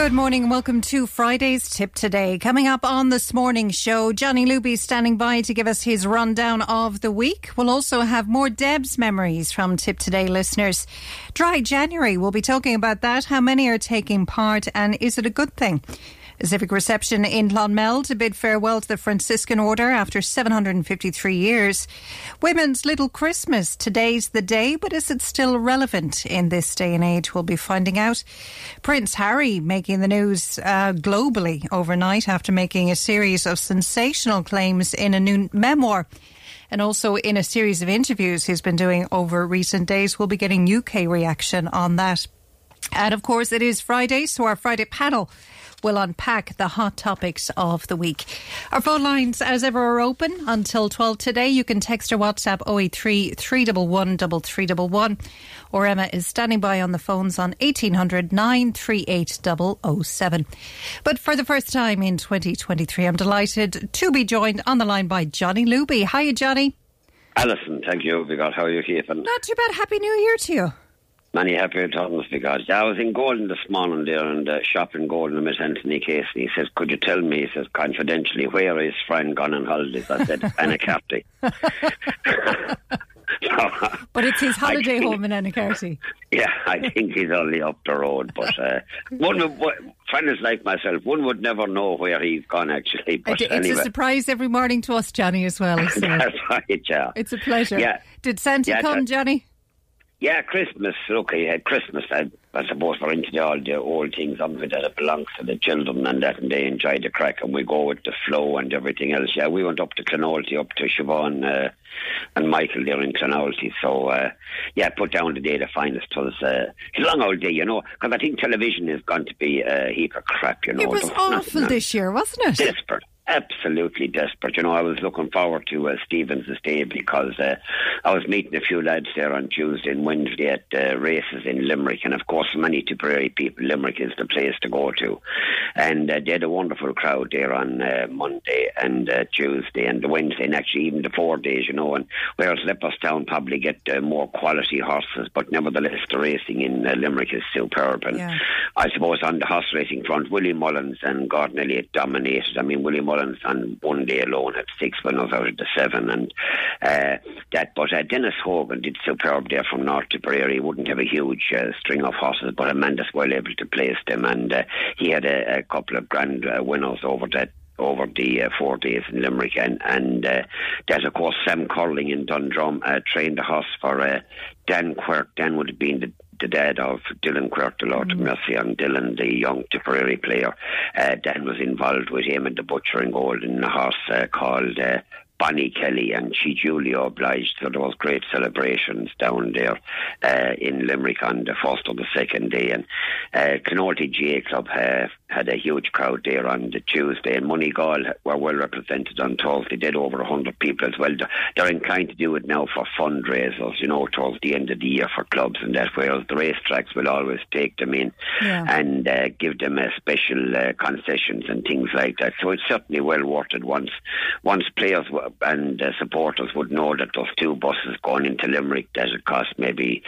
Good morning and welcome to Friday's Tip Today. Coming up on this morning's show, Johnny Luby standing by to give us his rundown of the week. We'll also have more Deb's memories from Tip Today listeners. Dry January, we'll be talking about that, how many are taking part and is it a good thing? Civic reception in Clonmel to bid farewell to the Franciscan Order after 753 years. Women's Little Christmas. Today's the day, but is it still relevant in this day and age? We'll be finding out. Prince Harry making the news uh, globally overnight after making a series of sensational claims in a new memoir and also in a series of interviews he's been doing over recent days. We'll be getting UK reaction on that. And of course, it is Friday, so our Friday panel will unpack the hot topics of the week. Our phone lines, as ever, are open until 12 today. You can text or WhatsApp 083 311 3311 or Emma is standing by on the phones on 1800 938 007. But for the first time in 2023, I'm delighted to be joined on the line by Johnny Luby. Hiya, Johnny. Alison, thank you. How are you keeping? Not too bad. Happy New Year to you. Many happy returns because I was in Golden this morning there and uh, shopping Golden I met Anthony Case and he says, Could you tell me, he says confidentially, where is Fran gone on holidays? I said, Anacarty. but it's his holiday think, home in Anacarty. Yeah, I think he's only up the road. But uh, one would, friends like myself, one would never know where he's gone actually. But it's anyway. a surprise every morning to us, Johnny, as well. So. That's right, yeah. It's a pleasure. Yeah. Did Santa yeah, come, Johnny? Yeah, Christmas. Look, yeah, Christmas. I, I suppose we're into the, all the old things it that it belongs to the children and that, and they enjoy the crack, and we go with the flow and everything else. Yeah, we went up to Clonoulty, up to Siobhan uh, and Michael there in Clonoulty. So, uh, yeah, put down the day the finest was. Uh, it's a long old day, you know, because I think television is going to be a heap of crap, you know. It was awful this year, wasn't it? Desperate absolutely desperate. You know, I was looking forward to uh, Stevens' day because uh, I was meeting a few lads there on Tuesday and Wednesday at uh, races in Limerick, and of course, many Tipperary people, Limerick is the place to go to. And uh, they had a wonderful crowd there on uh, Monday and uh, Tuesday and the Wednesday, and actually even the four days, you know. And whereas Leopardstown probably get uh, more quality horses, but nevertheless, the racing in uh, Limerick is superb. And yeah. I suppose on the horse racing front, Willie Mullins and Gordon Elliott dominated. I mean, Willie Mullins Mullins on one day alone had six winners out of the seven, and uh, that. But uh, Denis Hogan did superb there from North Tipperary. He wouldn't have a huge uh, string of horses, but Amanda's well able to place them, and uh, he had a, a couple of grand uh, winners over that over the uh, four days in Limerick. And, and uh, there's, of course, Sam Curling in Dundrum uh, trained the horse for uh, Dan Quirke. Dan would have been the the dad of Dillon Quirke, the Lord mm. of Mercy, Dillon, the young Tipperary player. Uh, Dan was involved with him in the butcher in gold in a horse uh, called uh, Bonnie Kelly, and she duly obliged. So there was great celebrations down there uh, in Limerick on the first or the second day. And uh, GA Club uh, had a huge crowd there on the Tuesday, and Moneygall were well represented on Thursday. They did over 100 people as well. They're inclined to do it now for fundraisers, you know, towards the end of the year for clubs and that, whereas the racetracks will always take them in yeah. and uh, give them uh, special uh, concessions and things like that. So it's certainly well worth it once, once players and uh, supporters would know that those two buses going into Limerick that it costs maybe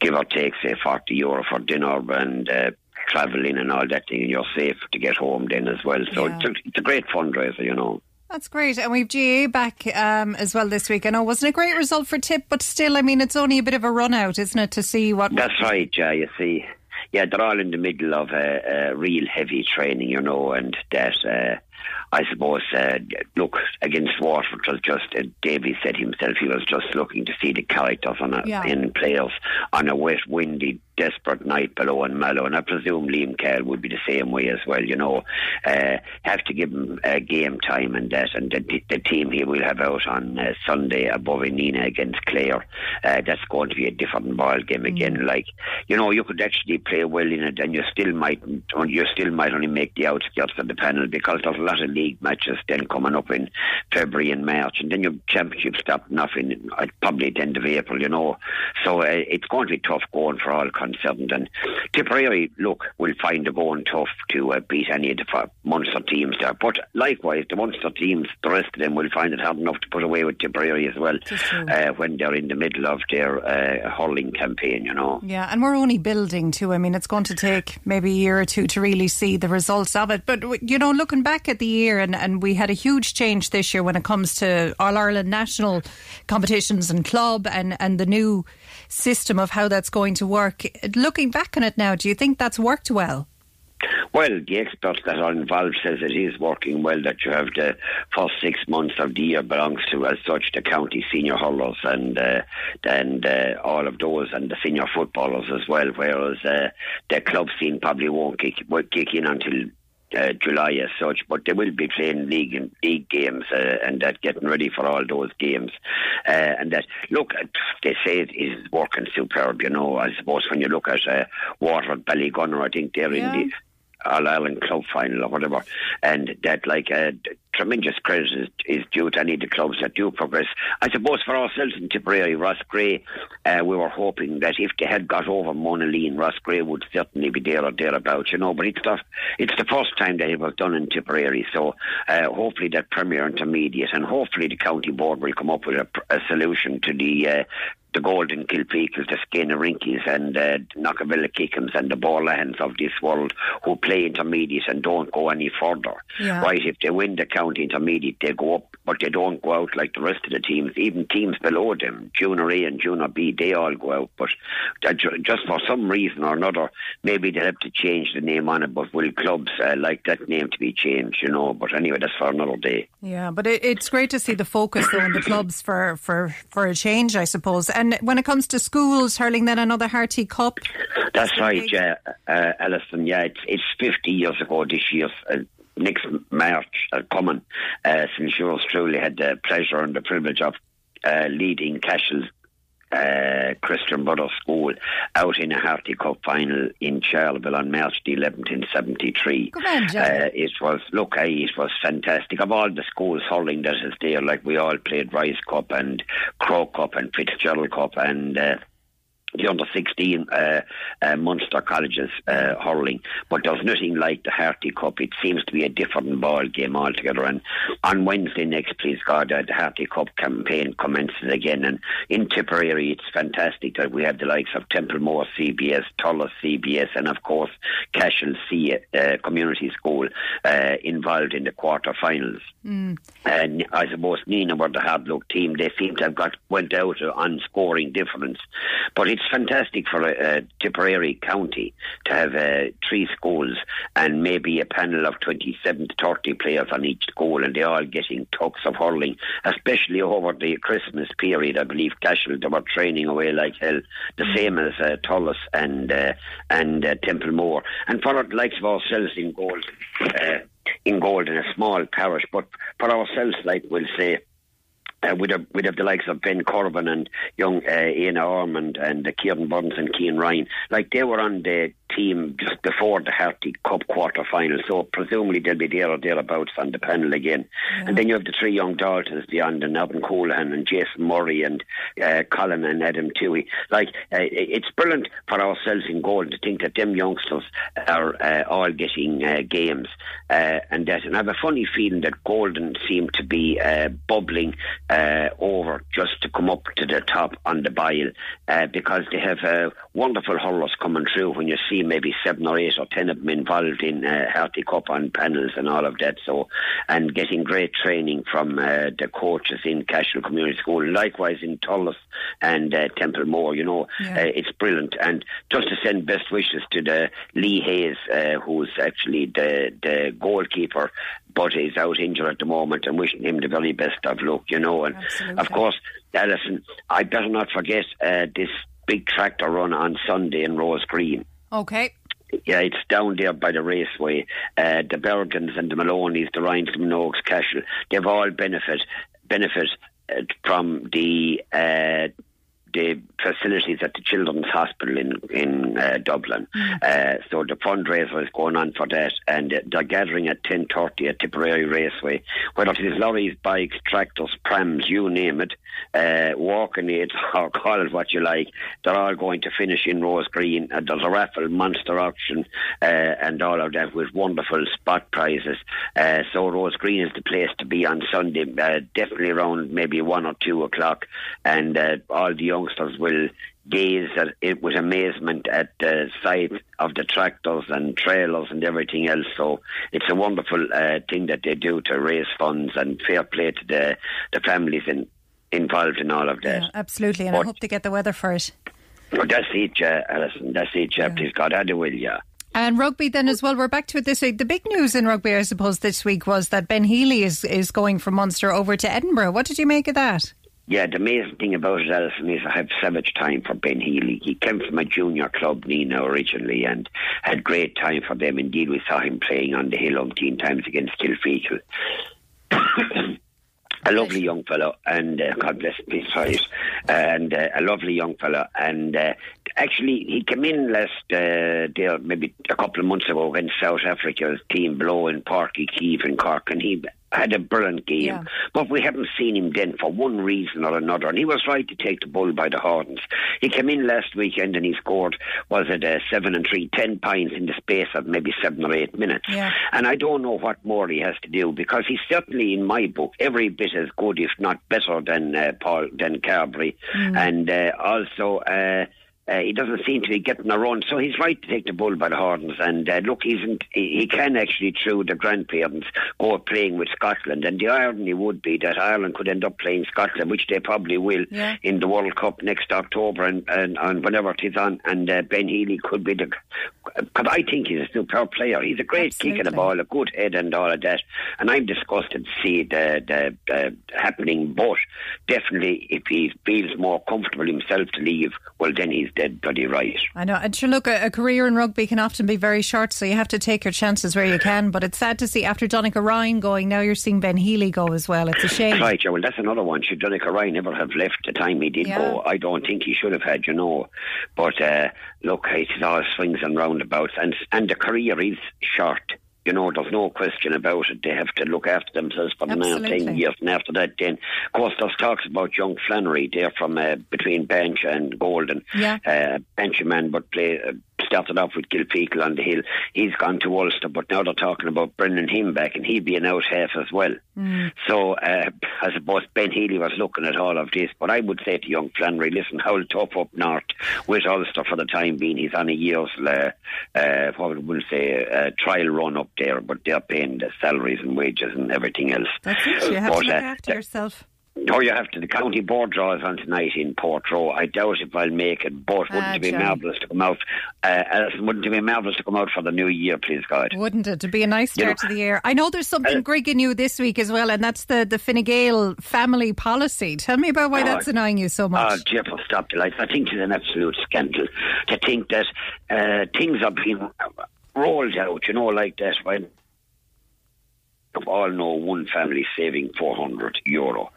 give or take say 40 euro for dinner and uh, travelling and all that thing, and you're safe to get home then as well. So Yeah. it's, a, it's a great fundraiser, you know. That's great. And we've GA back um, as well this week. I know it wasn't a great result for Tip, but still, I mean, it's only a bit of a run out, isn't it, to see what. That's right, yeah, you see. Yeah, they're all in the middle of uh, uh, real heavy training, you know, and that, uh, I suppose, uh, look, against Waterford was just, uh, Davy said himself, he was just looking to see the characters on a, Yeah. in players on a wet, windy desperate night below in Mallow, and I presume Liam Cahill would be the same way as well. You know, uh, have to give him uh, game time and that, and the, the team he will have out on uh, Sunday above Nenagh against Clare. Uh, that's going to be a different ball game again. Mm. Like you know, you could actually play well in it, and you still might you still might only make the outskirts of the panel because there's a lot of league matches then coming up in February and March, and then your championship stop nothing uh, probably at the end of April. You know, so uh, it's going to be tough going for all concerned. And Tipperary, look, will find it going tough to uh, beat any of the Munster teams there. But likewise, the Munster teams, the rest of them will find it hard enough to put away with Tipperary as well uh, when they're in the middle of their uh, hurling campaign. You know. Yeah, and we're only building too. I mean, it's going to take maybe a year or two to really see the results of it. But you know, looking back at the year, and, and we had a huge change this year when it comes to All Ireland national competitions and club and and the new system of how that's going to work. Looking back on it now, do you think that's worked well? Well, the experts that are involved says it is working well that you have the first six months of the year belongs to as such the county senior hurlers and uh, and uh, all of those and the senior footballers as well. Whereas uh, the club scene probably won't kick, won't kick in until uh, July as such, but they will be playing league and league games uh, and that getting ready for all those games. Uh, and that look, they say it is working superb. You know, I suppose when you look at uh, Waterford Ballygunner, I think they're yeah. in the All Ireland Club final or whatever, and that like uh, tremendous credit is, is, due to any of the clubs that do progress. I suppose for ourselves in Tipperary, Ross Gray, uh, we were hoping that if they had got over Mona Monaleen, Roscrea would certainly be there or thereabouts, you know. But it's the it's the first time that it was done in Tipperary, so uh, hopefully that Premier Intermediate and hopefully the county board will come up with a, a solution to the uh, the Golden Kilfeacles, the Skenarinkies and uh, Knockavilla Kickhams and the Boherlahans of this world who play intermediate and don't go any further. Yeah. Right, if they win the county intermediate, they go up, but they don't go out like the rest of the teams. Even teams below them, Junior A and Junior B, they all go out. But just for some reason or another, maybe they'll have to change the name on it. But will clubs uh, like that name to be changed, you know? But anyway, that's for another day. Yeah, but it, it's great to see the focus on the clubs for, for, for a change, I suppose. And and when it comes to schools hurling, then another Harty Cup. That's right, yeah, uh, Alison. Yeah, it's, it's 50 years ago this year. Uh, next March uh, coming, uh, since yours truly had the pleasure and the privilege of uh, leading Cashel uh, Christian Brothers School out in a Harty Cup final in Charleville on March the 11th in 73. On, uh, it was, look, it was fantastic. Of all the schools hurling that is there, like we all played Rice Cup and Croke Cup and Fitzgerald Cup and uh, the under 16 uh, uh, Munster colleges uh, hurling, but there's nothing like the Harty Cup. It seems to be a different ball game altogether. And on Wednesday next, please God, uh, the Harty Cup campaign commences again. And in Tipperary, it's fantastic that we have the likes of Templemore CBS, Thurles CBS, and of course Cashel C uh, Community School uh, involved in the quarter-finals. Mm. And I suppose Nenagh were the hard luck team. They seem to have got went out on scoring difference, but it's fantastic for a, a Tipperary county to have uh, three schools and maybe a panel of 27 to 30 players on each school and they're all getting talks of hurling, especially over the Christmas period. I believe Cashel, they were training away like hell, the mm. same as uh, and, uh, and uh, Templemore. And for the likes of ourselves in gold, uh, in gold in a small parish, but for ourselves, like we'll say, uh, we'd, have, we'd have the likes of Ben Corbin and young uh, Ian Ormond and uh, Kieran Burns and Keane Ryan. Like they were on the team just before the Harty Cup quarter final, so presumably they'll be there or thereabouts on the panel again. Yeah. And then you have the three young Daltons beyond, and Alvin Coolan and Jason Murray and uh, Colin and Adam Tui. Like uh, it's brilliant for ourselves in Golden to think that them youngsters are uh, all getting uh, games uh, and that. And I have a funny feeling that Golden seem to be uh, bubbling over just to come up to the top on the bile because they have a wonderful hurlers coming through when you see see maybe seven or eight or ten of them involved in uh, Harty Cup on panels and all of that. So, and getting great training from uh, the coaches in Cashel Community School, likewise in Thurles and uh, Templemore. You know, yeah. uh, it's brilliant. And just to send best wishes to the Lee Hayes, uh, who's actually the the goalkeeper but he's out injured at the moment and wishing him the very best of luck, you know. And Absolutely. of course, Alison, I better not forget uh, this big tractor run on Sunday in Rose Green. Okay. Yeah, it's down there by the raceway. Uh, the Bergens and the Maloney's, the Ryans, the Minogues, Cashel, they've all benefit benefit uh, from the uh, the facilities at the Children's Hospital in in uh, Dublin. Mm. Uh, so the fundraiser is going on for that, and they're gathering at ten thirty at Tipperary Raceway. Whether it is lorries, bikes, tractors, prams, you name it, uh, walking aids, or call it what you like, they're all going to finish in Rose Green. And there's a raffle, monster auction, uh, and all of that with wonderful spot prizes. Uh, so Rose Green is the place to be on Sunday, uh, definitely around maybe one or two o'clock, and all the youngsters will gaze at it with amazement at the sight of the tractors and trailers and everything else. So it's a wonderful uh, thing that they do to raise funds and fair play to the, the families in, involved in all of that. Yeah, absolutely, and but, I hope they get the weather for it. Well, that's it, uh, Alison. That's it, yeah. Please God, I do will, yeah. And rugby then as well. We're back to it this week. The big news in rugby, I suppose, this week was that Ben Healy is, is going from Munster over to Edinburgh. What did you make of that? Yeah, the amazing thing about it, Alison, is I have so much time for Ben Healy. He came from a junior club, Nenagh, originally, and had great time for them. Indeed, we saw him playing on the hill umpteen times against Kilfeacle. a lovely young fellow, and uh, God bless please, sorry, and uh, a lovely young fellow. And uh, actually, he came in last uh, there, maybe a couple of months ago against South Africa's team below in Uí Chaoimh in Cork, and he had a brilliant game, yeah. but we haven't seen him then for one reason or another. And he was right to take the bull by the horns. He came in last weekend and he scored, was it a seven and three, ten points in the space of maybe seven or eight minutes. Yeah. And I don't know what more he has to do because he's certainly, in my book, every bit as good, if not better, than uh, Paul than Carbery, mm. and uh, also. Uh, uh, he doesn't seem to be getting a run, so he's right to take the bull by the horns. And uh, look, he's he, he can actually, through the grandparents, go playing with Scotland. And the irony would be that Ireland could end up playing Scotland, which they probably will yeah. in the World Cup next October and, and, and whenever it is on. And uh, Ben Healy could be the. Because I think he's a superb player. He's a great Absolutely. kick of the ball, a good head, and all of that. And I'm disgusted to see the, the, the happening. But definitely, if he feels more comfortable himself to leave, well, then he's dead bloody right. I know. And sure, look, a, a, career in rugby can often be very short, so you have to take your chances where you can. But it's sad to see after Donnacha Ryan going, now you're seeing Ben Healy go as well. It's a shame. Right, yeah, well, that's another one. Should Donnacha Ryan never have left the time he did yeah. go? I don't think he should have had, you know. But uh, look, it's all swings and roundabouts, and, and the career is short you know, there's no question about it. They have to look after themselves for the next 10 years. And after that, then, of course, there's talks about young Flannery there from uh, between Bench and Golden. Yeah. Uh, Benjamin, but play, uh, started off with Kilfeacle on the hill. He's gone to Ulster, but now they're talking about bringing him back, and he'd be an out half as well. Mm. So uh, I suppose Ben Healy was looking at all of this, but I would say to young Flannery, listen, hold tough up north with Ulster for the time being. He's on a year's, uh, uh, what would say, uh, trial run up there, but they're paying the salaries and wages and everything else. That's it. You have but, to look uh, after yourself. Oh, you have to. The county board draws on tonight in Portroe. I doubt if I'll make it, but wouldn't ah, it be marvellous to come out? Uh, Alison, wouldn't it be marvellous to come out for the new year, please, God? Wouldn't it? To be a nice start you know, to the year. I know there's something uh, grigging you this week as well, and that's the, the Fine Gael family policy. Tell me about why oh, that's annoying you so much. Oh, Jeff, stop the lights. I think it's an absolute scandal to think that uh, things are being rolled out, you know, like that when all know one family saving 400 euro.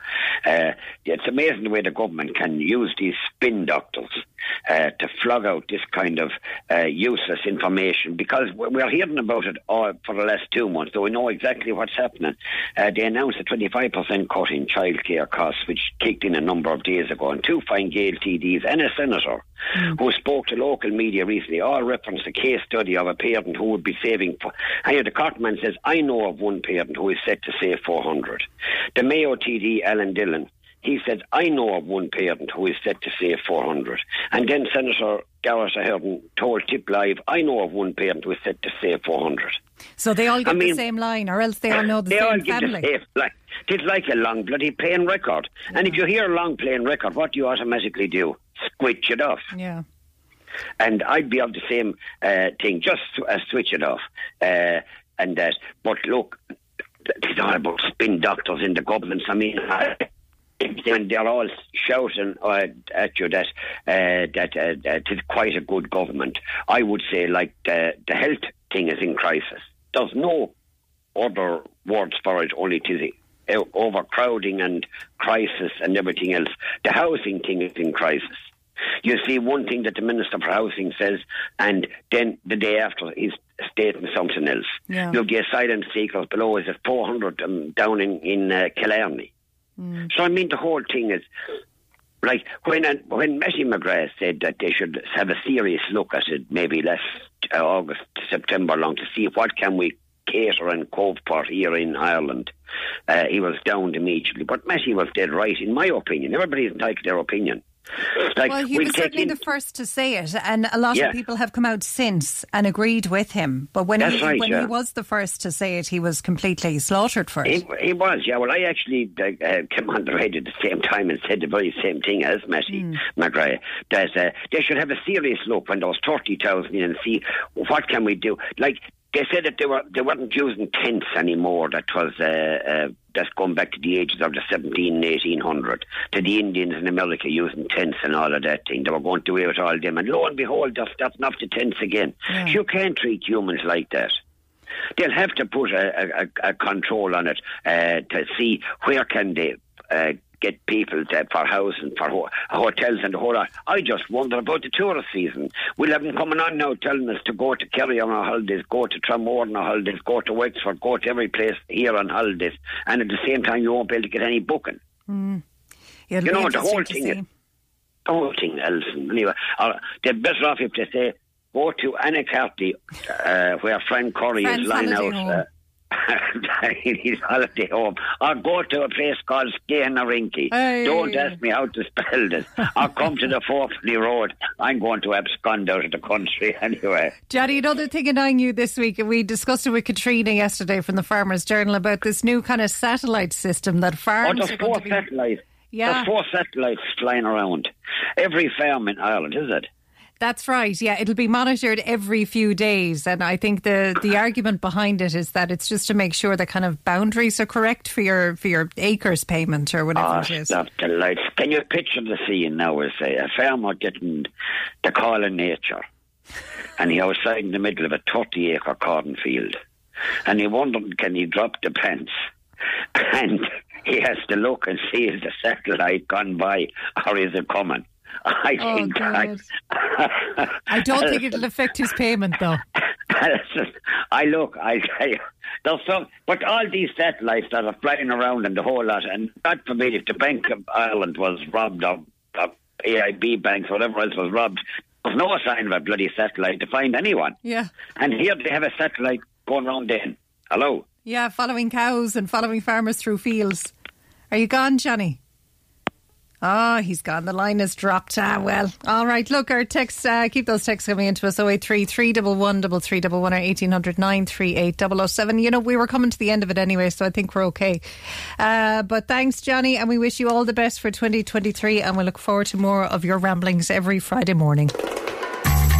Uh, it's amazing the way the government can use these spin doctors uh, to flog out this kind of uh, useless information because we're hearing about it all for the last two months, so we know exactly what's happening. Uh, they announced a 25% cut in childcare costs, which kicked in a number of days ago, and two Fine Gael TDs and a senator mm. who spoke to local media recently all referenced a case study of a parent who would be saving. For, and the Cartman says, I know of one parent who is set to save 400. The Mayo TD, Alan Dillon, he said, I know of one parent who is set to save 400. And then Senator Garret Ahearn told Tipp Live, I know of one parent who is set to save 400. So they all get I mean, the same line, or else they all know the they same all family. The same, like, it's like a long bloody playing record. Yeah. And if you hear a long playing record, what do you automatically do? Switch it off. Yeah. And I'd be of the same uh, thing, just uh, switch it off. Uh, and that. But look, all about spin doctors in the governments. I mean, and they're all shouting uh, at you that uh, that uh, it is quite a good government. I would say, like the, the health thing is in crisis. There's no other words for it, only it is overcrowding and crisis and everything else. The housing thing is in crisis. You see one thing that the Minister for Housing says, and then the day after he's stating something else. Yeah. You have the asylum seekers below is at 400 um, down in, in uh, Killarney. Mm. So, I mean, the whole thing is like when uh, when Mattie McGrath said that they should have a serious look at it, maybe last uh, August, September long, to see what can we cater and cope for here in Ireland. Uh, he was downed immediately. But Mattie was dead right, in my opinion. Everybody's entitled to their opinion. Like, well, he was certainly in- the first to say it, and a lot Yeah. of people have come out since and agreed with him. But when That's he right, when yeah. he was the first to say it, he was completely slaughtered for it. He, he was, yeah. Well, I actually uh, uh, came on the radio at the same time and said the very same thing as Mattie Hmm. McGrath. That uh, they should have a serious look when those 30,000 in and see what can we do. Like, they said that they, were, they weren't using tents anymore. That was, uh, uh, that's going back to the ages of the 17 1800. To the Indians in America using tents and all of that thing. They were going to away with all them. And lo and behold, they're starting off the tents again. Yeah. You can't treat humans like that they'll have to put a, a, a control on it uh, to see where can they uh, get people to, for housing, for ho- hotels and the whole lot. I just wonder about the tourist season. We'll have them coming on now telling us to go to Kerry on our holidays, go to Tramore on our holidays, go to Wexford, go to every place here on holidays, and at the same time you won't be able to get any booking. It'll you know, the whole thing is- The whole thing, Alison. Anyway, or they're better off if they say, go to Anacarty, uh, where Fran Curry Frank's is lying out. Uh, in his holiday home, or go to a place called Skenarinky. Hey. Don't ask me how to spell this. Or come to the Fourthly Road. I'm going to abscond out of the country anyway. Johnny, another thing annoying you this week, we discussed it with Katrina yesterday from the Farmers Journal about this new kind of satellite system that Oh, farms are going four satellites. Yeah. There's four satellites flying around. Every farm in Ireland, is it? That's right. Yeah, it'll be monitored every few days, and I think the the argument behind it is that it's just to make sure the kind of boundaries are correct for your for your acres payment or whatever Oh, it ah, is. stop the lights. Can you picture the scene now? As say, a farmer getting the call of nature, and he outside in the middle of a 30 acre cornfield, and he wondered, can he drop the pants? And he has to look and see is the satellite gone by or is it coming? I Oh, think God. I don't think it'll affect his payment though. I look, I tell you, there's some, but all these satellites that are flying around and the whole lot, and God forbid if the Bank of Ireland was robbed of, of AIB banks, whatever else was robbed, there's no sign of a bloody satellite to find anyone. Yeah. And here they have a satellite going around then. Hello? Yeah, following cows and following farmers through fields. Are you gone, Johnny? Oh, he's gone. The line has dropped. Ah, well. All right. Look, our texts, uh, keep those texts coming into us 083 311 3311 or 1800 938 007. You know, we were coming to the end of it anyway, so I think we're okay. Uh, but thanks, Johnny, and we wish you all the best for 2023, and we look forward to more of your ramblings every Friday morning.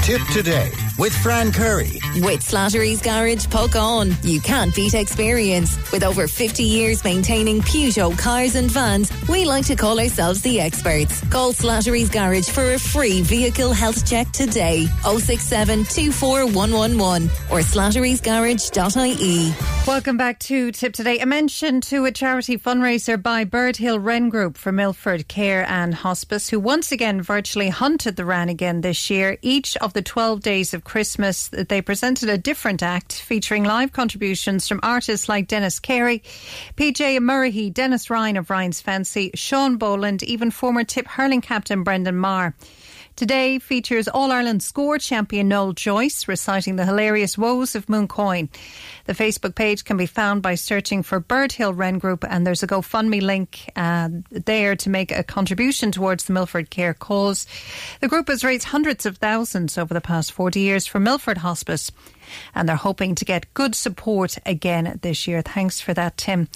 Tip today with Fran Curry. With Slattery's Garage, Puckane. You can't beat experience. With over 50 years maintaining Peugeot cars and vans, we like to call ourselves the experts. Call Slattery's Garage for a free vehicle health check today. 067 24111 or slatterysgarage.ie. Welcome back to Tip Today. A mention to a charity fundraiser by Bird Hill Wren Group for Milford Care and Hospice, who once again virtually hunted the Wren again this year. Each of the 12 days of Christmas, they presented a different act featuring live contributions from artists like Dennis Carey, PJ Murray, Dennis Ryan of Ryan's Fancy, Sean Boland, even former Tip hurling captain Brendan Maher. Today features All Ireland Scór champion Noel Joyce reciting the hilarious woes of Mooncoin. The Facebook page can be found by searching for Bird Hill Wren Group, and there's a GoFundMe link uh, there to make a contribution towards the Milford Care cause. The group has raised hundreds of thousands over the past 40 years for Milford Hospice, and they're hoping to get good support again this year. Thanks for that, Tim.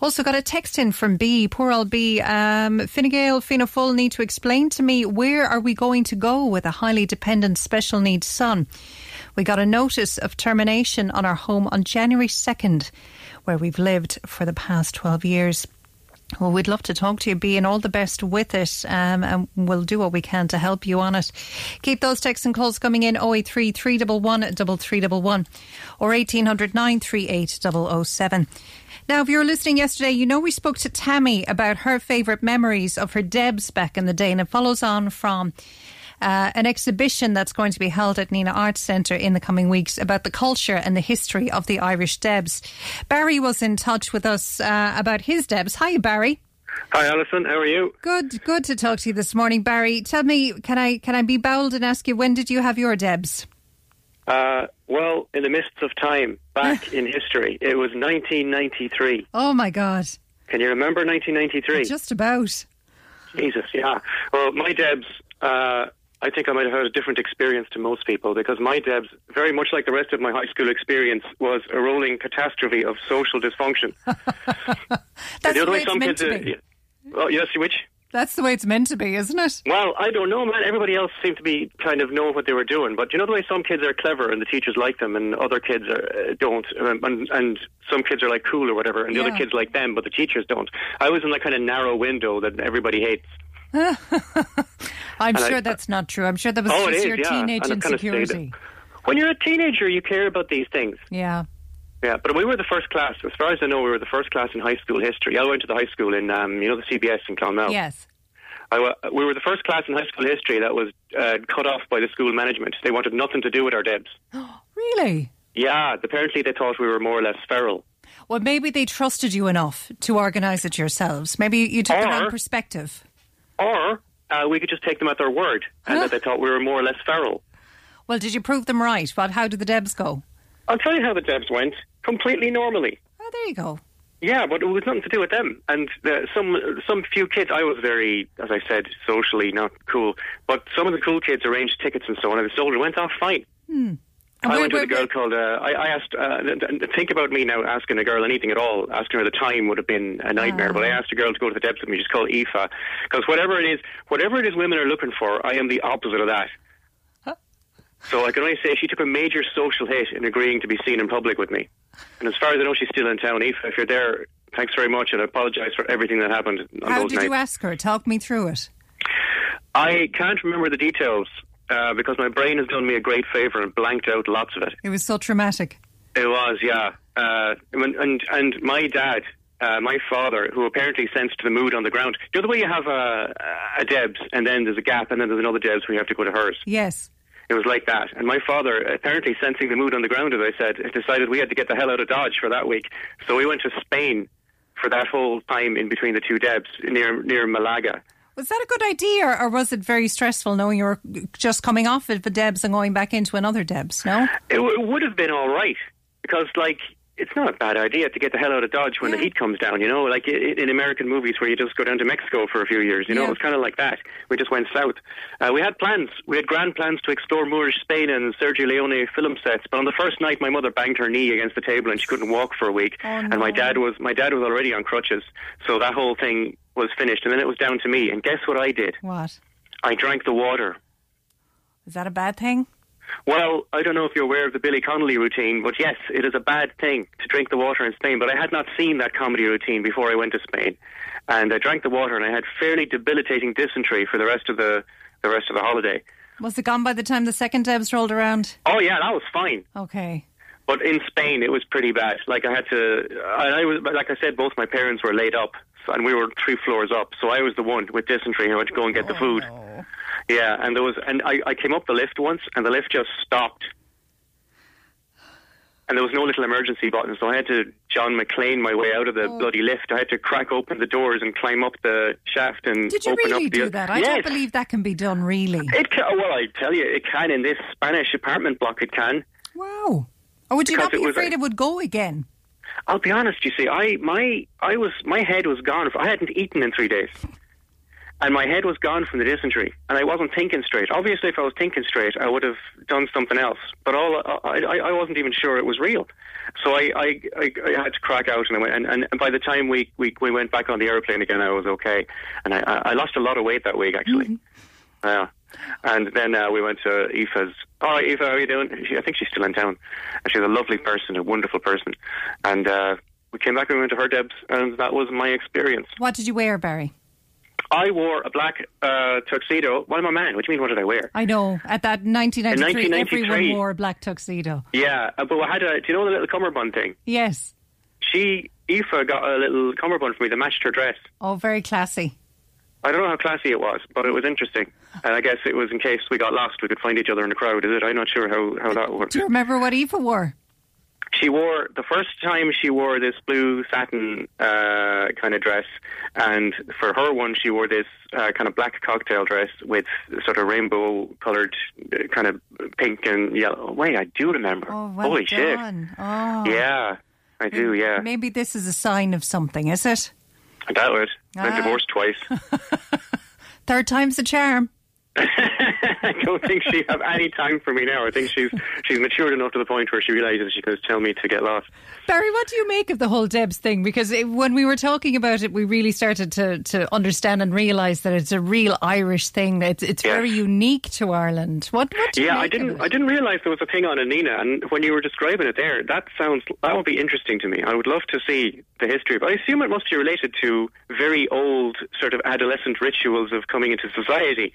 Also got a text in from B, poor old B. Um, Fine Fianna Fáil need to explain to me where are we going to go with a highly dependent special needs son. We got a notice of termination on our home on January 2nd, where we've lived for the past 12 years. Well, we'd love to talk to you, Be, and all the best with it. Um, and we'll do what we can to help you on it. Keep those texts and calls coming in 083 311 3311 or 1800 938 007. Now, if you were listening yesterday, you know we spoke to Tammy about her favourite memories of her Debs back in the day, and it follows on from uh, an exhibition that's going to be held at Nenagh Arts Centre in the coming weeks about the culture and the history of the Irish Debs. Barry was in touch with us uh, about his Debs. Hi, Barry. Hi, Alison. How are you? Good, good to talk to you this morning, Barry. Tell me, can I can I be bold and ask you when did you have your Debs? Uh, well, in the mists of time, back in history, it was 1993. Oh my God! Can you remember 1993? Just about. Jesus, yeah. Well, my Debs. Uh, I think I might have had a different experience to most people because my Debs, very much like the rest of my high school experience, was a rolling catastrophe of social dysfunction. That's the, way, it's meant to be. Oh, yes, which? That's the way it's meant to be, isn't it? Well, I don't know, man. Everybody else seemed to be kind of know what they were doing, but you know the way some kids are clever and the teachers like them, and other kids are, uh, don't, um, and, and some kids are like cool or whatever, and the Yeah. other kids like them, but the teachers don't. I was in that kind of narrow window that everybody hates. I'm And I- sure that's not true. I'm sure that was Oh, just is, your yeah. teenage And I've kind of insecurity. When you're a teenager, you care about these things. Yeah. Yeah, but we were the first class. As far as I know, we were the first class in high school history. I went to the high school in, um, you know, the CBS in Clonmel. Yes. I we were the first class in high school history that was uh, cut off by the school management. They wanted nothing to do with our Debs. Really? Yeah, apparently they thought we were more or less feral. Well, maybe they trusted you enough to organise it yourselves. Maybe you took the Or- wrong perspective. Or uh, we could just take them at their word and that they thought we were more or less feral. Well, did you prove them right? But how did the Debs go? I'll tell you how the Debs went. Completely normally. Oh, there you go. Yeah, but it was nothing to do with them. And uh, some some few kids, I was very, as I said, socially not cool. But some of the cool kids arranged tickets and so on, and the soldier went off fine. And I went with a girl called. Uh, I, I asked. Uh, th- th- think about me now asking a girl anything at all. Asking her the time would have been a nightmare. But I asked a girl to go to the Debs with me. She's called Aoife. Because whatever it is, whatever it is, women are looking for, I am the opposite of that. So I can only say she took a major social hit in agreeing to be seen in public with me. And as far as I know, she's still in town. Aoife, if you're there, thanks very much, and I apologise for everything that happened on How did nights. you ask her? Talk me through it. I can't remember the details uh, because my brain has done me a great favour and blanked out lots of it. It was so traumatic. It was, yeah. Uh, and, and and my dad, uh, my father, who apparently sensed the mood on the ground. You know the way you have a, a Debs and then there's a gap and then there's another Debs where you have to go to hers. Yes. It was like that. And my father, apparently sensing the mood on the ground, as I said, decided we had to get the hell out of Dodge for that week. So we went to Spain for that whole time in between the two Debs near near Malaga. Was that a good idea, or, was it very stressful knowing you were just coming off of a Debs and going back into another Debs? No. It, w- it would have been all right because, like, it's not a bad idea to get the hell out of Dodge when the heat comes down. You know, like in American movies where you just go down to Mexico for a few years. You know, Yeah. it was kind of like that. We just went south. Uh, we had plans. We had grand plans to explore Moorish Spain and Sergio Leone film sets. But on the first night, my mother banged her knee against the table and she couldn't walk for a week. Oh, And my dad was my dad was already on crutches, so that whole thing was finished. And then it was down to me. And guess what I did? What? I drank the water. Is that a bad thing? Well, I don't know if you're aware of the Billy Connolly routine, but yes, it is a bad thing to drink the water in Spain. But I had not seen that comedy routine before I went to Spain, and I drank the water, and I had fairly debilitating dysentery for the rest of the the rest of the holiday. Was it gone by the time the second Debs rolled around? Oh yeah, that was fine. Okay. But in Spain, it was pretty bad. Like I had to, I, I was, like I said, both my parents were laid up, and we were three floors up. So I was the one with dysentery who had to go and get the food. Oh, Yeah, and there was, and I, I came up the lift once, and the lift just stopped, and there was no little emergency button, so I had to John McClane my way out of the oh. bloody lift. I had to crack open the doors and climb up the shaft and Did you really do that? I yes. don't believe that can be done. Really? It can, well, I tell you, it can in this Spanish apartment block. It can. Wow. Or would you Because not be afraid a- it would go again? I'll be honest. You see, I my I was my head was gone. I hadn't eaten in three days, and my head was gone from the dysentery, and I wasn't thinking straight. Obviously, if I was thinking straight, I would have done something else. But all I, I, I wasn't even sure it was real. So I, I, I, I had to crack out, and I went. And, and, and by the time we, we we went back on the airplane again, I was okay, and I, I lost a lot of weight that week actually. Yeah. And then uh, we went to Aoife's. Oh, Aoife, how are you doing? She, I think she's still in town. And she's a lovely person, a wonderful person. And uh, we came back and we went to her Debs, and that was my experience. What did you wear, Barry? I wore a black uh, tuxedo. What am I man? What do you mean? What did I wear? I know. At that 1993, 1993. everyone wore a black tuxedo. Yeah, uh, but I had a. Do you know the little cummerbund thing? Yes. She, Aoife, got a little cummerbund for me that matched her dress. Oh, very classy. I don't know how classy it was, but it was interesting. And I guess it was in case we got lost, we could find each other in the crowd. Is it? I'm not sure how, how that worked. Do you remember what Aoife wore? She wore the first time she wore this blue satin uh, kind of dress, and for her one she wore this uh, kind of black cocktail dress with sort of rainbow coloured uh, kind of pink and yellow. Wait, I do remember. Oh, well Holy shit! Oh. Yeah, I do. Yeah, Maybe this is a sign of something, is it? I doubt it. I'm divorced twice. Third time's the charm. I don't think she have any time for me now. I think she's she's matured enough to the point where she realises she can tell me to get lost. Barry, what do you make of the whole Debs thing? Because it, when we were talking about it, we really started to, to understand and realise that it's a real Irish thing. It's, it's Yes. very unique to Ireland. What, what do you Yeah, I didn't. I didn't realise there was a thing on Anina, and when you were describing it there, that sounds that would be interesting to me. I would love to see the history. But I assume it must be related to very old sort of adolescent rituals of coming into society.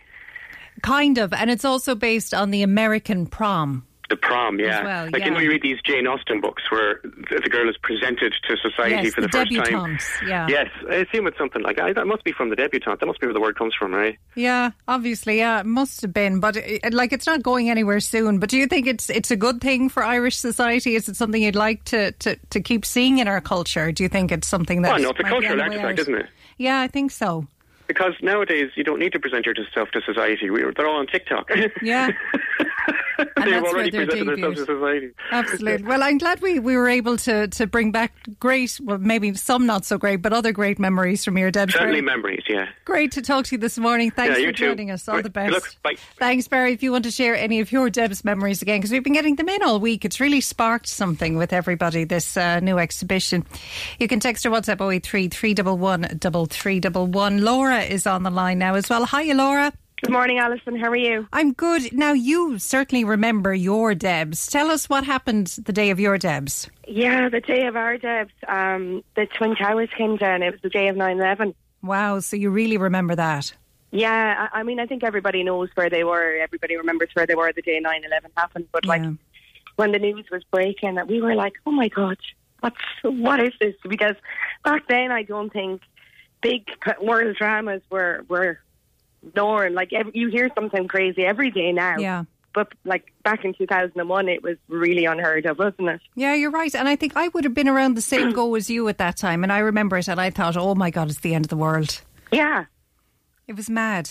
Kind of. And it's also based on the American prom. The prom, yeah. Well, like you know, you read these Jane Austen books where the girl is presented to society Yes, for the, the first time. debutantes, yeah. Yes, I assume it's something like that. That must be from the debutante. That must be where the word comes from, right? Yeah, obviously, yeah, it must have been, but it, like it's not going anywhere soon. But do you think it's it's a good thing for Irish society? Is it something you'd like to, to, to keep seeing in our culture? Do you think it's something that? Well, no, it's a might be on cultural artifact, isn't it? Yeah, I think so. Because nowadays you don't need to present yourself to society. We- They're all on TikTok. Yeah. They've that's where already presented themselves to society. Absolutely. Well, I'm glad we, we were able to, to bring back great, well, maybe some not so great, but other great memories from your Debs. Certainly memories, yeah. Great to talk to you this morning. Thanks Yeah, for too. joining us. All Right. the Good best. luck. Bye. Thanks, Barry. If you want to share any of your Deb's memories again, because we've been getting them in all week, it's really sparked something with everybody, this uh, new exhibition. You can text or WhatsApp 083 311 3311. Laura is on the line now as well. Hiya, Laura. Good morning, Alison. How are you? I'm good. Now, you certainly remember your Debs. Tell us what happened the day of your Debs. Yeah, the day of our Debs, um, the Twin Towers came down. It was the day of 9 11. Wow, so you really remember that. Yeah, I, I mean, I think everybody knows where they were. Everybody remembers where they were the day 9 11 happened. But, like, Yeah. when the news was breaking, that we were like, oh my God, what's, what is this? Because back then, I don't think big world dramas were, were known. Like, ev you hear something crazy every day now. Yeah. But, like, back in 2001, it was really unheard of, wasn't it? Yeah, you're right. And I think I would have been around the same go as you at that time. And I remember it and I thought, oh my God, it's the end of the world. Yeah. It was mad.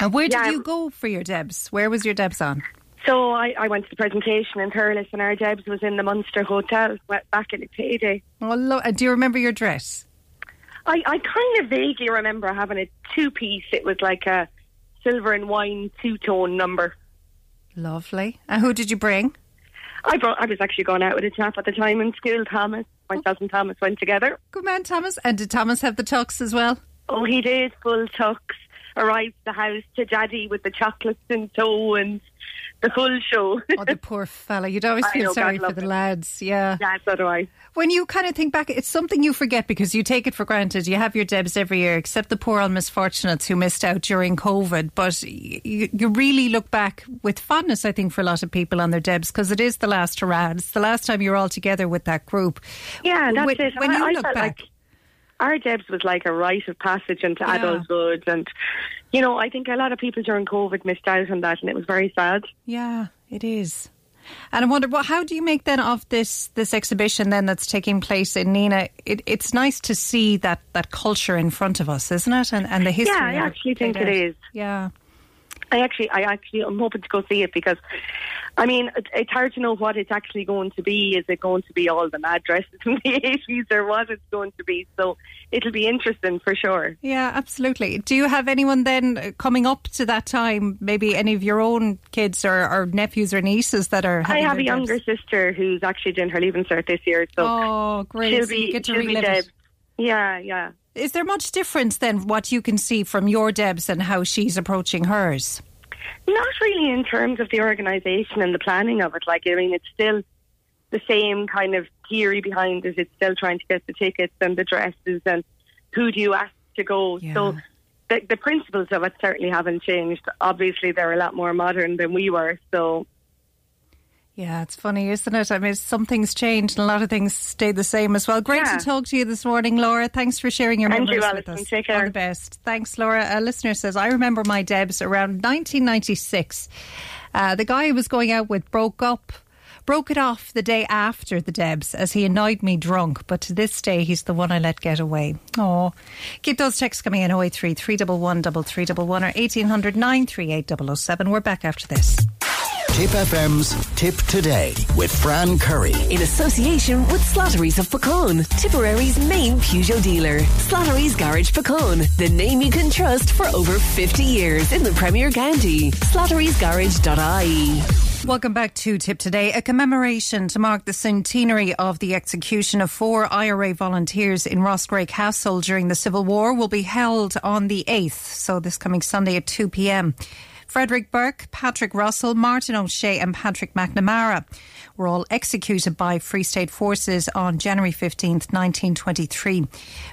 And where did Yeah. you go for your Debs? Where was your Debs on? So I, I went to the presentation in Thurles and our Debs was in the Munster Hotel back in the payday. Oh, lo- uh, do you remember your dress? I, I kind of vaguely remember having a two piece. It was like a silver and wine two tone number. Lovely. And who did you bring? I brought. I was actually going out with a chap at the time in school, Thomas. Myself and Thomas went together. Good man, Thomas. And did Thomas have the tux as well? Oh, he did full tux. Arrived the house to Daddy with the chocolates in tow and the full show. Oh, the poor fella. You'd always feel know, sorry for the him. lads. Yeah. yeah, so do I. When you kind of think back, it's something you forget because you take it for granted. You have your Debs every year, except the poor unmisfortunates who missed out during COVID. But you, you really look back with fondness, I think, for a lot of people on their Debs because it is the last hurrah. It's the last time you're all together with that group. Yeah, that's when, it. When I, you I look felt back, like our Debs was like a rite of passage into Yeah. adulthood, and you know, I think a lot of people during COVID missed out on that, and it was very sad. yeah, it is. And I wonder, well, how do you make then of this this exhibition then that's taking place in Nenagh? It, it's nice to see that, that culture in front of us, isn't it? And, and the history. Yeah, I actually think it out. is. Yeah. I actually, I actually, I'm hoping to go see it because, I mean, it's hard to know what it's actually going to be. Is it going to be all the mad dresses from the 80s or what it's going to be? So it'll be interesting for sure. Yeah, absolutely. Do you have anyone then coming up to that time? Maybe any of your own kids or, or nephews or nieces that are. I have a younger Debs? sister who's actually doing her leaving cert this year, so Oh, great! she'll So you be get to she'll be relive Deb. it. Yeah, yeah. Is there much difference then what you can see from your Debs and how she's approaching hers? Not really in terms of the organisation and the planning of it. Like, I mean, it's still the same kind of theory behind it. It's still trying to get the tickets and the dresses and who do you ask to go. Yeah. So the, the principles of it certainly haven't changed. Obviously, they're a lot more modern than we were. So Yeah, it's funny, isn't it? I mean, some things changed and a lot of things stayed the same as well. Great Yeah. to talk to you this morning, Laura. Thanks for sharing your memories you, with us. Take All care. the best. Thanks, Laura. A listener says, I remember my Debs around 1996. Uh, the guy I was going out with broke up. Broke it off the day after the Debs as he annoyed me drunk, but to this day he's the one I let get away. Oh, keep those texts coming in 083 311 3311 or 1800 938 007. We're back after this. Tip FM's Tip Today with Fran Curry. in association with Slattery's of Puckane, Tipperary's main Peugeot dealer. Slattery's Garage Puckane, the name you can trust for over 50 years in the Premier County. Slattery'sGarage.ie. Welcome back to Tip Today. A commemoration to mark the centenary of the execution of four IRA volunteers in Roscrea Castle during the Civil War will be held on the 8th, so this coming Sunday at 2 pm. Frederick Burke, Patrick Russell, Martin O'Shea, and Patrick McNamara were all executed by Free State forces on January 15th, 1923.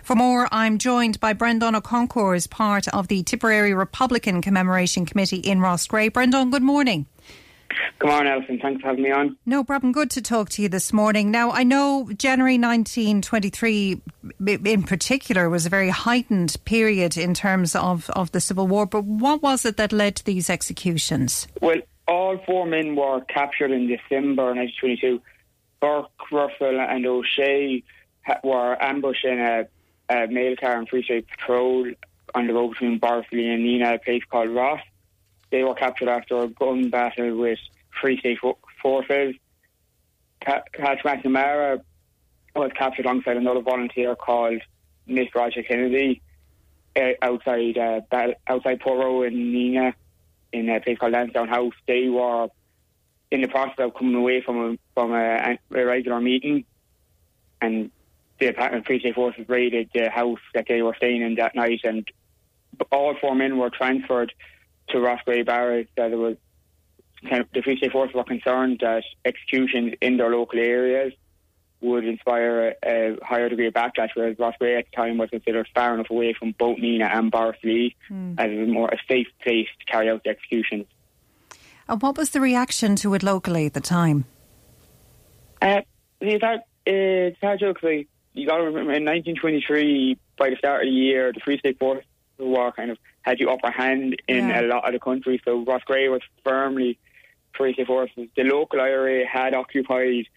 For more, I'm joined by Brendan O'Concourt as part of the Tipperary Republican Commemoration Committee in Roscrea. Brendan, good morning. Come morning, Alison. Thanks for having me on. No problem. Good to talk to you this morning. Now, I know January 1923 in particular was a very heightened period in terms of, of the Civil War, but what was it that led to these executions? Well, all four men were captured in December 1922. Burke, Russell, and O'Shea were ambushed in a, a mail car and Free State patrol on the road between Borrisoleigh and Nenagh, a place called Ross. They were captured after a gun battle with Free State forces. Ca- Patrick McNamara was captured alongside another volunteer called Miss Roger Kennedy uh, outside uh, outside Portroe in Nenagh in a place called Lansdowne House. They were in the process of coming away from a, from a, a regular meeting, and the Free State Forces raided the house that they were staying in that night, and all four men were transferred to Roscrea Barracks. That it was kind of, the Free State Forces were concerned that executions in their local areas would inspire a, a higher degree of backlash, whereas Roscrea at the time was considered far enough away from both Nenagh and Borrisoleigh as a more a safe place to carry out the executions. And what was the reaction to it locally at the time? Uh, it's hard, it's hard to because you got to remember in 1923, by the start of the year, the Free State Forces war kind of had the upper hand in Yeah. a lot of the country. So Roscrea was firmly State Forces. The local IRA had occupied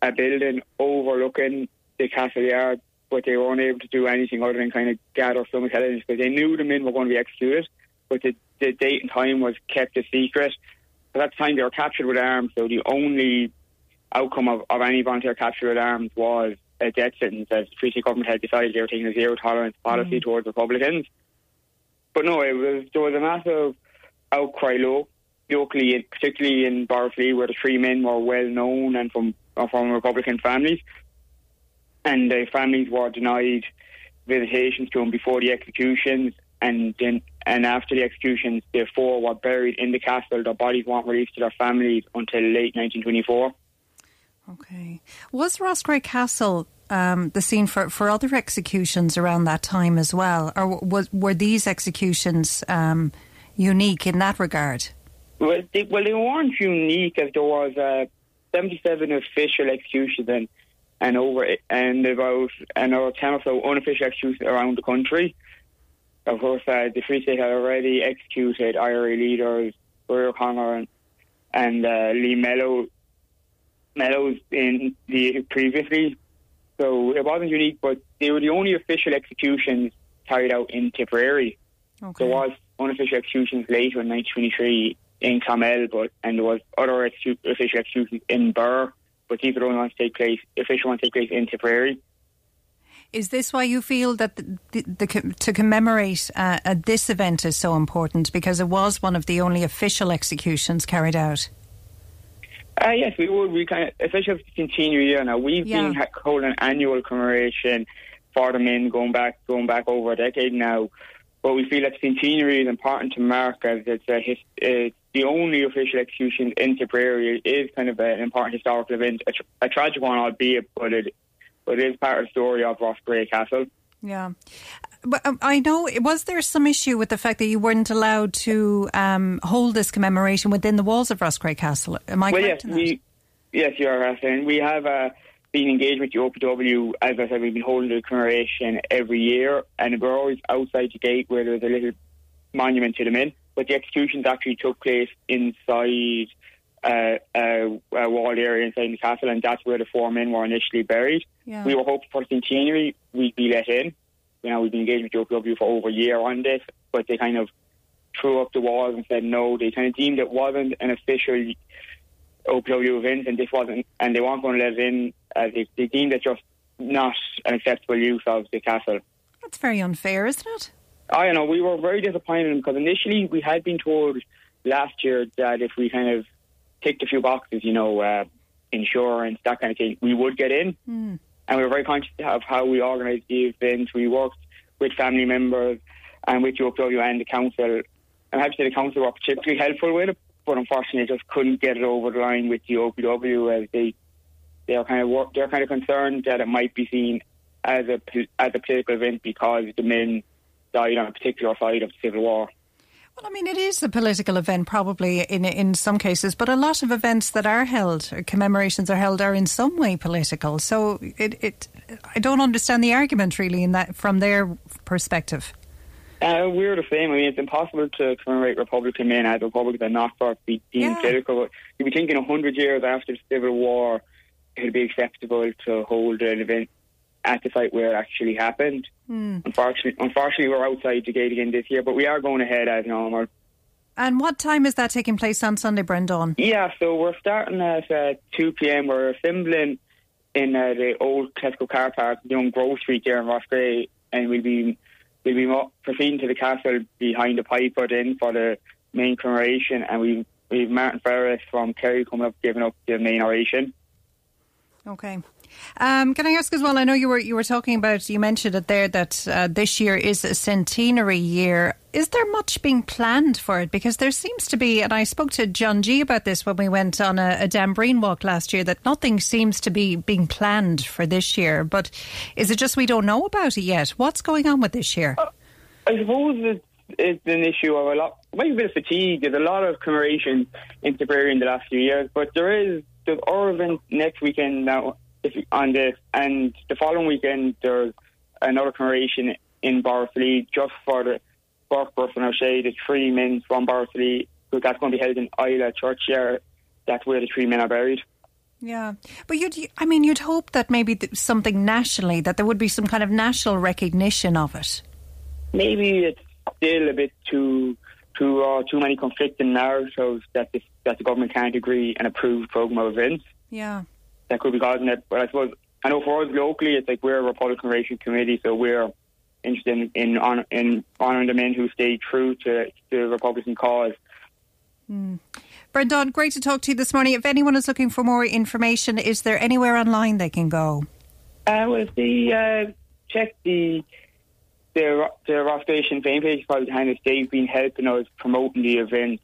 a building overlooking the castle yard, but they weren't able to do anything other than kind of gather some intelligence because they knew the men were going to be executed, but the, the date and time was kept a secret. At that time, they were captured with arms, so the only outcome of, of any volunteer capture with arms was a death sentence, as the State government had decided they were taking a zero tolerance policy mm. towards Republicans. But no, it was there was a massive outcry lo- locally, particularly in Borrisoleigh, where the three men were well known and from uh, from Republican families, and the families were denied visitations to them before the executions, and then and after the executions, the four were buried in the castle. Their bodies weren't released to their families until late 1924. Okay. Was Roscrea Castle um, the scene for, for other executions around that time as well? Or was, were these executions um, unique in that regard? Well, they, well, they weren't unique as there was uh, 77 official executions and, and over and about another 10 or so unofficial executions around the country. Of course, uh, the Free State had already executed IRA leaders Rory O'Connor and, and uh, Liam Mello, Mellows in the previously. So it wasn't unique, but they were the only official executions carried out in Tipperary. Okay. There was unofficial executions later in 1923 in Clonmel, but and there was other execu- official executions in Birr, but these are the only ones to take place. Official ones take place in Tipperary. Is this why you feel that the, the, the, to commemorate uh, uh, this event is so important? Because it was one of the only official executions carried out. Uh, yes, we would. We kind of officials continue year now. We've Yeah. been ha- holding annual commemoration for the men going back going back over a decade now. But we feel that centenary is important to mark as it's a his, the only official execution in Tipperary is kind of an important historical event, a, tra- a tragic one, albeit, but it, but it is part of the story of Roscrea Castle. Yeah. But um, I know, was there some issue with the fact that you weren't allowed to um, hold this commemoration within the walls of Roscrea Castle? Am I well, correct yes, in that? we, yes, you are, saying we have uh, been engaged with the OPW. As I said, we've been holding the commemoration every year, and we're always outside the gate where there's a little monument to the men. But the executions actually took place inside uh, a, a walled area inside the castle, and that's where the four men were initially buried. Yeah. We were hoping for the centenary we'd be let in. You know, we've been engaged with the OPW for over a year on this, but they kind of threw up the walls and said no. They kind of deemed it wasn't an official OPW event, and this wasn't, and they weren't going to let it in. Uh, they, they deemed it just not an acceptable use of the castle. That's very unfair, isn't it? I know. We were very disappointed because initially we had been told last year that if we kind of ticked a few boxes, you know, uh, insurance, that kind of thing, we would get in. Mm. And we were very conscious of how we organised the event. We worked with family members and with the OPW and the council. And I'm happy to say the council were particularly helpful with it, but unfortunately just couldn't get it over the line with the OPW as they they're kind of they're kind of concerned that it might be seen as a as a political event because the men died on a particular side of the civil war. Well, I mean, it is a political event, probably in in some cases, but a lot of events that are held, or commemorations are held, are in some way political. So it, it I don't understand the argument really in that from their perspective. Uh, we're the same. I mean, it's impossible to commemorate Republican men as Republicans are not for be deemed Yeah. political. You'd be thinking a hundred years after the Civil War, it'd be acceptable to hold an event at the site where it actually happened. Unfortunately, unfortunately, we're outside the gate again this year, but we are going ahead as normal. And what time is that taking place on Sunday, Brendan? Yeah, so we're starting at uh, 2 p.m. We're assembling in uh, the old Tesco car park, down Grove Street there in Roscrea, and we'll be we'll be proceeding to the castle behind the piper then for the main commemoration, and we we've Martin Ferris from Kerry coming up giving up the main oration. Okay. Um, can I ask as well? I know you were you were talking about you mentioned it there that uh, this year is a centenary year. Is there much being planned for it? Because there seems to be, and I spoke to John G about this when we went on a, a Dan Breen walk last year. That nothing seems to be being planned for this year. But is it just we don't know about it yet? What's going on with this year? I suppose it's, it's an issue of a lot, maybe a bit of fatigue. There's a lot of commemoration in Tipperary in the last few years, but there is the our event next weekend now if, on this, and the following weekend there's another commemoration in Borrisoleigh just for the Burkbus and O'Shea, the three men from Borrisoleigh. So that's going to be held in Isla Churchyard. That's where the three men are buried. Yeah, but you'd, I mean, you'd hope that maybe th- something nationally, that there would be some kind of national recognition of it. maybe it's still a bit too too uh, too many conflicting narratives that the, that the government can't agree and approve program of events. Yeah. That could be causing it. But I suppose I know for us locally, it's like we're a Republican Relation Committee, so we're interested in in, in honouring the men who stayed true to the Republican cause. Brendan, great to talk to you this morning. If anyone is looking for more information, is there anywhere online they can go? Uh, well, if they uh, check the the the Rock Station fan page, probably behind us, they've been helping us promoting the event,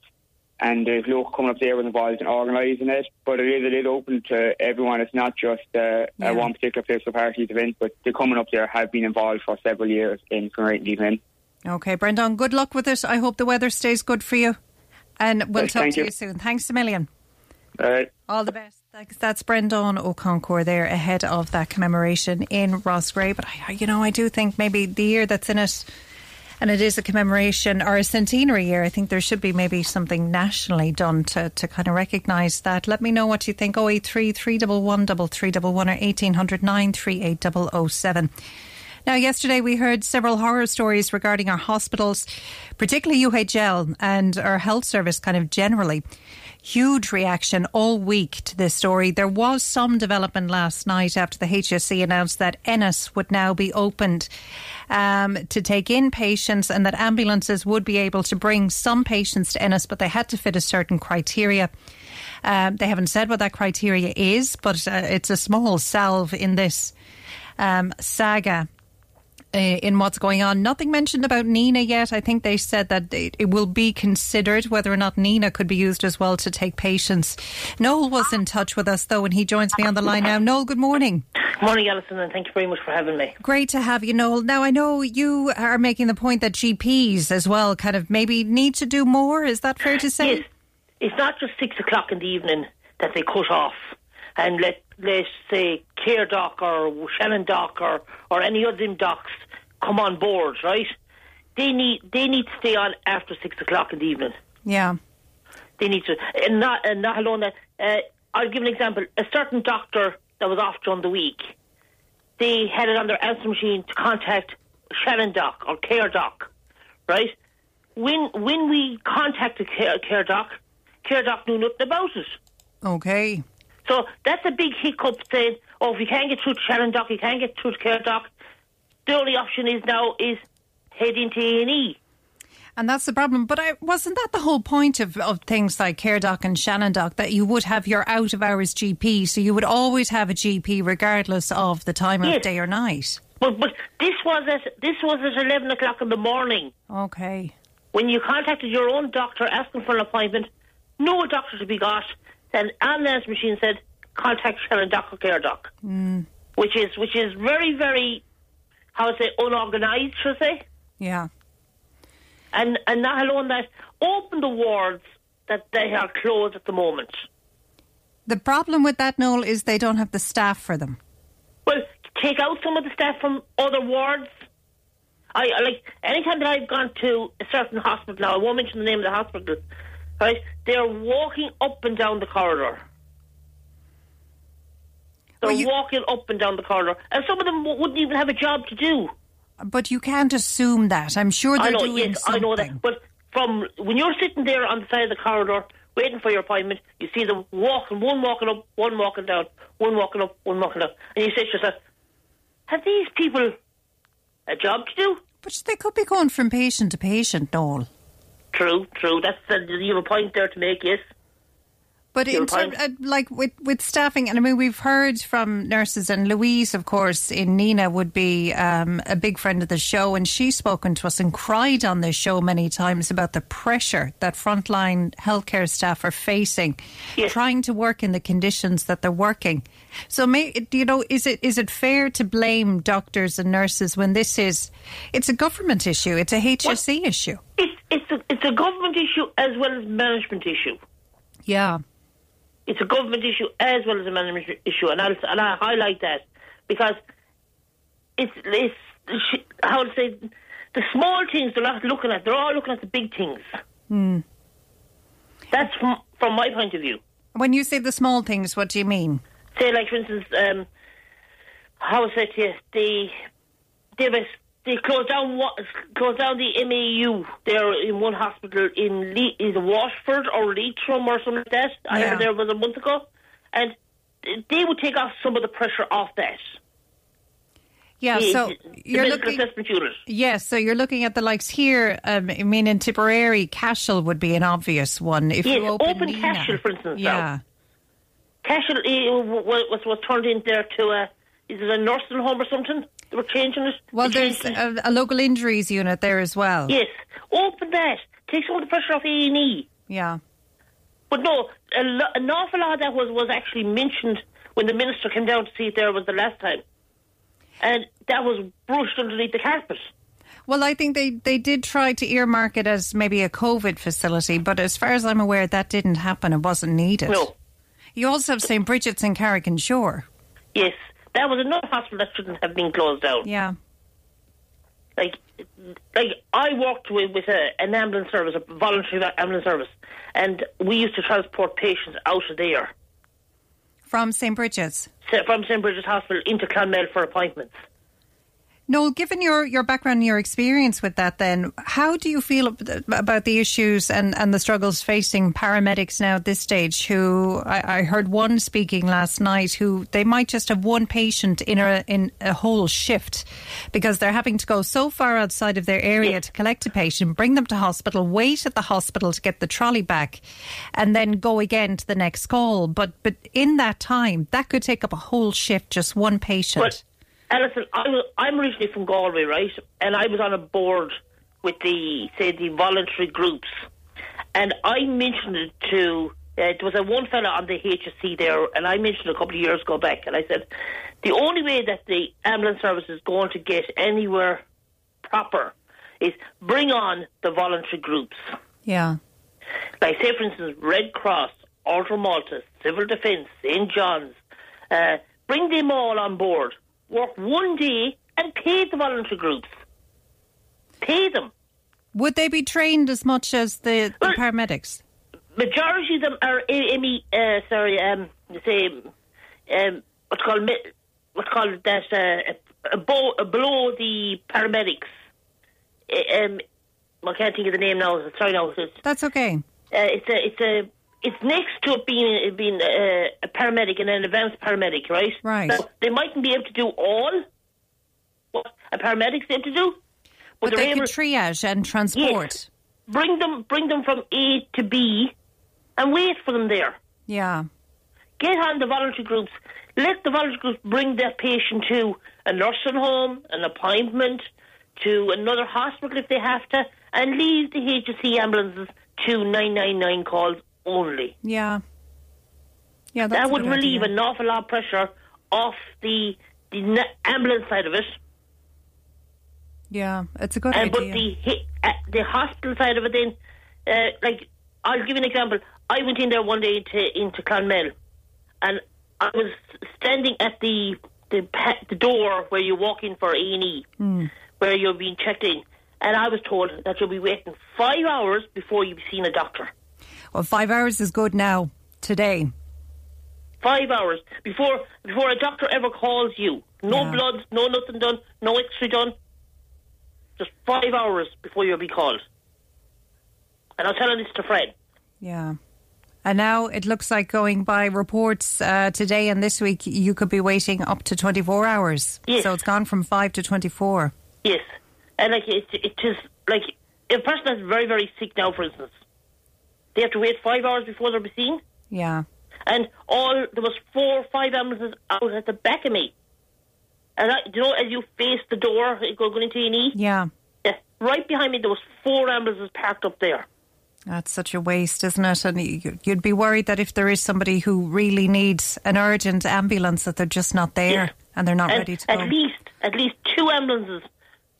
and there's local coming up there was involved in organising it. But it is it is open to everyone. It's not just uh, Yeah. a one particular political party's event, but the coming up there have been involved for several years in promoting the event. Okay, Brendan, good luck with it. I hope the weather stays good for you. And we'll Yes, talk to you. you. soon. Thanks a million. All right. All the best. Thanks. That's Brendan O'Concourt there ahead of that commemoration in Roscrea. But, I, you know, I do think maybe the year that's in it, and it is a commemoration or a centenary year, I think there should be maybe something nationally done to, to kind of recognise that. Let me know what you think. 083 311 3311 or 1800 938 007. Now, yesterday we heard several horror stories regarding our hospitals, particularly UHL and our health service kind of generally. Huge reaction all week to this story. There was some development last night after the HSE announced that Ennis would now be opened um, to take in patients and that ambulances would be able to bring some patients to Ennis, but they had to fit a certain criteria. Um, they haven't said what that criteria is, but uh, it's a small salve in this um, saga uh, in what's going on. Nothing mentioned about Nenagh yet. I think they said that it, it will be considered whether or not Nenagh could be used as well to take patients. Noel was in touch with us though, and he joins me on the line now. Noel, good morning. Morning, Alison, and thank you very much for having me. Great to have you, Noel. Now, I know you are making the point that GPs as well kind of maybe need to do more. Is that fair to say? Yes, it's not just six o'clock in the evening that they cut off and let let's say Care Doc or Shannon Doc or, or any of them docs come on board, right? They need they need to stay on after six o'clock in the evening. Yeah. They need to, and not and not alone that. Uh, I'll give an example. A certain doctor that was off during the week, they had it on their answer machine to contact Shannon Doc or Care Doc, right? When when we contacted Care, Care Doc, Care Doc knew nothing about it. Okay. So that's a big hiccup saying, oh, if you can't get through to Shannon Doc, you can't get through to Care Doc, the only option is now is head into A&E. And that's the problem. But I, wasn't that the whole point of, of things like Care Doc and Shannon Doc that you would have your out of hours GP, so you would always have a GP regardless of the time Yes. of day or night? But but this was at this was at eleven o'clock in the morning Okay. when you contacted your own doctor asking for an appointment. No doctor to be got. On the answer machine said contact Shannon Doc or Care Doc, Mm. which is which is very very how to say unorganised, should I say? Yeah. And and not alone that, open the wards that they are closed at the moment. The problem with that, Noel, is they don't have the staff for them. Well, take out some of the staff from other wards. I I like anytime that I've gone to a certain hospital now, I won't mention the name of the hospital, right? They're walking up and down the corridor. They're walking up and down the corridor, and some of them w- wouldn't even have a job to do. But you can't assume that. I'm sure they're I know, doing yes, something. I know that. But from when you're sitting there on the side of the corridor waiting for your appointment, you see them walking, one walking up, one walking down, one walking up, one walking down, and you say to yourself, "Have these people a job to do?" But they could be going from patient to patient, Noel. True, true. That's uh, you have a point there to make. Yes. But in terms, uh, like with, with staffing, and I mean, we've heard from nurses, and Louise, of course, in Nenagh would be um, a big friend of the show, and she's spoken to us and cried on this show many times about the pressure that frontline healthcare staff are facing, trying to work in the conditions that they're working. So, may, you know, is it is it fair to blame doctors and nurses when this is it's a government issue, it's a HSE issue? It's it's a it's a government issue as well as management issue. Yeah. It's a government issue as well as a management issue, and I'll and I highlight that because it's it's how to say the small things they're not looking at. They're all looking at the big things. Hmm. That's from from my point of view. When you say the small things, what do you mean? Say, like for instance, um, how I said to you, they closed down what closed down the MAU there in one hospital in Le- is Washford or Leitrim or something like that. I Yeah. heard there was a month ago, and they would take off some of the pressure off that. Yeah, The- so the you're looking. Yes, so you're looking at the likes here. Um, I mean, in Tipperary, Cashel would be an obvious one. If Yes, you open, open Nenagh. Cashel, for instance, now. Yeah, Cashel uh, was was turned in there to a is it a nursing home or something? They were changing it. well, there's a, a local injuries unit there as well. yes, open that. Take some of the pressure off A and E. Yeah. But no, a lo- an awful lot of that was, was actually mentioned when the minister came down to see it there was the last time. And that was brushed underneath the carpet. Well, I think they, they did try to earmark it as maybe a COVID facility, but as far as I'm aware, that didn't happen. It wasn't needed. No. You also have St. Bridget's in Carrick-on-Suir. Yes, that was another hospital that shouldn't have been closed down. Yeah. Like, like I worked with, with a, an ambulance service, a voluntary ambulance service, and we used to transport patients out of there From St. Bridget's. from St Bridget's Hospital into Clonmel for appointments. Noel, given your, your background and your experience with that, then, how do you feel about the issues and, and the struggles facing paramedics now at this stage? Who I, I heard one speaking last night, who they might just have one patient in a in a whole shift because they're having to go so far outside of their area to collect a patient, bring them to hospital, wait at the hospital to get the trolley back, and then go again to the next call. But but in that time, that could take up a whole shift, just one patient. But Alison, I was, I'm originally from Galway, right? And I was on a board with the, say, the voluntary groups. And I mentioned it to, uh, there was a one fella on the HSE there, and I mentioned a couple of years ago back, and I said, the only way that the ambulance service is going to get anywhere proper is bring on the voluntary groups. Yeah. Like, say, for instance, Red Cross, Ultra Malta, Civil Defence, St. John's. Uh, bring them all on board. Work one day and pay the voluntary groups. Pay them. Would they be trained as much as the, the paramedics? Majority of them are Amy. Uh, sorry, um, say um, what's called what's called that uh, below the paramedics. Um, I can't think of the name now. Sorry, no. That's okay. uh, it's a it's a it's next to it being being a, a paramedic and an advanced paramedic, right? Right. So they mightn't be able to do all what a paramedic's able to do, But, they're they could triage and transport. Yes, bring them bring them from A to B, and wait for them there. Yeah. Get on the voluntary groups. Let the voluntary groups bring their patient to a nursing home, an appointment, to another hospital if they have to, and leave the HSE ambulances to 999 calls only. Yeah. Yeah, that's that would relieve idea. an awful lot of pressure off the the ambulance side of it. Yeah, it's a good And but the uh, the hospital side of it, then, uh, like I'll give you an example. I went in there one day into into Clonmel, and I was standing at the the the door where you walk in for A and E, Hmm. where you're being checked in, and I was told that you'll be waiting five hours before you've seen a doctor. Well, five hours is good now, today. Five hours before before a doctor ever calls you. No Yeah. blood, no nothing done, no X-ray done. Just five hours before you'll be called. And I'm telling this to Fred. Yeah. And now it looks like going by reports uh, today and this week, you could be waiting up to 24 hours. Yes. So it's gone from 5 to 24. Yes, and like it, it is like if a person that's very very sick now, for instance, they have to wait five hours before they're seen. Yeah. And all there was four, five ambulances out at the back of me. And I, you know, as you face the door, going into an E. Yeah. Yeah, right behind me there was four ambulances parked up there. That's such a waste, isn't it? And you- you'd be worried that if there is somebody who really needs an urgent ambulance, that they're just not there Yeah. and they're not and ready to at go. least, at least two ambulances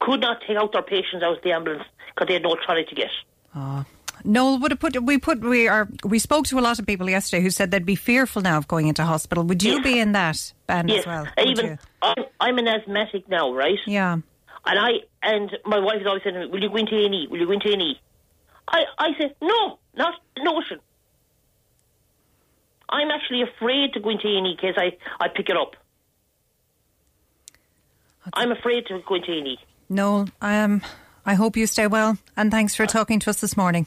could not take out their patients out of the ambulance because they had no trolley to get. Ah. Noel, would have put we put we are we spoke to a lot of people yesterday who said they'd be fearful now of going into hospital. Would you Yes. be in that band yes, as well? even? I'm, I'm an asthmatic now, right? Yeah. And I and my wife is always saying to me, "Will you go into any? Will you go into A and E?" I I said, "No, not notion." I'm actually afraid to go into A and in case I I pick it up. I'm afraid to go into any. Noel, um, I hope you stay well, and thanks for talking to us this morning.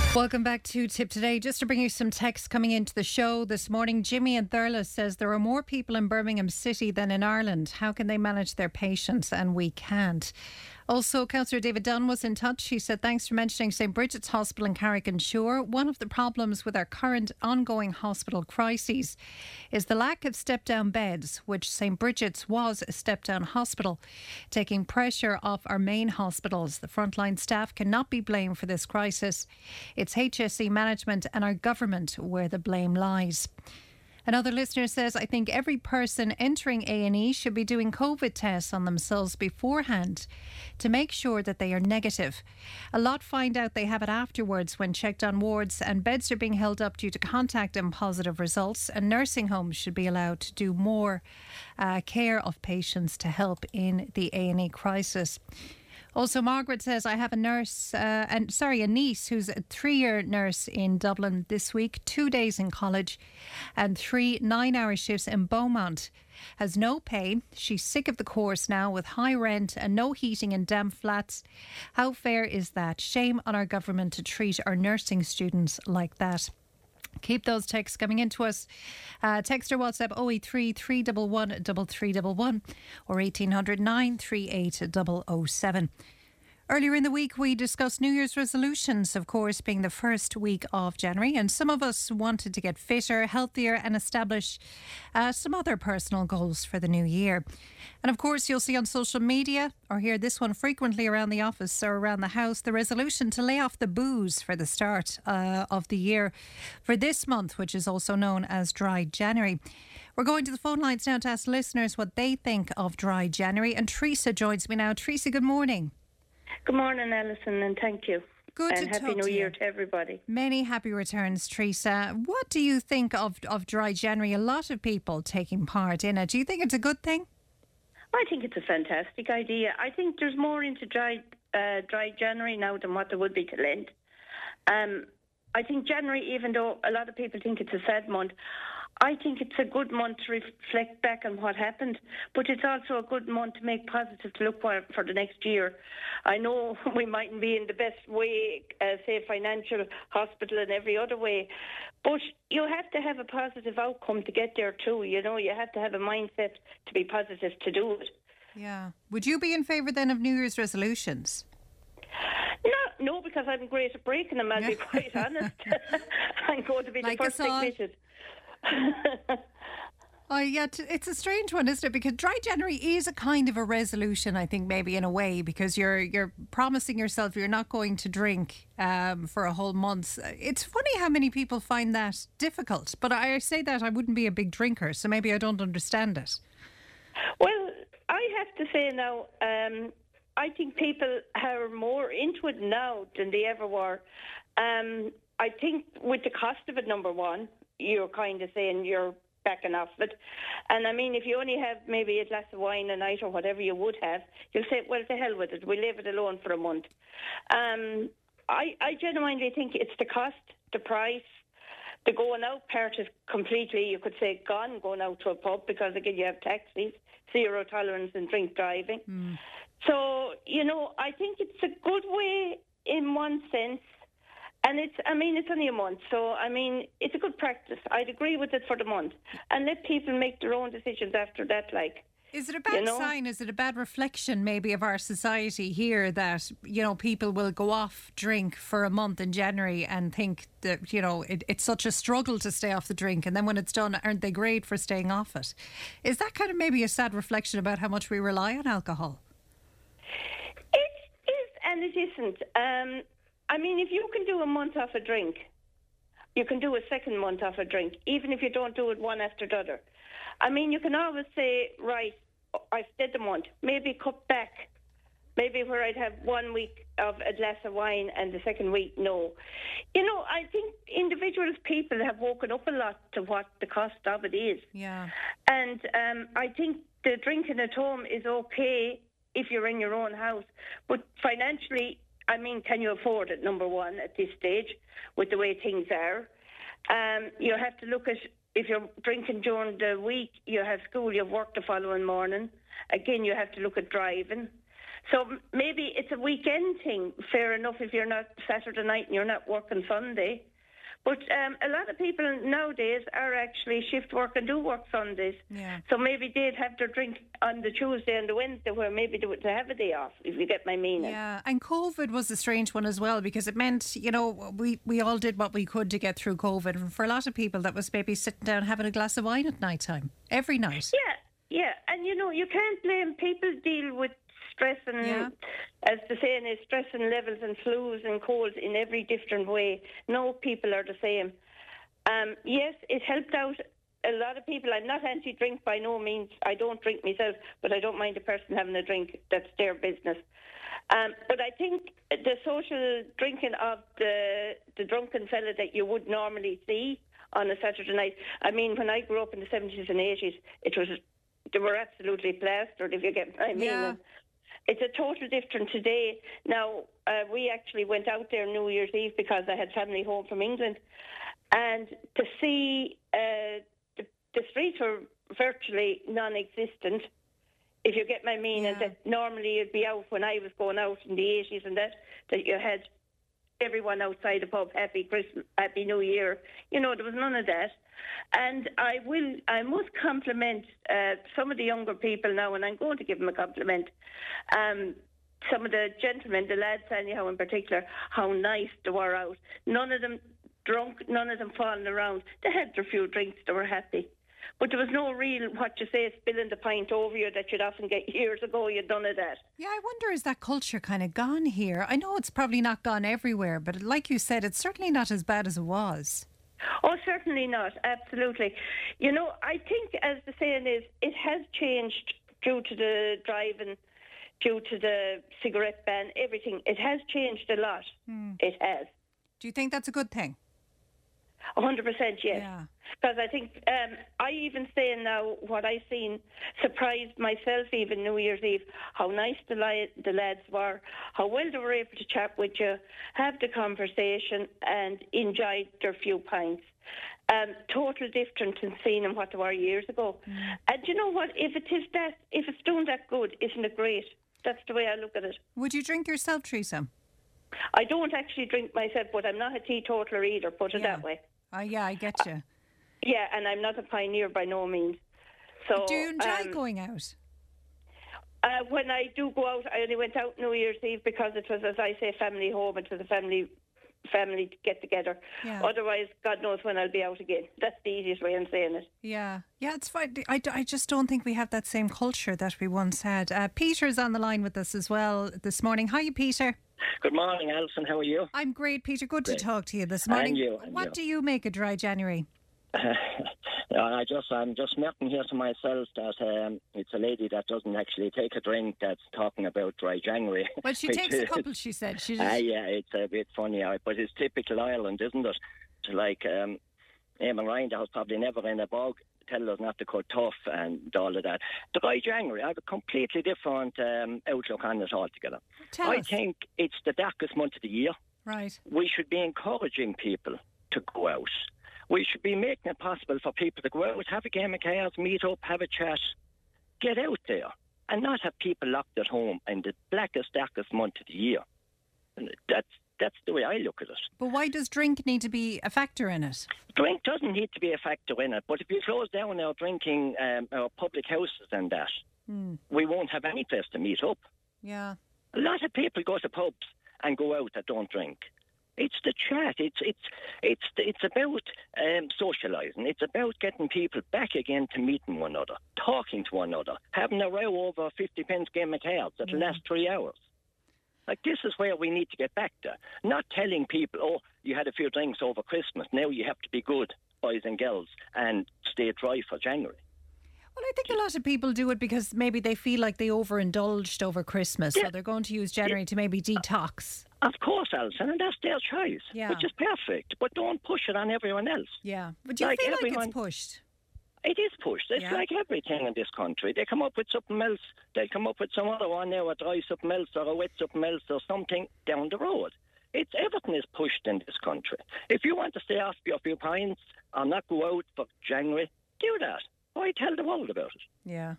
Welcome back to Tip Today. Just to bring you some text coming into the show this morning, Jimmy and Thurles says there are more people in Birmingham City than in Ireland. How can they manage their patients? And we can't. Also, Councillor David Dunne was in touch. He said, Thanks for mentioning St. Bridget's Hospital in Carrick-on-Suir. One of the problems with our current ongoing hospital crises is the lack of step down beds, which St. Bridget's was a step down hospital, taking pressure off our main hospitals. The frontline staff cannot be blamed for this crisis. It's HSE management and our government where the blame lies. Another listener says, I think every person entering A&E should be doing COVID tests on themselves beforehand to make sure that they are negative. A lot find out they have it afterwards when checked on wards and beds are being held up due to contact and positive results and nursing homes should be allowed to do more uh, care of patients to help in the A&E crisis. Also, Margaret says, I have a nurse, uh, and sorry, a niece who's a three year nurse in Dublin this week, two days in college, and three nine hour shifts in Beaumont. Has no pay. She's sick of the course now with high rent and no heating in damp flats. How fair is that? Shame on our government to treat our nursing students like that. Keep those texts coming into us. Uh, text or WhatsApp 083 311 3311 or 1800 938 007. Earlier in the week, we discussed New Year's resolutions, of course, being the first week of January. And some of us wanted to get fitter, healthier, and establish uh, some other personal goals for the new year. And of course, you'll see on social media or hear this one frequently around the office or around the house the resolution to lay off the booze for the start uh, of the year for this month, which is also known as Dry January. We're going to the phone lines now to ask listeners what they think of Dry January. And Teresa joins me now. Teresa, good morning. Good morning, Alison, and thank you. Good and happy New Year to everybody. Many happy returns, Teresa. What do you think of, of Dry January? A lot of people taking part in it. Do you think it's a good thing? I think it's a fantastic idea. I think there's more into dry uh, dry January now than what there would be to Lent. Um, I think January, even though a lot of people think it's a sad month, I think it's a good month to reflect back on what happened, but it's also a good month to make positive to look for, for the next year. I know we mightn't be in the best way, uh, say financial, hospital, and every other way, but you have to have a positive outcome to get there too. You know, you have to have a mindset to be positive to do it. Yeah. Would you be in favour then of New Year's resolutions? No, no, because I'm great at breaking them. I'll be quite honest. I'm going to be Like the first admitted. Oh, yeah, it's a strange one, isn't it? Because dry January is a kind of a resolution, I think, maybe in a way, because you're you're promising yourself you're not going to drink um, for a whole month. It's funny how many people find that difficult. But I say that I wouldn't be a big drinker, so maybe I don't understand it. Well, I have to say now, um, I think people are more into it now than they ever were. Um, I think with the cost of it, number one, you're kind of saying you're backing off it. And I mean, if you only have maybe a glass of wine a night or whatever you would have, you'll say, well, to hell with it. We'll leave it alone for a month. Um, I, I genuinely think it's the cost, the price, the going out part is completely, you could say, gone going out to a pub because again you have taxis, zero tolerance in drink driving. So you know, I think it's a good way in one sense, and it's. I mean, it's only a month, so I mean, it's a good practice. I'd agree with it for the month, and let people make their own decisions after that. Like, Is it a bad know? sign? Is it a bad reflection, maybe, of our society here that you know people will go off drink for a month in January and think that you know it, it's such a struggle to stay off the drink, and then when it's done, aren't they great for staying off it? Is that kind of maybe a sad reflection about how much we rely on alcohol? it is and it isn't. Um, I mean, if you can do a month off a drink, you can do a second month off a drink, even if you don't do it one after the other. I mean, you can always say, right, I've did the month, maybe cut back. Maybe where I'd have one week of a glass of wine and the second week no. You know, I think individuals, people have woken up a lot to what the cost of it is. Yeah. And um, I think the drinking at home is okay if you're in your own house. But financially, I mean, can you afford it, number one, at this stage, with the way things are? Um, you have to look at if you're drinking during the week, you have school, you have work the following morning. Again, you have to look at driving. So maybe it's a weekend thing. Fair enough if you're not Saturday night and you're not working Sunday. But um, a lot of people nowadays are actually shift work and do work Sundays. Yeah. So maybe they'd have their drink on the Tuesday and the Wednesday, where maybe they would have a day off, if you get my meaning. Yeah, and COVID was a strange one as well because it meant, you know, we, we all did what we could to get through COVID. And for a lot of people, that was maybe sitting down having a glass of wine at night time, every night. Yeah, yeah, and you know you can't blame people deal with stress and, Yeah. as the saying is, stress and levels and flus and colds in every different way. No people are the same. Um, yes, it helped out a lot of people. I'm not anti-drink by no means. I don't drink myself, but I don't mind a person having a drink. That's their business. Um, but I think the social drinking of the the drunken fella that you would normally see on a Saturday night. I mean, when I grew up in the 70s and 80s, it was they were absolutely plastered. If you get my meaning. Yeah. It's a total different today. Now, uh, we actually went out there New Year's Eve because I had family home from England, and to see uh, the, the streets were virtually non-existent. If you get my meaning, that normally you'd be out when I was going out in the eighties, and that that you had everyone outside the pub, happy Christmas, happy New Year. You know, there was none of that. And I will, I must compliment uh, some of the younger people now, and I'm going to give them a compliment. Um, some of the gentlemen, the lads anyhow in particular, how nice they were out. None of them drunk, none of them falling around. They had their few drinks, they were happy. But there was no real, what you say, spilling the pint over you that you'd often get years ago. you'd done of that. Yeah, I wonder is that culture kind of gone here? I know it's probably not gone everywhere, but like you said, it's certainly not as bad as it was. Oh, certainly not. Absolutely. You know, I think, as the saying is, it has changed due to the driving, due to the cigarette ban, everything. It has changed a lot. Hmm. It has. Do you think that's a good thing? A hundred percent, yes. Because I think um, I even say now what I've seen surprised myself even New Year's Eve how nice the, li- the lads were, how well they were able to chat with you, have the conversation, and enjoy their few pints. Um, total different in seeing them what they were years ago. And you know what? If it is that, if it's doing that good, isn't it great? That's the way I look at it. Would you drink yourself, Teresa? I don't actually drink myself, but I'm not a teetotaler either. Put it that way. Oh, yeah, I get you. Yeah, and I'm not a pioneer by no means. So Do you enjoy um, going out? Uh, when I do go out, I only went out New Year's Eve because it was, as I say, family home. It was a family family get together. Yeah. Otherwise, God knows when I'll be out again. That's the easiest way of saying it. Yeah, yeah, it's fine. I, I just don't think we have that same culture that we once had. Uh, Peter's on the line with us as well this morning. Hi, Peter. Good morning, Alison. How are you? I'm great, Peter. Good Great. to talk to you this morning. And you, and what you. do you make of dry January? I just, I'm just smirking here to myself that um, it's a lady that doesn't actually take a drink that's talking about dry January. Well, she takes a couple, she said. She Ah, just, yeah, it's a bit funny, uh, but it's typical Ireland, isn't it? To like, um, Eamon Ryan was probably never in a bog, tell us not to cut tough and all of that. Dry January, I have a completely different um, outlook on this altogether. Tell I us. think it's the darkest month of the year. right. We should be encouraging people to go out. We should be making it possible for people to go out, have a game of cards, meet up, have a chat, get out there, and not have people locked at home in the blackest, darkest month of the year. That's that's the way I look at it. But why does drink need to be a factor in it? Drink doesn't need to be a factor in it, but if you close down our drinking, um, our public houses and that, Hmm. we won't have any place to meet up. Yeah. A lot of people go to pubs and go out that don't drink. It's the chat. It's it's it's it's about um, socialising. It's about getting people back again to meeting one another, talking to one another, having a row over a fifty pence game of cards that'll last three hours. Like this is where we need to get back to. Not telling people, oh, you had a few drinks over Christmas. Now you have to be good, boys and girls, and stay dry for January. Well, I think a lot of people do it because maybe they feel like they overindulged over Christmas, so they're going to use January to maybe detox. Of course, Alison, and that's their choice, Yeah. which is perfect. But don't push it on everyone else. Yeah. But do you Like feel like everyone- it's pushed? It is pushed. It's Yeah. like everything in this country. They come up with something else. They'll come up with some other one now, a dry something else or a wet something else or something down the road. It's everything is pushed in this country. If you want to stay off your few pints or not go out for January, do that. Why tell the world about it? Yeah.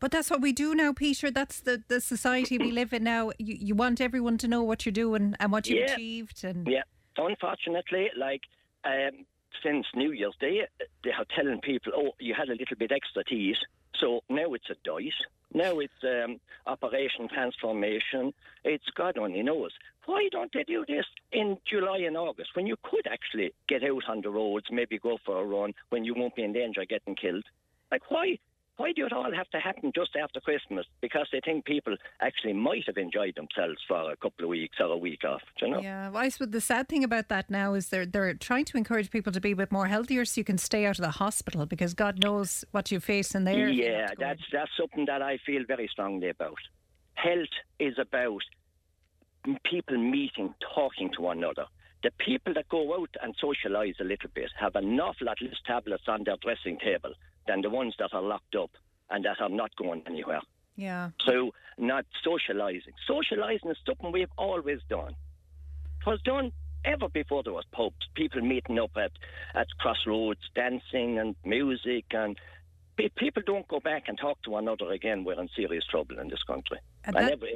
But that's what we do now, Peter. That's the, the society we live in now. You, you want everyone to know what you're doing and what you've Yeah. achieved. And Yeah. Unfortunately, like um, since New Year's Day, they are telling people, "Oh, you had a little bit extra to eat." So now it's a diet. Now it's um, Operation Transformation. It's God only knows. Why don't they do this in July and August when you could actually get out on the roads, maybe go for a run when you won't be in danger of getting killed? Like why? Why do it all have to happen just after Christmas? Because they think people actually might have enjoyed themselves for a couple of weeks or a week off. do You know? yeah, well, I suppose the sad thing about that now is they're they're trying to encourage people to be a bit more healthier so you can stay out of the hospital because God knows what you face in there. Yeah, that's that's something that I feel very strongly about. Health is about people meeting, talking to one another. The people that go out and socialise a little bit have an awful lot less tablets on their dressing table than the ones that are locked up and that are not going anywhere. Yeah. So not socialising. Socialising is something we've always done. It was done ever before there was pubs. People meeting up at, at crossroads, dancing and music, and people don't go back and talk to one another again. We're in serious trouble in this country. And I that- never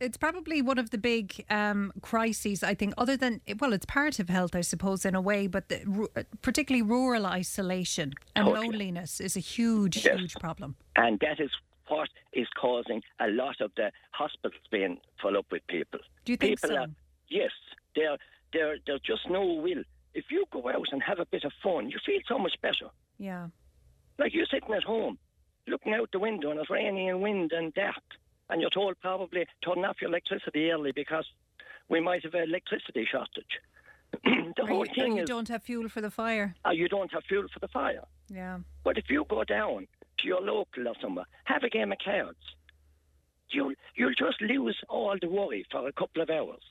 It's probably one of the big um, crises, I think, other than, well, it's part of health, I suppose, in a way, but the, ru- particularly rural isolation and Totally. loneliness is a huge, Yes. huge problem. And that is what is causing a lot of the hospitals being full up with people. Do you think people so? Are, yes, there, there, there's just no will. If you go out and have a bit of fun, you feel so much better. Yeah. Like you're sitting at home, looking out the window, and it's raining and wind and dark, and you're told probably turn off your electricity early because we might have an electricity shortage. the Or whole you, thing you is, don't have fuel for the fire. uh, you don't have fuel for the fire. Yeah. But if you go down to your local or somewhere, have a game of cards, you'll you'll just lose all the worry for a couple of hours,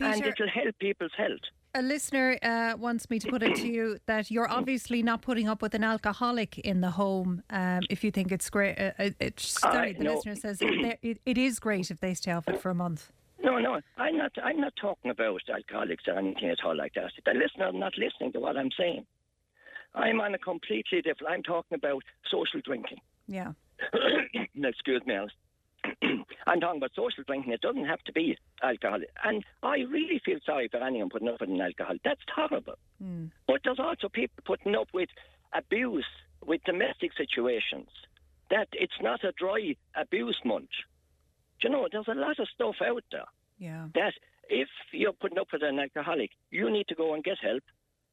and it'll help people's health. A listener uh, wants me to put it to you that you're obviously not putting up with an alcoholic in the home um, if you think it's great. Uh, uh, it's, sorry, the know. listener says it, it, it is great if they stay off it for a month. No, no, I'm not. I'm not talking about alcoholics or anything at all like that. The listener not listening to what I'm saying. I'm on a completely different. I'm talking about social drinking. Yeah. Excuse me, Alice. I'm talking about social drinking. It doesn't have to be alcohol. And I really feel sorry for anyone putting up with an alcohol. That's horrible. Mm. But there's also people putting up with abuse, with domestic situations. That it's not a dry abuse month. Do you know, there's a lot of stuff out there Yeah. that if you're putting up with an alcoholic, you need to go and get help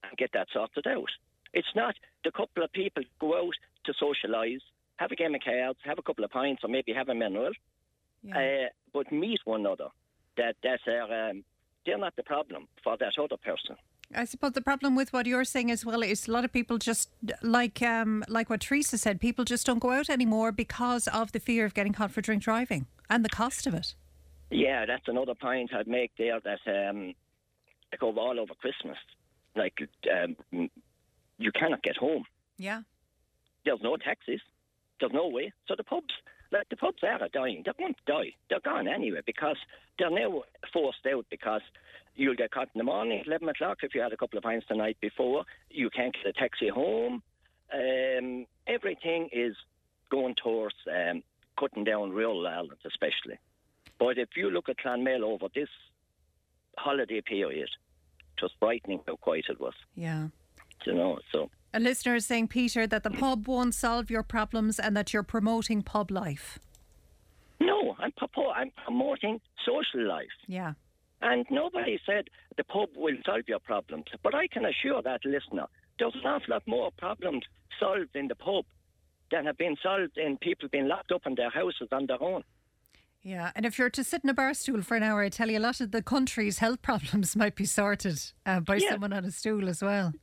and get that sorted out. It's not the couple of people go out to socialise, have a game of cards, have a couple of pints, or maybe have a mineral, uh, but meet one another. That that are um, they're not the problem for that other person. I suppose the problem with what you're saying as well is a lot of people just like um, like what Teresa said. People just don't go out anymore because of the fear of getting caught for drink driving and the cost of it. Yeah, that's another point I'd make there. That um, like over all over Christmas, like um, you cannot get home. Yeah. There's no taxis. There's no way. So the pubs, like the pubs are dying. They won't die. They're gone anyway because they're now forced out because you'll get caught in the morning at 11 o'clock if you had a couple of pints the night before. You can't get a taxi home. Um, everything is going towards um, cutting down rural Ireland, especially. But if you look at Clonmel over this holiday period, it was frightening how quiet it was. Yeah. You know, so A listener is saying, Peter, that the pub won't solve your problems and that you're promoting pub life. no, I'm, I'm promoting social life. Yeah. And nobody said the pub will solve your problems. But I can assure that listener, there's an awful lot more problems solved in the pub than have been solved in people being locked up in their houses on their own. Yeah, and if you're to sit in a bar stool for an hour, I tell you, a lot of the country's health problems might be sorted uh, by Yeah. someone on a stool as well.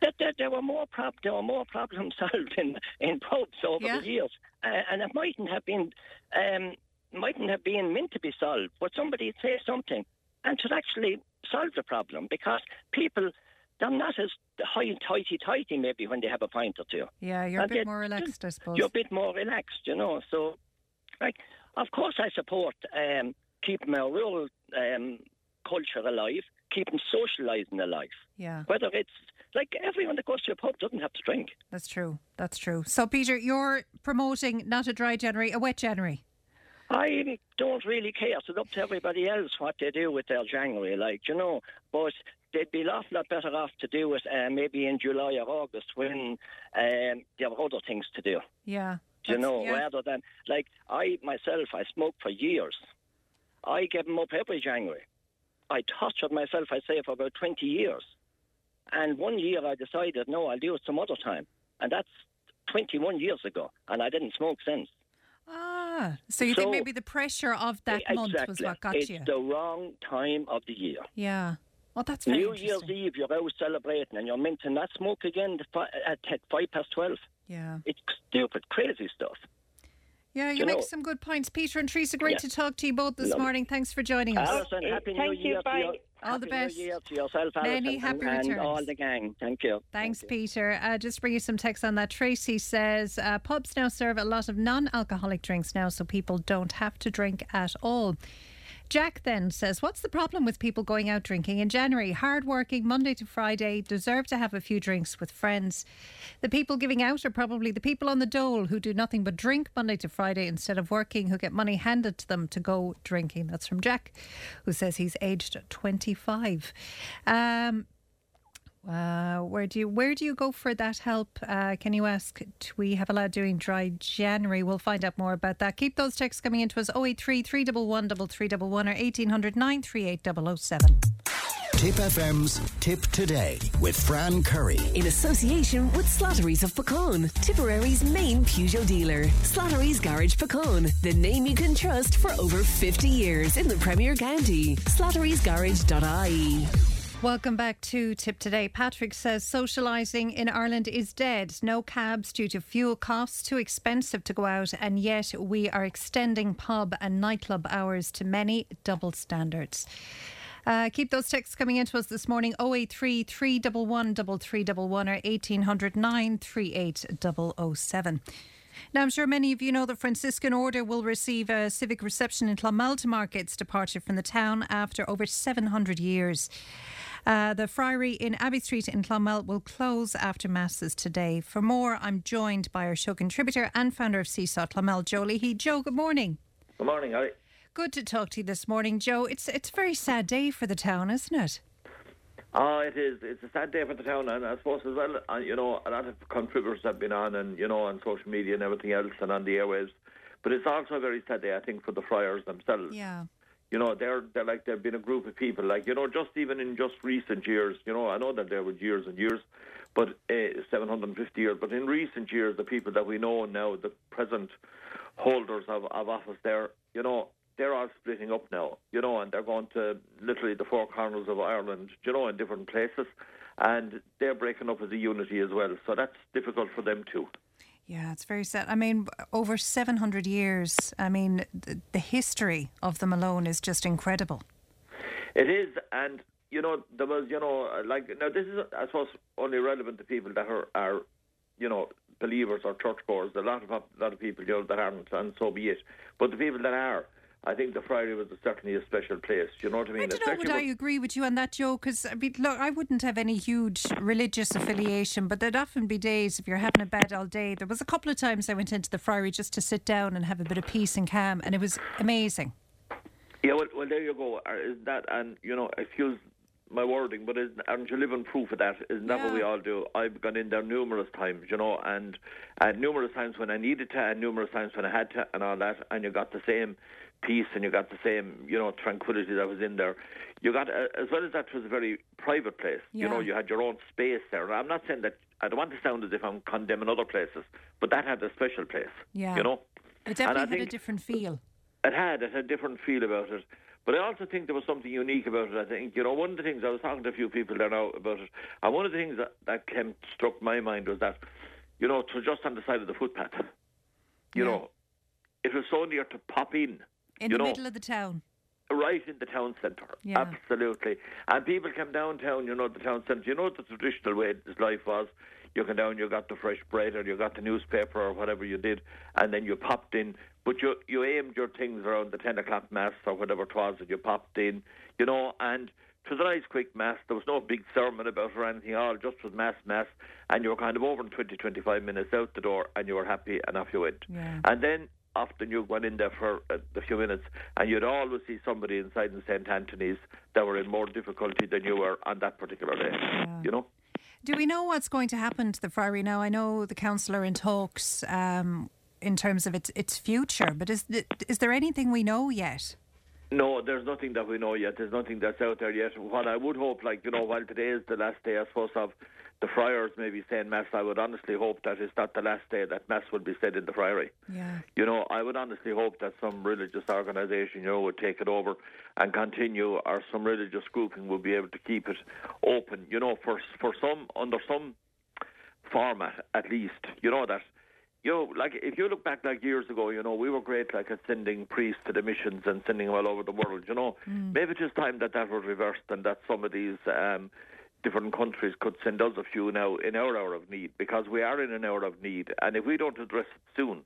That, that there were more prob- there were more problems solved in in pubs over Yeah. the years, uh, and it mightn't have been um, mightn't have been meant to be solved. But somebody say something, and to actually solve the problem because people they're not as high tighty tighty maybe when they have a pint or two. Yeah, you're a bit more relaxed, I suppose. You're a bit more relaxed, you know. So, like, of course, I support um, keeping our rural um, culture alive, keeping socialising alive. Yeah, Whether it's like everyone that goes to a pub doesn't have to drink. that's true. That's true. So, Peter, you're promoting not a dry January, a wet January. I don't really care. It's up to everybody else what they do with their January, like, you know. But they'd be an awful lot better off to do it uh, maybe in July or August when um, they have other things to do. Yeah. you know, yeah. rather than like I myself, I smoked for years. I gave them up every January. I tortured myself, I say, for about twenty years. And one year I decided, no, I'll do it some other time, and that's twenty-one years ago, and I didn't smoke since. Ah, so you think maybe the pressure of that month was what got it's you? the wrong time of the year. Yeah. Well, that's very New. Year's Eve, you're out celebrating, and you're meant to not smoke again at fi- at at five past twelve. Yeah. It's stupid, crazy stuff. Yeah, you you make know- some good points. Peter and Teresa, great Yeah. to talk to you both this Lovely. morning. Thanks for joining us. Alison, happy New Thank you. Year to Bye. you. All the Happy New best. Year to yourself, Many happy and, and all the gang. Thank you. Thanks, Peter. Uh, just bring you some text on that. Tracy says uh, pubs now serve a lot of non alcoholic drinks now, so people don't have to drink at all. Jack then says, What's the problem with people going out drinking in January? Hard working, Monday to Friday, deserve to have a few drinks with friends. The people giving out are probably the people on the dole who do nothing but drink Monday to Friday instead of working, who get money handed to them to go drinking. That's from Jack, who says he's aged 25. Um, uh, where do you where do you go for that help? Uh, can you ask? We have a lad doing dry January? We'll find out more about that. Keep those texts coming into us 083 311 3311 or 1800 938 007. Tip FM's Tip Today with Fran Curry. In association with Slattery's of Puckane, Tipperary's main Peugeot dealer. Slattery's Garage Puckane, the name you can trust for over 50 years in the Premier County. Slattery'sGarage.ie. Welcome back to Tip Today. Patrick says socialising in Ireland is dead. No cabs due to fuel costs, too expensive to go out, and yet we are extending pub and nightclub hours to many double standards. Uh, keep those texts coming into us this morning 083 311 3311 or 1800 938 Now, I'm sure many of you know the Franciscan Order will receive a civic reception in Clonmalta Market's departure from the town after over 700 years. Uh, the friary in Abbey Street in Clonmel will close after masses today. For more, I'm joined by our show contributor and founder of Seesaw Clonmel, Joe Leahy. Joe, good morning. Good morning, Harry. Good to talk to you this morning, Joe. It's it's a very sad day for the town, isn't it? Oh, it is. It's a sad day for the town, and I suppose as well, uh, you know, a lot of contributors have been on, and you know, on social media and everything else, and on the airwaves. But it's also a very sad day, I think, for the friars themselves. Yeah. You know, they're they're like they've been a group of people, like you know, just even in just recent years. You know, I know that there were years and years, but uh, 750 years. But in recent years, the people that we know now, the present holders of, of office, there, you know, they're all splitting up now, you know, and they're going to literally the four corners of Ireland, you know, in different places, and they're breaking up as a unity as well. So that's difficult for them too. Yeah, it's very sad. I mean, over 700 years. I mean, the, the history of them alone is just incredible. It is, and you know, there was, you know, uh, like now this is, I suppose, only relevant to people that are, are you know, believers or churchgoers. A lot of a lot of people, you know, that aren't, and so be it. But the people that are, I think the Friday was certainly a special place. You know what I mean? I don't know, would I agree with you on that, Joe? Because, I mean, look, I wouldn't have any huge religious affiliation, but there'd often be days if you're having a bad all day. There was a couple of times I went into the Friary just to sit down and have a bit of peace and calm, and it was amazing. Yeah, well, well, there you go. Is that and you know, excuse my wording, but isn't, aren't you living proof of that? Isn't that what we all do? I've gone in there numerous times, you know, and and numerous times when I needed to, and numerous times when I had to, and all that, and you got the same peace and you got the same, you know, tranquility that was in there. You got uh, as well as that was a very private place. yeah. You know, you had your own space there. I'm not saying that. I don't want to sound as if I'm condemning other places, but that had a special place. Yeah. You know. It definitely had a different feel. it had. It had a different feel about it. But I also think there was something unique about it. I think, you know, one of the things, I was talking to a few people there now about it, and one of the things that, that came, struck my mind was that, you know, it was just on the side of the footpath. You know, it was so near to pop in. In the know, middle of the town. right in the town centre. Yeah. Absolutely. And people come downtown, you know, the town centre. You know what the traditional way this life was? You come down, you got the fresh bread or you got the newspaper or whatever you did, and then you popped in. But you you aimed your things around the 10 o'clock mass or whatever it was, and you popped in, you know, and it was a nice quick mass. There was no big sermon about it or anything at all, just was mass, mass, and you were kind of over in 20, 25 minutes out the door, and you were happy, and off you went. Yeah. And then often you went in there for a, a few minutes, and you'd always see somebody inside in St Anthony's that were in more difficulty than you were on that particular day. You know. Do we know what's going to happen to the Friary now? I know the council are in talks um, in terms of its its future, but is is there anything we know yet? No, there's nothing that we know yet. There's nothing that's out there yet. What I would hope, like, you know, while today is the last day, I suppose, of the friars may be saying Mass, I would honestly hope that it's not the last day that Mass will be said in the friary. Yeah. You know, I would honestly hope that some religious organisation, you know, would take it over and continue, or some religious grouping will be able to keep it open, you know, for for some, under some format at least, you know, that you know, like if you look back like years ago, you know, we were great like at sending priests to the missions and sending them all over the world. You know, Mm. maybe it's time that that was reversed and that some of these um, different countries could send us a few now in our hour of need because we are in an hour of need, and if we don't address it soon,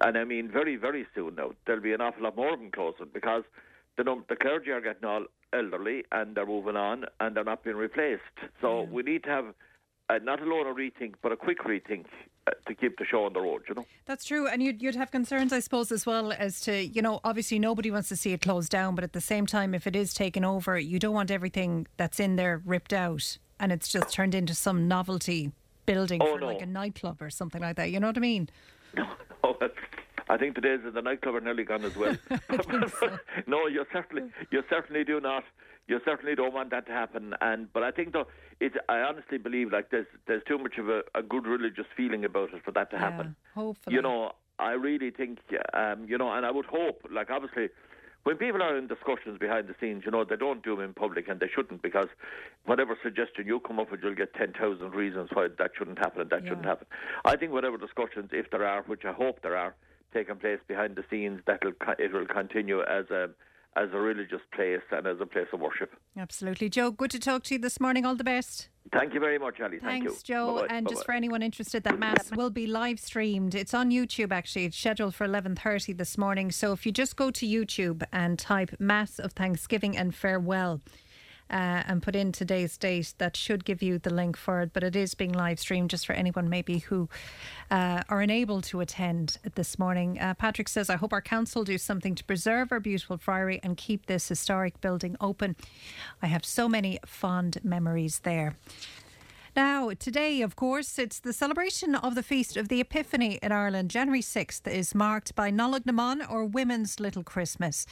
and I mean very very soon now, there'll be an awful lot more of them closing because the num- the clergy are getting all elderly and they're moving on and they're not being replaced. So we need to have uh, not alone a rethink, but a quick rethink Uh, to keep the show on the road. You know. That's true. And you'd, you'd have concerns, I suppose, as well as to, you know, obviously nobody wants to see it closed down, but at the same time, if it is taken over, you don't want everything that's in there ripped out and it's just turned into some novelty building Oh, for no. like a nightclub or something like that. You know what I mean? Oh, that's, I think the days of the nightclub are nearly gone as well. no, you certainly, you certainly do not. You certainly don't want that to happen. And but I think though, it, I honestly believe like there's there's too much of a, a good religious feeling about it for that to happen. Yeah, hopefully. You know, I really think, um, you know, and I would hope, like obviously. When people are in discussions behind the scenes, you know, they don't do them in public and they shouldn't because whatever suggestion you come up with, you'll get 10,000 reasons why that shouldn't happen and that shouldn't happen. I think whatever discussions, if there are, which I hope there are, taking place behind the scenes, that'll it will continue as a as a religious place and as a place of worship. Absolutely. Joe, good to talk to you this morning. All the best. Thank you very much, Ali. Thank Thanks, you. Joe. Bye-bye. And just Bye-bye. for anyone interested, that mass will be live streamed. It's on YouTube actually. It's scheduled for eleven thirty this morning. So if you just go to YouTube and type "Mass of Thanksgiving and Farewell." Uh, and put in today's date. That should give you the link for it, but it is being live streamed just for anyone maybe who uh, are unable to attend this morning. Uh, Patrick says, I hope our council do something to preserve our beautiful friary and keep this historic building open. I have so many fond memories there. Now, today, of course, it's the celebration of the Feast of the Epiphany in Ireland. January 6th is marked by Nollaig na mBan or Women's Little Christmas.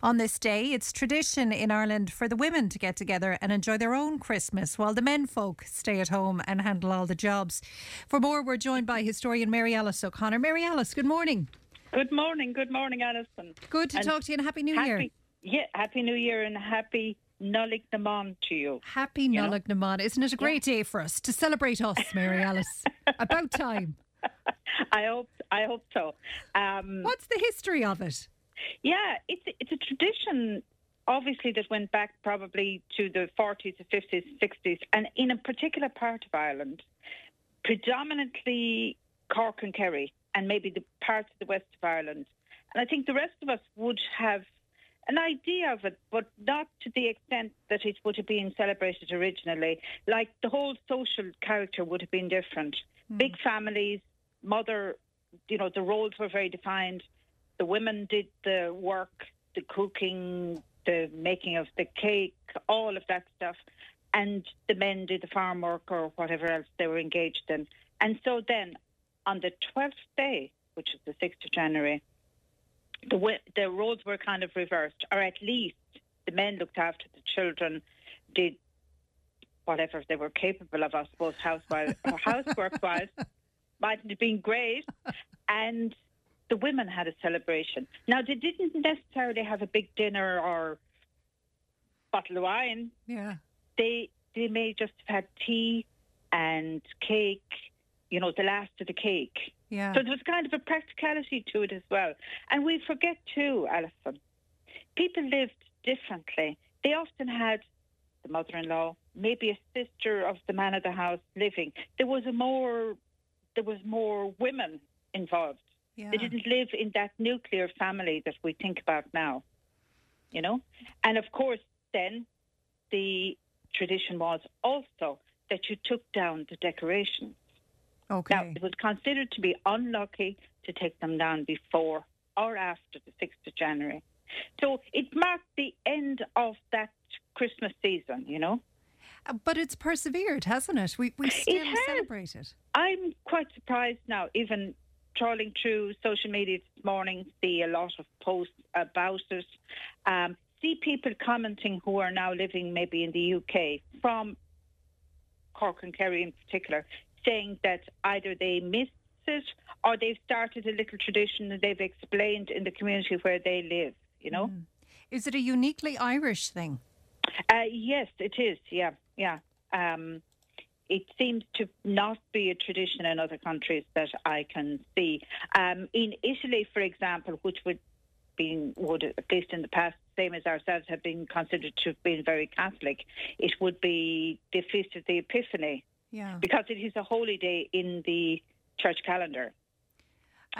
On this day, it's tradition in Ireland for the women to get together and enjoy their own Christmas while the men folk stay at home and handle all the jobs. For more, we're joined by historian Mary Alice O'Connor. Mary Alice, good morning. Good morning, good morning, Alison. Good to And talk to you and Happy New happy, Year. Yeah, Happy New Year and Happy Nollaig na mBan to you. Happy You Naman. Isn't it a great day for us to celebrate us, Mary Alice? About time. I hope I hope so. Um, What's the history of it? Yeah, it's it's a tradition, obviously that went back probably to the 40s, 50s, 60s, and in a particular part of Ireland, predominantly Cork and Kerry, and maybe the parts of the west of Ireland. And I think the rest of us would have an idea of it, but not to the extent that it would have been celebrated originally. Like the whole social character would have been different. Hmm. Big families, mother, you know, the roles were very defined. The women did the work, the cooking, the making of the cake, all of that stuff. And the men did the farm work or whatever else they were engaged in. And so then on the 12th day, which is the 6th of January, the the roles were kind of reversed, or at least the men looked after the children, did whatever they were capable of, I suppose, housewives or housework wise. Mightn't have been great, and the women had a celebration. Now they didn't necessarily have a big dinner or bottle of wine. Yeah. They they may just have had tea and cake, you know, the last of the cake. Yeah. So there was kind of a practicality to it as well. And we forget too, Alison, people lived differently. They often had the mother in law, maybe a sister of the man of the house living. There was a more there was more women involved. Yeah. They didn't live in that nuclear family that we think about now. You know? And of course then the tradition was also that you took down the decorations. Okay. Now, it was considered to be unlucky to take them down before or after the 6th of January. So it marked the end of that Christmas season, you know. Uh, But it's persevered, hasn't it? We, we still has. celebrate it. I'm quite surprised now, even trawling through social media this morning, see a lot of posts about it. Um, see people commenting who are now living maybe in the UK from Cork and Kerry in particular, saying that either they missed it or they've started a little tradition that they've explained in the community where they live, you know? Is it a uniquely Irish thing? Uh, yes, it is. Yeah, yeah. Um, it seems to not be a tradition in other countries that I can see. Um, in Italy, for example, which would be would at least in the past, same as ourselves, have been considered to have been very Catholic, it would be the feast of the Epiphany Yeah. because it is a holy day in the church calendar.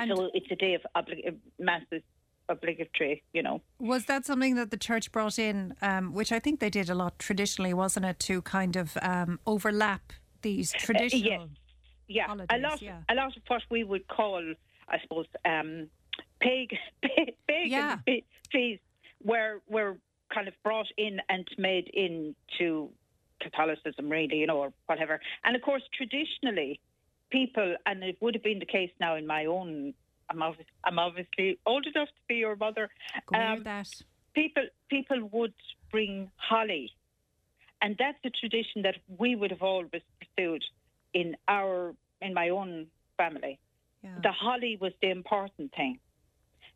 so it's a day of oblig- mass is obligatory, you know. Was that something that the church brought in, um, which I think they did a lot traditionally, wasn't it, to kind of um, overlap these traditional? Uh, yeah, a lot, yeah. a lot of what we would call, I suppose, um, pagan, pagan Yeah. fe- feasts were were kind of brought in and made into Catholicism, really, you know, or whatever. And of course, traditionally, people, and it would have been the case now in my own. I'm, obvi- I'm obviously old enough to be your mother. Um, that. people people would bring holly, and that's a tradition that we would have always pursued in our in my own family. The holly was the important thing,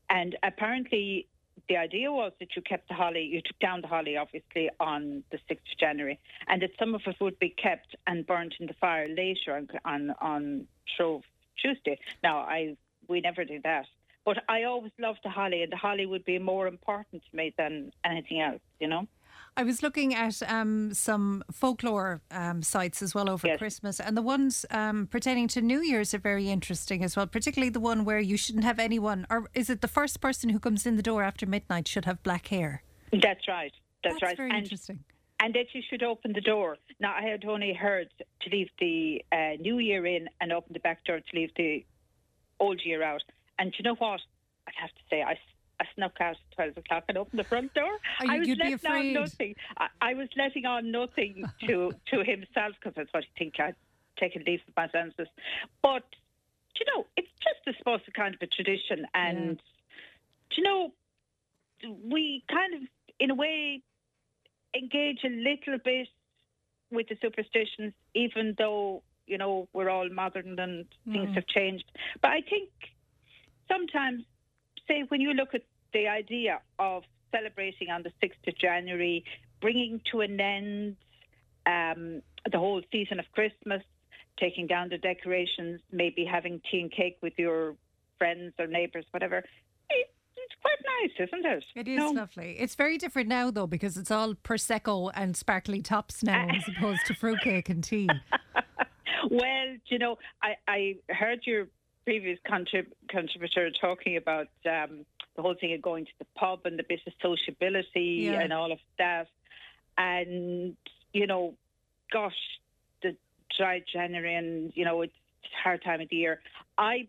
and apparently the idea was that you kept the holly, you took down the holly obviously on the sixth of January, and that some of it would be kept and burnt in the fire later on on, on Shrove Tuesday. Now I we never did that. But I always loved the holly, and the holly would be more important to me than anything else, you know? I was looking at um, some folklore um, sites as well over Christmas, and the ones um, pertaining to New Year's are very interesting as well. Particularly the one where you shouldn't have anyone, or is it the first person who comes in the door after midnight should have black hair? That's right. That's, That's right. very and, interesting. And that you should open the door. Now, I had only heard to leave the uh, new year in and open the back door to leave the old year out. And do you know what? I'd have to say, I, I snuck out at 12 o'clock and opened the front door. Oh, you- I was letting on nothing. I, I was letting on nothing to, to himself because that's what he think I'd taken leave of my senses. But, you know, it's just, I suppose, a kind of a tradition. And, do you know, we kind of, in a way, engage a little bit with the superstitions, even though you know we're all modern and things Mm. have changed. But I think sometimes, say, when you look at the idea of celebrating on the sixth of January, bringing to an end um, the whole season of Christmas, taking down the decorations, maybe having tea and cake with your friends or neighbours, whatever. It, it's quite nice, isn't it? It is lovely. It's very different now, though, because it's all prosecco and sparkly tops now, as opposed to fruitcake and tea. Well, you know, I, I heard your previous contrib- contributor talking about um, the whole thing of going to the pub and the bit of sociability Yeah. and all of that. And, you know, gosh, the dry January and, you know, it's a hard time of the year. I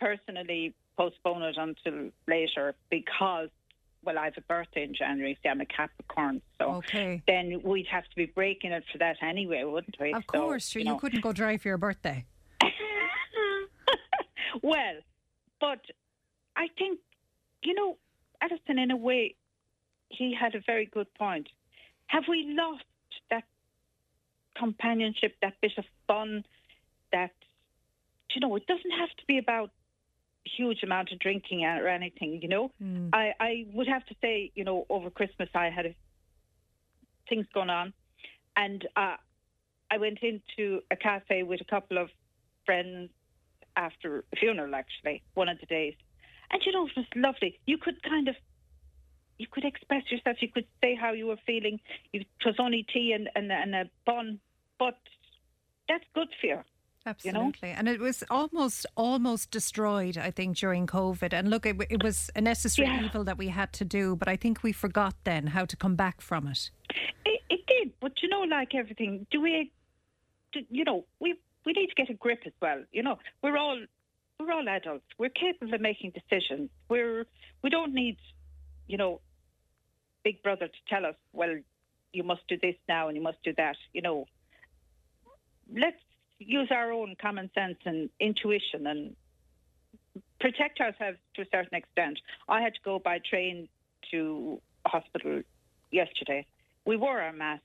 personally postpone it until later because, well, I have a birthday in January. See, I'm a Capricorn. So Okay. then we'd have to be breaking it for that anyway, wouldn't we? Of So, course, sure, you, know. couldn't go dry for your birthday. Well, but I think, you know, Edison, in a way, he had a very good point. Have we lost that companionship, that bit of fun, that, you know, it doesn't have to be about huge amount of drinking or anything, you know? I, I would have to say, you know, over Christmas I had a, things going on and uh, I went into a cafe with a couple of friends after a funeral, actually, one of the days. And you know, it was lovely. You could kind of, you could express yourself. You could say how you were feeling. It was only tea and, and, and a bun, but that's good for you. Absolutely. And it was almost almost destroyed, I think, during COVID. And look, it, it was a necessary Yeah. evil that we had to do, but I think we forgot then how to come back from it. It, it did, but you know, like everything, do we, do, you know, we we need to get a grip as well. You know, we're all we're all adults. We're capable of making decisions. We're we don't need, you know, Big Brother to tell us, well, you must do this now and you must do that. You know, let's use our own common sense and intuition and protect ourselves to a certain extent. I had to go by train to a hospital yesterday. We wore our masks.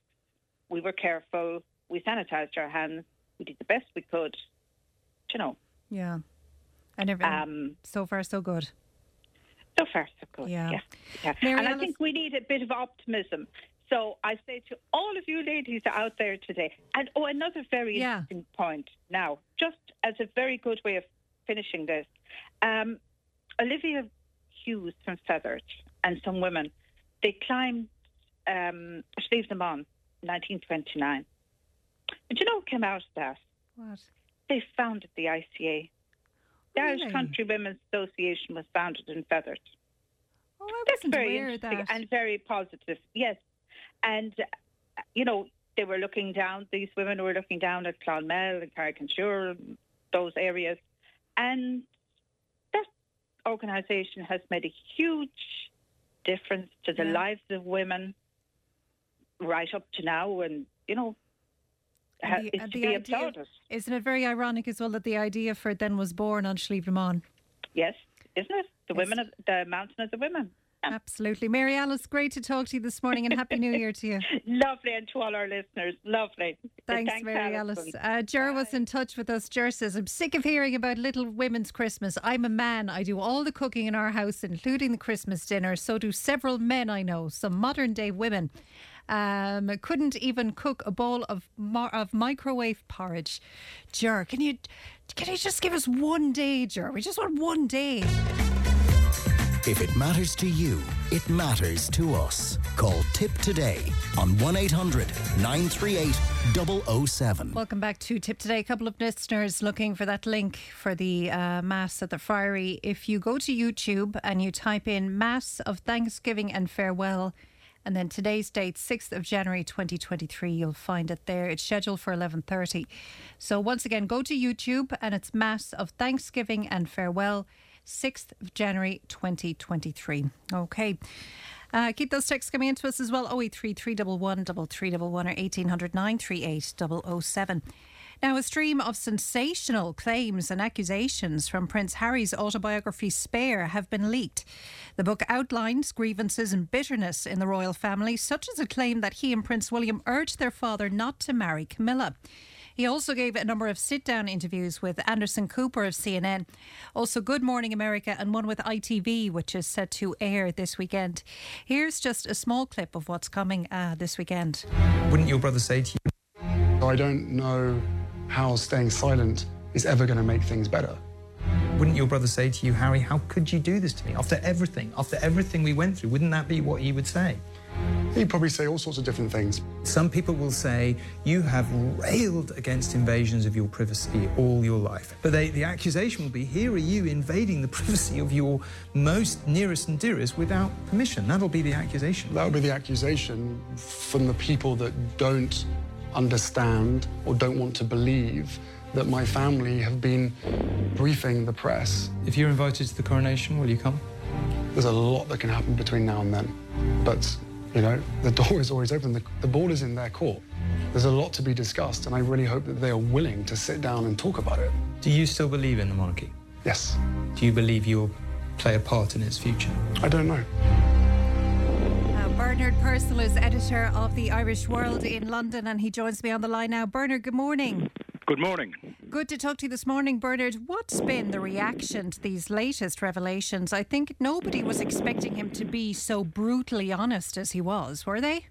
We were careful. We sanitized our hands. We did the best we could. You know, Yeah. And every, Um, so far, so good. so far so good. Yeah. Yeah. yeah. Mary And I think we need a bit of optimism. So I say to all of you ladies out there today, and oh, another very Yeah. interesting point now, just as a very good way of finishing this. Um, Olivia Hughes from Fethard and some women, they climbed um, Slieve na Mon, 1929. And you know what came out of that? What? They founded the ICA. The Irish Really? Country Women's Association was founded in Fethard. Oh, I That's wasn't very aware interesting that. and very positive. Yes, and uh, you know they were looking down. These women were looking down at Clonmel and Carrick-on-Suir, those areas, and that organisation has made a huge difference to the Yeah. lives of women right up to now, and you know. Ha- the- it's and to be idea- applauded. Isn't it very ironic as well that the idea for it then was born on Schlievemon? Yes, isn't it? The Yes. women, of, the mountain of the women. Absolutely. Mary Alice, great to talk to you this morning and Happy New Year to you. Lovely, and to all our listeners, lovely. Thanks, Thanks, Mary. Alice. Uh, Ger was in touch with us. Jer says, I'm sick of hearing about little women's Christmas. I'm a man. I do all the cooking in our house, including the Christmas dinner. So do several men I know, some modern day women. Um, couldn't even cook a bowl of mar- of microwave porridge. Ger, can you can you just give us one day, Ger? We just want one day. If it matters to you, it matters to us. Call Tip today on 1 800 938 007. Welcome back to Tip Today. A couple of listeners looking for that link for the uh, Mass at the Friary. If you go to YouTube and you type in Mass of Thanksgiving and Farewell, and then today's date, 6th of January 2023, you'll find it there. It's scheduled for 11.30. So once again, go to YouTube and it's Mass of Thanksgiving and Farewell, 6th of January 2023. Okay. Uh, keep those texts coming into us as well. 083 311 3311 or 1800 938 007. Now, a stream of sensational claims and accusations from Prince Harry's autobiography Spare have been leaked. The book outlines grievances and bitterness in the royal family, such as a claim that he and Prince William urged their father not to marry Camilla. He also gave a number of sit down interviews with Anderson Cooper of CNN, also Good Morning America, and one with ITV, which is set to air this weekend. Here's just a small clip of what's coming uh, this weekend. Wouldn't your brother say to you, I don't know how staying silent is ever going to make things better. wouldn't your brother say to you, Harry, how could you do this to me? After everything, after everything we went through, wouldn't that be what he would say? He'd probably say all sorts of different things. Some people will say you have railed against invasions of your privacy all your life. But they, the accusation will be here are you invading the privacy of your most nearest and dearest without permission. That'll be the accusation. That'll be the accusation from the people that don't understand or don't want to believe that my family have been briefing the press. If you're invited to the coronation, will you come? There's a lot that can happen between now and then. But, you know, the door is always open. The, the ball is in their court. There's a lot to be discussed, and I really hope that they are willing to sit down and talk about it. Do you still believe in the monarchy? Yes. Do you believe you'll play a part in its future? I don't know. Bernard Purcell is editor of the Irish World in London, and he joins me on the line now. Bernard, good morning. Good morning. Good to talk to you this morning, Bernard. What's been the reaction to these latest revelations? I think nobody was expecting him to be so brutally honest as he was, were they?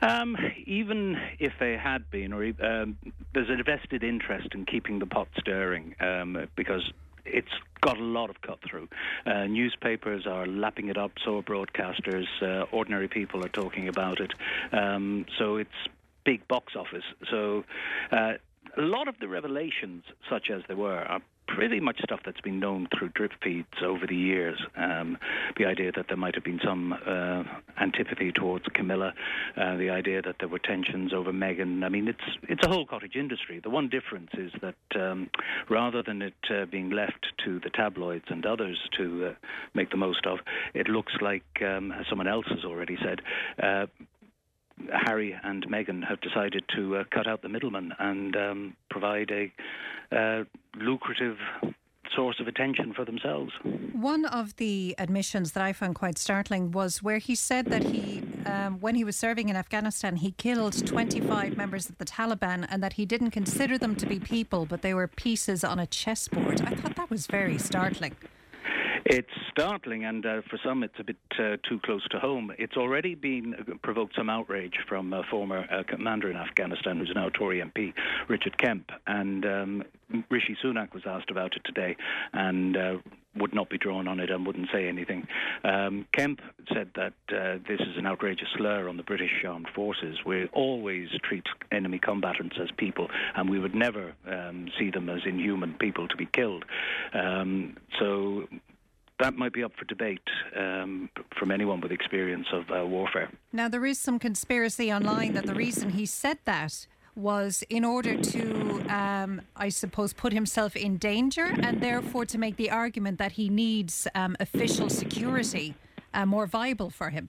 Um, even if they had been, or um, there's a vested interest in keeping the pot stirring um, because it's got a lot of cut through. Uh, newspapers are lapping it up, so are broadcasters. Uh, ordinary people are talking about it. Um, so it's big box office. So uh, a lot of the revelations, such as they were, are pretty much stuff that's been known through drip feeds over the years. Um, the idea that there might have been some uh, antipathy towards Camilla, uh, the idea that there were tensions over Meghan. I mean, it's it's a whole cottage industry. The one difference is that um, rather than it uh, being left to the tabloids and others to uh, make the most of, it looks like, um, as someone else has already said. Harry and Meghan have decided to uh, cut out the middleman and um, provide a uh, lucrative source of attention for themselves. One of the admissions that I found quite startling was where he said that he, um, when he was serving in Afghanistan, he killed 25 members of the Taliban and that he didn't consider them to be people, but they were pieces on a chessboard. I thought that was very startling. It's startling, and uh, for some, it's a bit uh, too close to home. It's already been uh, provoked some outrage from a former uh, commander in Afghanistan, who's now Tory MP, Richard Kemp, and um, Rishi Sunak was asked about it today, and uh, would not be drawn on it and wouldn't say anything. Um, Kemp said that uh, this is an outrageous slur on the British armed forces. We always treat enemy combatants as people, and we would never um, see them as inhuman people to be killed. Um, so that might be up for debate um, from anyone with experience of uh, warfare. Now, there is some conspiracy online that the reason he said that was in order to, um, I suppose, put himself in danger and therefore to make the argument that he needs um, official security uh, more viable for him.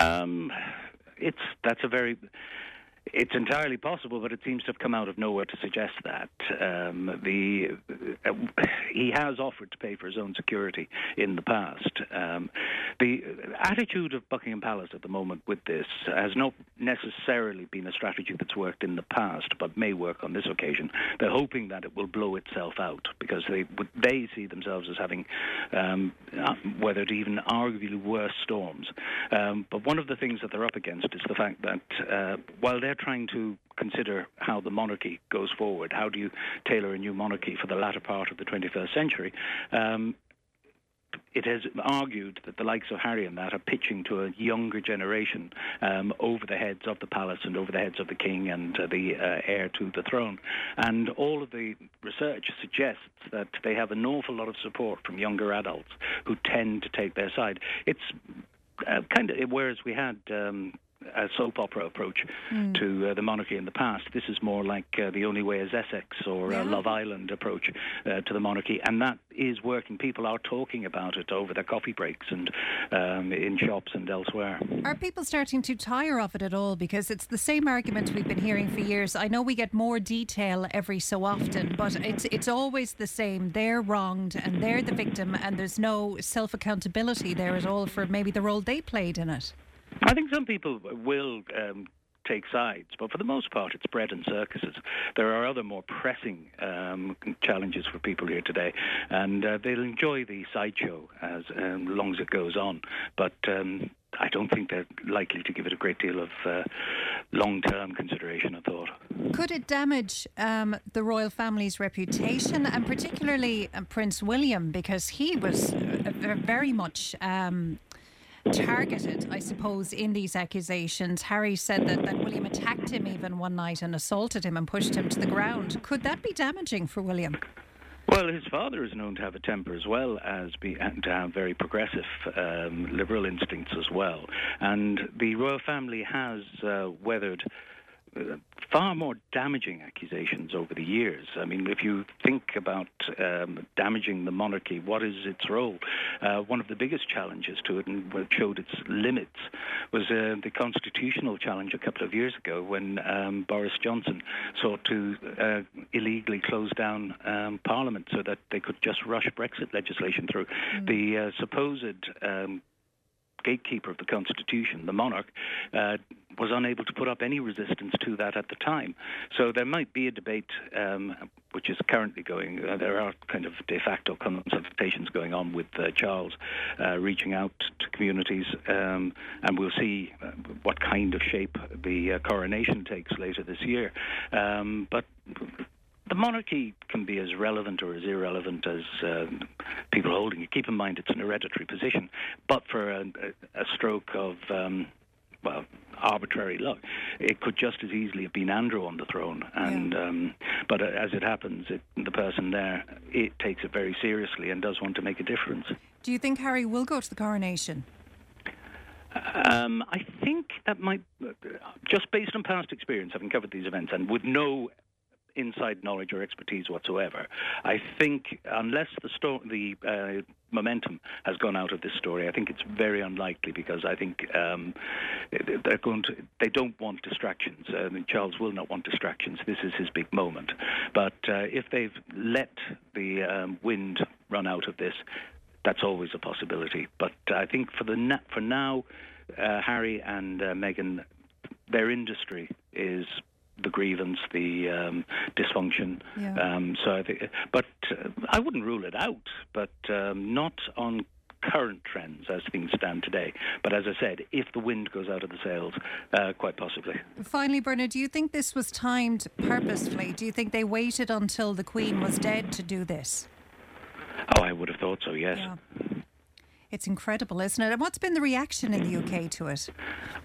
Um, it's that's a very it's entirely possible, but it seems to have come out of nowhere to suggest that. Um, the uh, he has offered to pay for his own security in the past. Um, the attitude of Buckingham Palace at the moment with this has not necessarily been a strategy that's worked in the past, but may work on this occasion. They're hoping that it will blow itself out because they they see themselves as having um, uh, weathered even arguably worse storms. Um, but one of the things that they're up against is the fact that uh, while they're trying to consider how the monarchy goes forward. How do you tailor a new monarchy for the latter part of the 21st century? Um, it has argued that the likes of Harry and that are pitching to a younger generation um, over the heads of the palace and over the heads of the king and uh, the uh, heir to the throne. And all of the research suggests that they have an awful lot of support from younger adults who tend to take their side. It's uh, kind of whereas we had um, a soap opera approach mm. to uh, the monarchy in the past. This is more like uh, the only way is Essex or uh, yeah. Love Island approach uh, to the monarchy, and that is working. People are talking about it over their coffee breaks and um, in shops and elsewhere. Are people starting to tire of it at all? Because it's the same argument we've been hearing for years. I know we get more detail every so often, but it's it's always the same. They're wronged and they're the victim, and there's no self accountability there at all for maybe the role they played in it. I think some people will um, take sides, but for the most part, it's bread and circuses. There are other more pressing um, challenges for people here today, and uh, they'll enjoy the sideshow as um, long as it goes on. But um, I don't think they're likely to give it a great deal of uh, long-term consideration or thought. Could it damage um, the royal family's reputation, and particularly uh, Prince William, because he was uh, very much um, targeted, I suppose, in these accusations. Harry said that, that William attacked him even one night and assaulted him and pushed him to the ground. Could that be damaging for William? Well, his father is known to have a temper as well as be and to have very progressive um, liberal instincts as well. And the royal family has uh, weathered far more damaging accusations over the years. I mean, if you think about um, damaging the monarchy, what is its role? Uh, one of the biggest challenges to it and what showed its limits was uh, the constitutional challenge a couple of years ago when um, Boris Johnson sought to uh, illegally close down um, Parliament so that they could just rush Brexit legislation through. Mm. The uh, supposed um, gatekeeper of the Constitution, the monarch, uh, was unable to put up any resistance to that at the time. So there might be a debate um, which is currently going. Uh, there are kind of de facto consultations going on with uh, Charles, uh, reaching out to communities, um, and we'll see uh, what kind of shape the uh, coronation takes later this year. Um, but the monarchy can be as relevant or as irrelevant as uh, people holding it. Keep in mind it's an hereditary position, but for a, a stroke of um, well, arbitrary luck, it could just as easily have been Andrew on the throne. And yeah. um, but uh, as it happens, it, the person there it takes it very seriously and does want to make a difference. Do you think Harry will go to the coronation? Um, I think that might, uh, just based on past experience, having covered these events, and with no inside knowledge or expertise whatsoever. I think unless the sto- the uh, momentum has gone out of this story, I think it's very unlikely because I think um, they're going to they don't want distractions. Uh, Charles will not want distractions. This is his big moment. But uh, if they've let the um, wind run out of this, that's always a possibility. But I think for the na- for now, uh, Harry and uh, Meghan, their industry is the grievance, the um, dysfunction. Yeah. Um, so I think, but uh, I wouldn't rule it out, but um, not on current trends as things stand today. But as I said, if the wind goes out of the sails, uh, quite possibly. Finally, Bernard, do you think this was timed purposefully? Do you think they waited until the Queen was dead to do this? Oh, I would have thought so. Yes. Yeah. It's incredible, isn't it? And what's been the reaction in the UK to it?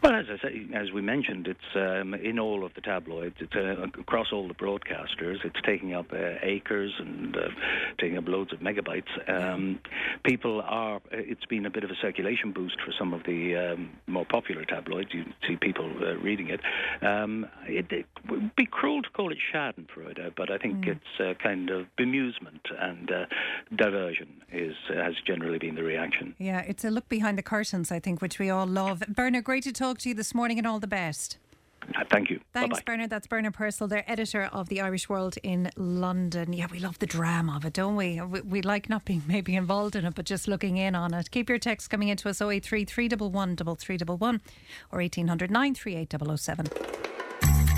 Well, as I say, as we mentioned, it's um, in all of the tabloids. It's uh, across all the broadcasters. It's taking up uh, acres and uh, taking up loads of megabytes. Um, people are. It's been a bit of a circulation boost for some of the um, more popular tabloids. You see people uh, reading it. Um, it. it. would be cruel to call it Schadenfreude, but I think Mm. it's uh, kind of bemusement and uh, diversion is has generally been the reaction. Yeah, it's a look behind the curtains, I think, which we all love. Bernard, great to talk to you this morning and all the best. Uh, thank you. Thanks, Bye-bye. Bernard. That's Bernard Purcell, their editor of the Irish World in London. Yeah, we love the drama of it, don't we? We, we like not being maybe involved in it, but just looking in on it. Keep your texts coming into us 083 311 3311 or 1800 938 007.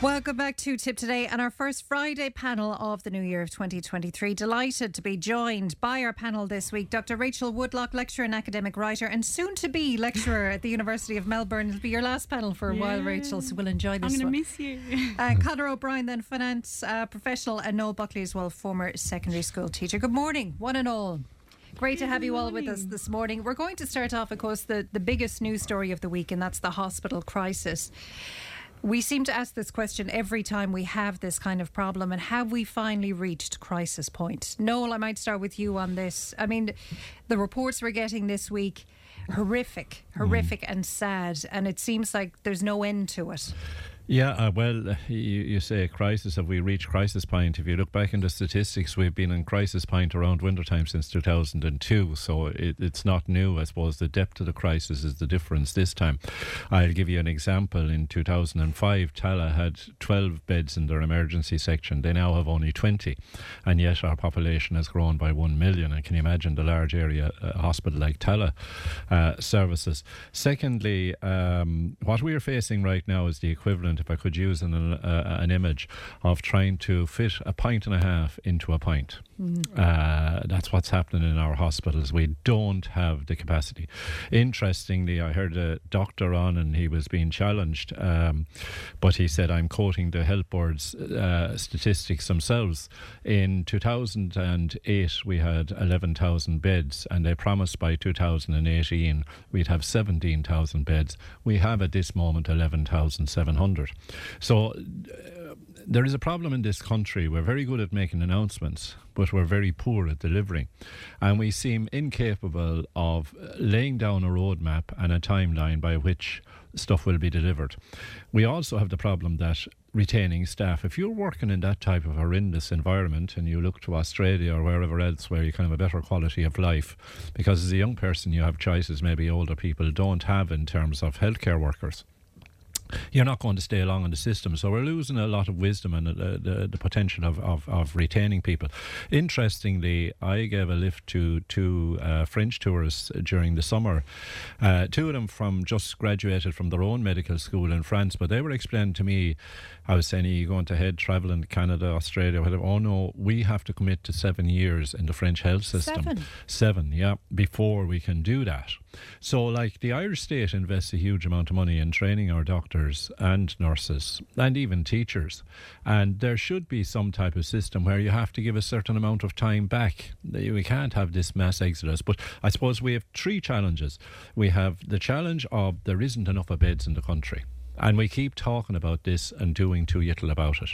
Welcome back to Tip Today and our first Friday panel of the new year of 2023. Delighted to be joined by our panel this week, Dr. Rachel Woodlock, lecturer and academic writer, and soon to be lecturer at the University of Melbourne. It'll be your last panel for a while, Rachel, so we'll enjoy this I'm going to miss you. Uh, Conor O'Brien, then finance uh, professional, and Noel Buckley as well, former secondary school teacher. Good morning, one and all. Great to have you all with us this morning. We're going to start off, of course, the, the biggest news story of the week, and that's the hospital crisis. We seem to ask this question every time we have this kind of problem, and have we finally reached crisis point? Noel, I might start with you on this. I mean, the reports we're getting this week horrific, horrific, mm. and sad, and it seems like there's no end to it. Yeah, uh, well, uh, you, you say crisis. Have we reached crisis point? If you look back into statistics, we've been in crisis point around wintertime since 2002. So it, it's not new. I suppose the depth of the crisis is the difference this time. I'll give you an example. In 2005, Tallaght had 12 beds in their emergency section. They now have only 20. And yet our population has grown by 1 million. And can you imagine the large area uh, hospital like Tallaght uh, services? Secondly, um, what we are facing right now is the equivalent if I could use an, uh, an image of trying to fit a pint and a half into a pint. Uh, that's what's happening in our hospitals. We don't have the capacity. Interestingly, I heard a doctor on and he was being challenged, um, but he said, I'm quoting the health board's uh, statistics themselves. In 2008, we had 11,000 beds, and they promised by 2018 we'd have 17,000 beds. We have at this moment 11,700. So uh, there is a problem in this country. We're very good at making announcements, but we're very poor at delivering. And we seem incapable of laying down a roadmap and a timeline by which stuff will be delivered. We also have the problem that retaining staff, if you're working in that type of horrendous environment and you look to Australia or wherever else where you can have a better quality of life, because as a young person you have choices maybe older people don't have in terms of healthcare workers you're not going to stay long in the system. So we're losing a lot of wisdom and the, the, the potential of, of, of, retaining people. Interestingly, I gave a lift to two uh, French tourists during the summer. Uh, two of them from just graduated from their own medical school in France, but they were explaining to me, I was saying, are you going to head traveling to Canada, Australia, whatever? Oh no, we have to commit to seven years in the French health system. Seven? Seven, yeah, before we can do that. So, like, the Irish state invests a huge amount of money in training our doctors and nurses and even teachers. And there should be some type of system where you have to give a certain amount of time back. We can't have this mass exodus. But I suppose we have three challenges. We have the challenge of there isn't enough of beds in the country. And we keep talking about this and doing too little about it.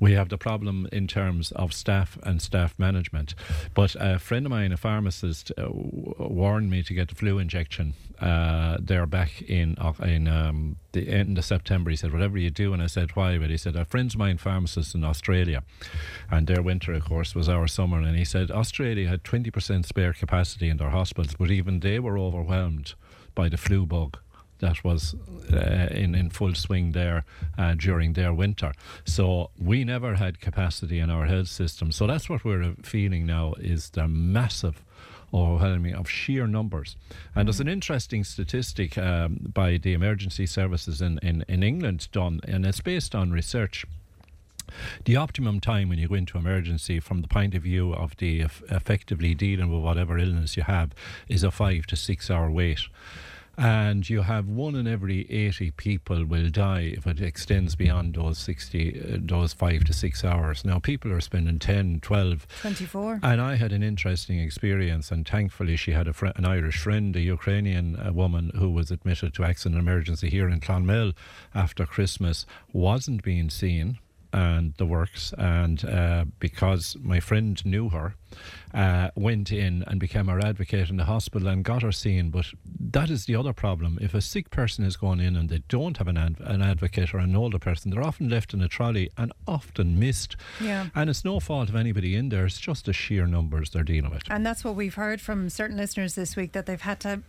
We have the problem in terms of staff and staff management. But a friend of mine, a pharmacist, uh, warned me to get the flu injection. Uh, they're back in in um, the end of September. He said, "Whatever you do," and I said, "Why?" But he said, "A friend's of mine, pharmacist in Australia, and their winter, of course, was our summer." And he said Australia had twenty percent spare capacity in their hospitals, but even they were overwhelmed by the flu bug that was uh, in, in full swing there uh, during their winter. So we never had capacity in our health system. So that's what we're feeling now is the massive overwhelming of sheer numbers. And there's an interesting statistic um, by the emergency services in, in, in England done, and it's based on research. The optimum time when you go into emergency, from the point of view of the eff- effectively dealing with whatever illness you have, is a five to six hour wait and you have one in every 80 people will die if it extends beyond those 60 uh, those 5 to 6 hours. Now people are spending 10 12 24 and I had an interesting experience and thankfully she had a fr- an Irish friend a Ukrainian uh, woman who was admitted to accident emergency here in Clonmel after Christmas wasn't being seen and the works and uh, because my friend knew her uh, went in and became our advocate in the hospital and got her seen. But that is the other problem. If a sick person is going in and they don't have an, an advocate or an older person, they're often left in a trolley and often missed. Yeah. And it's no fault of anybody in there, it's just the sheer numbers they're dealing with. And that's what we've heard from certain listeners this week that they've had to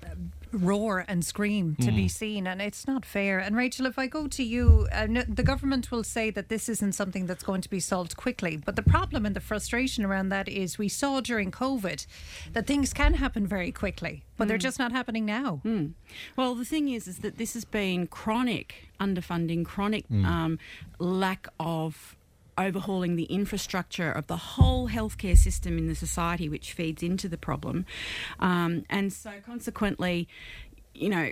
roar and scream to be Mm. seen, and it's not fair. And Rachel, if I go to you, uh, the government will say that this isn't something that's going to be solved quickly. But the problem and the frustration around that is we saw during COVID that things can happen very quickly, but they're Mm. just not happening now. Mm. Well, the thing is, is that this has been chronic underfunding, chronic Mm. um, lack of overhauling the infrastructure of the whole healthcare system in the society, which feeds into the problem, um, and so consequently, you know.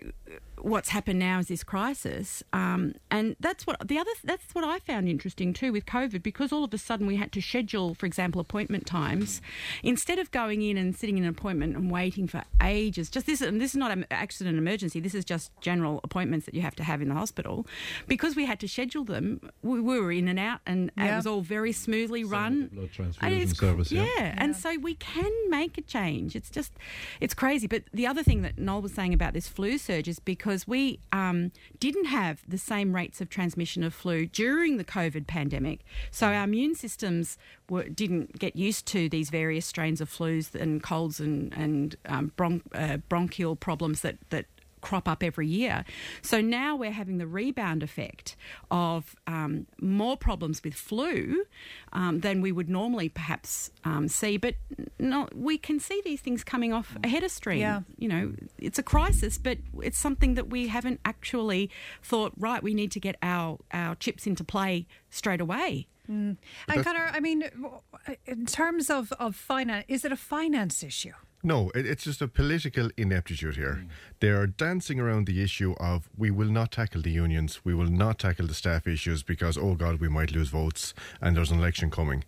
What's happened now is this crisis, um, and that's what the other. That's what I found interesting too with COVID, because all of a sudden we had to schedule, for example, appointment times, instead of going in and sitting in an appointment and waiting for ages. Just this, and this is not an accident emergency. This is just general appointments that you have to have in the hospital, because we had to schedule them. We, we were in and out, and it was all very smoothly run. blood And transfusion it's- service, yeah. yeah, and so we can make a change. It's just, it's crazy. But the other thing that Noel was saying about this flu surge is because we um, didn't have the same rates of transmission of flu during the COVID pandemic, so our immune systems were, didn't get used to these various strains of flus and colds and and um, bron- uh, bronchial problems that that crop up every year. So now we're having the rebound effect of um, more problems with flu um, than we would normally perhaps um, see. But no, we can see these things coming off ahead of stream. Yeah. You know, it's a crisis, but it's something that we haven't actually thought, right, we need to get our, our chips into play straight away. Mm. And Connor, I mean, in terms of of finance, is it a finance issue? No, it, it's just a political ineptitude here. Mm. They are dancing around the issue of we will not tackle the unions, we will not tackle the staff issues because, oh God, we might lose votes and there's an election coming.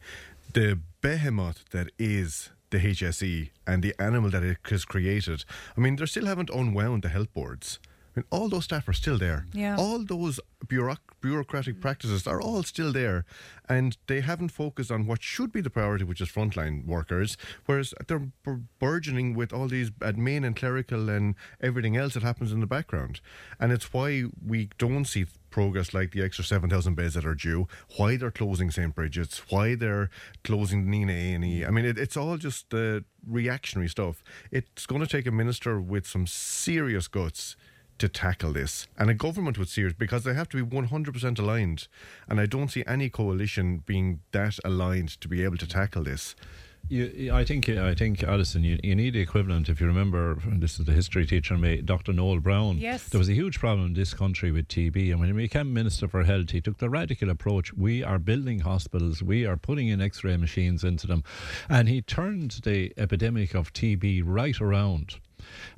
The behemoth that is the HSE and the animal that it has created, I mean, they still haven't unwound the health boards. I mean, all those staff are still there. Yeah. All those bureauc- bureaucratic practices are all still there, and they haven't focused on what should be the priority, which is frontline workers. Whereas they're burgeoning with all these admin and clerical and everything else that happens in the background, and it's why we don't see progress like the extra 7,000 beds that are due, why they're closing St. Brigid's, why they're closing Nenagh A&E. I mean, it, it's all just uh, reactionary stuff. It's going to take a minister with some serious guts to tackle this and a government with serious because they have to be 100% aligned and I don't see any coalition being that aligned to be able to tackle this. You, I think, I think, Alison, you, you need the equivalent. If you remember, this is the history teacher, me, Dr. Noel Browne. Yes. There was a huge problem in this country with TB, and when he became Minister for Health, he took the radical approach. We are building hospitals, we are putting in X-ray machines into them, and he turned the epidemic of TB right around.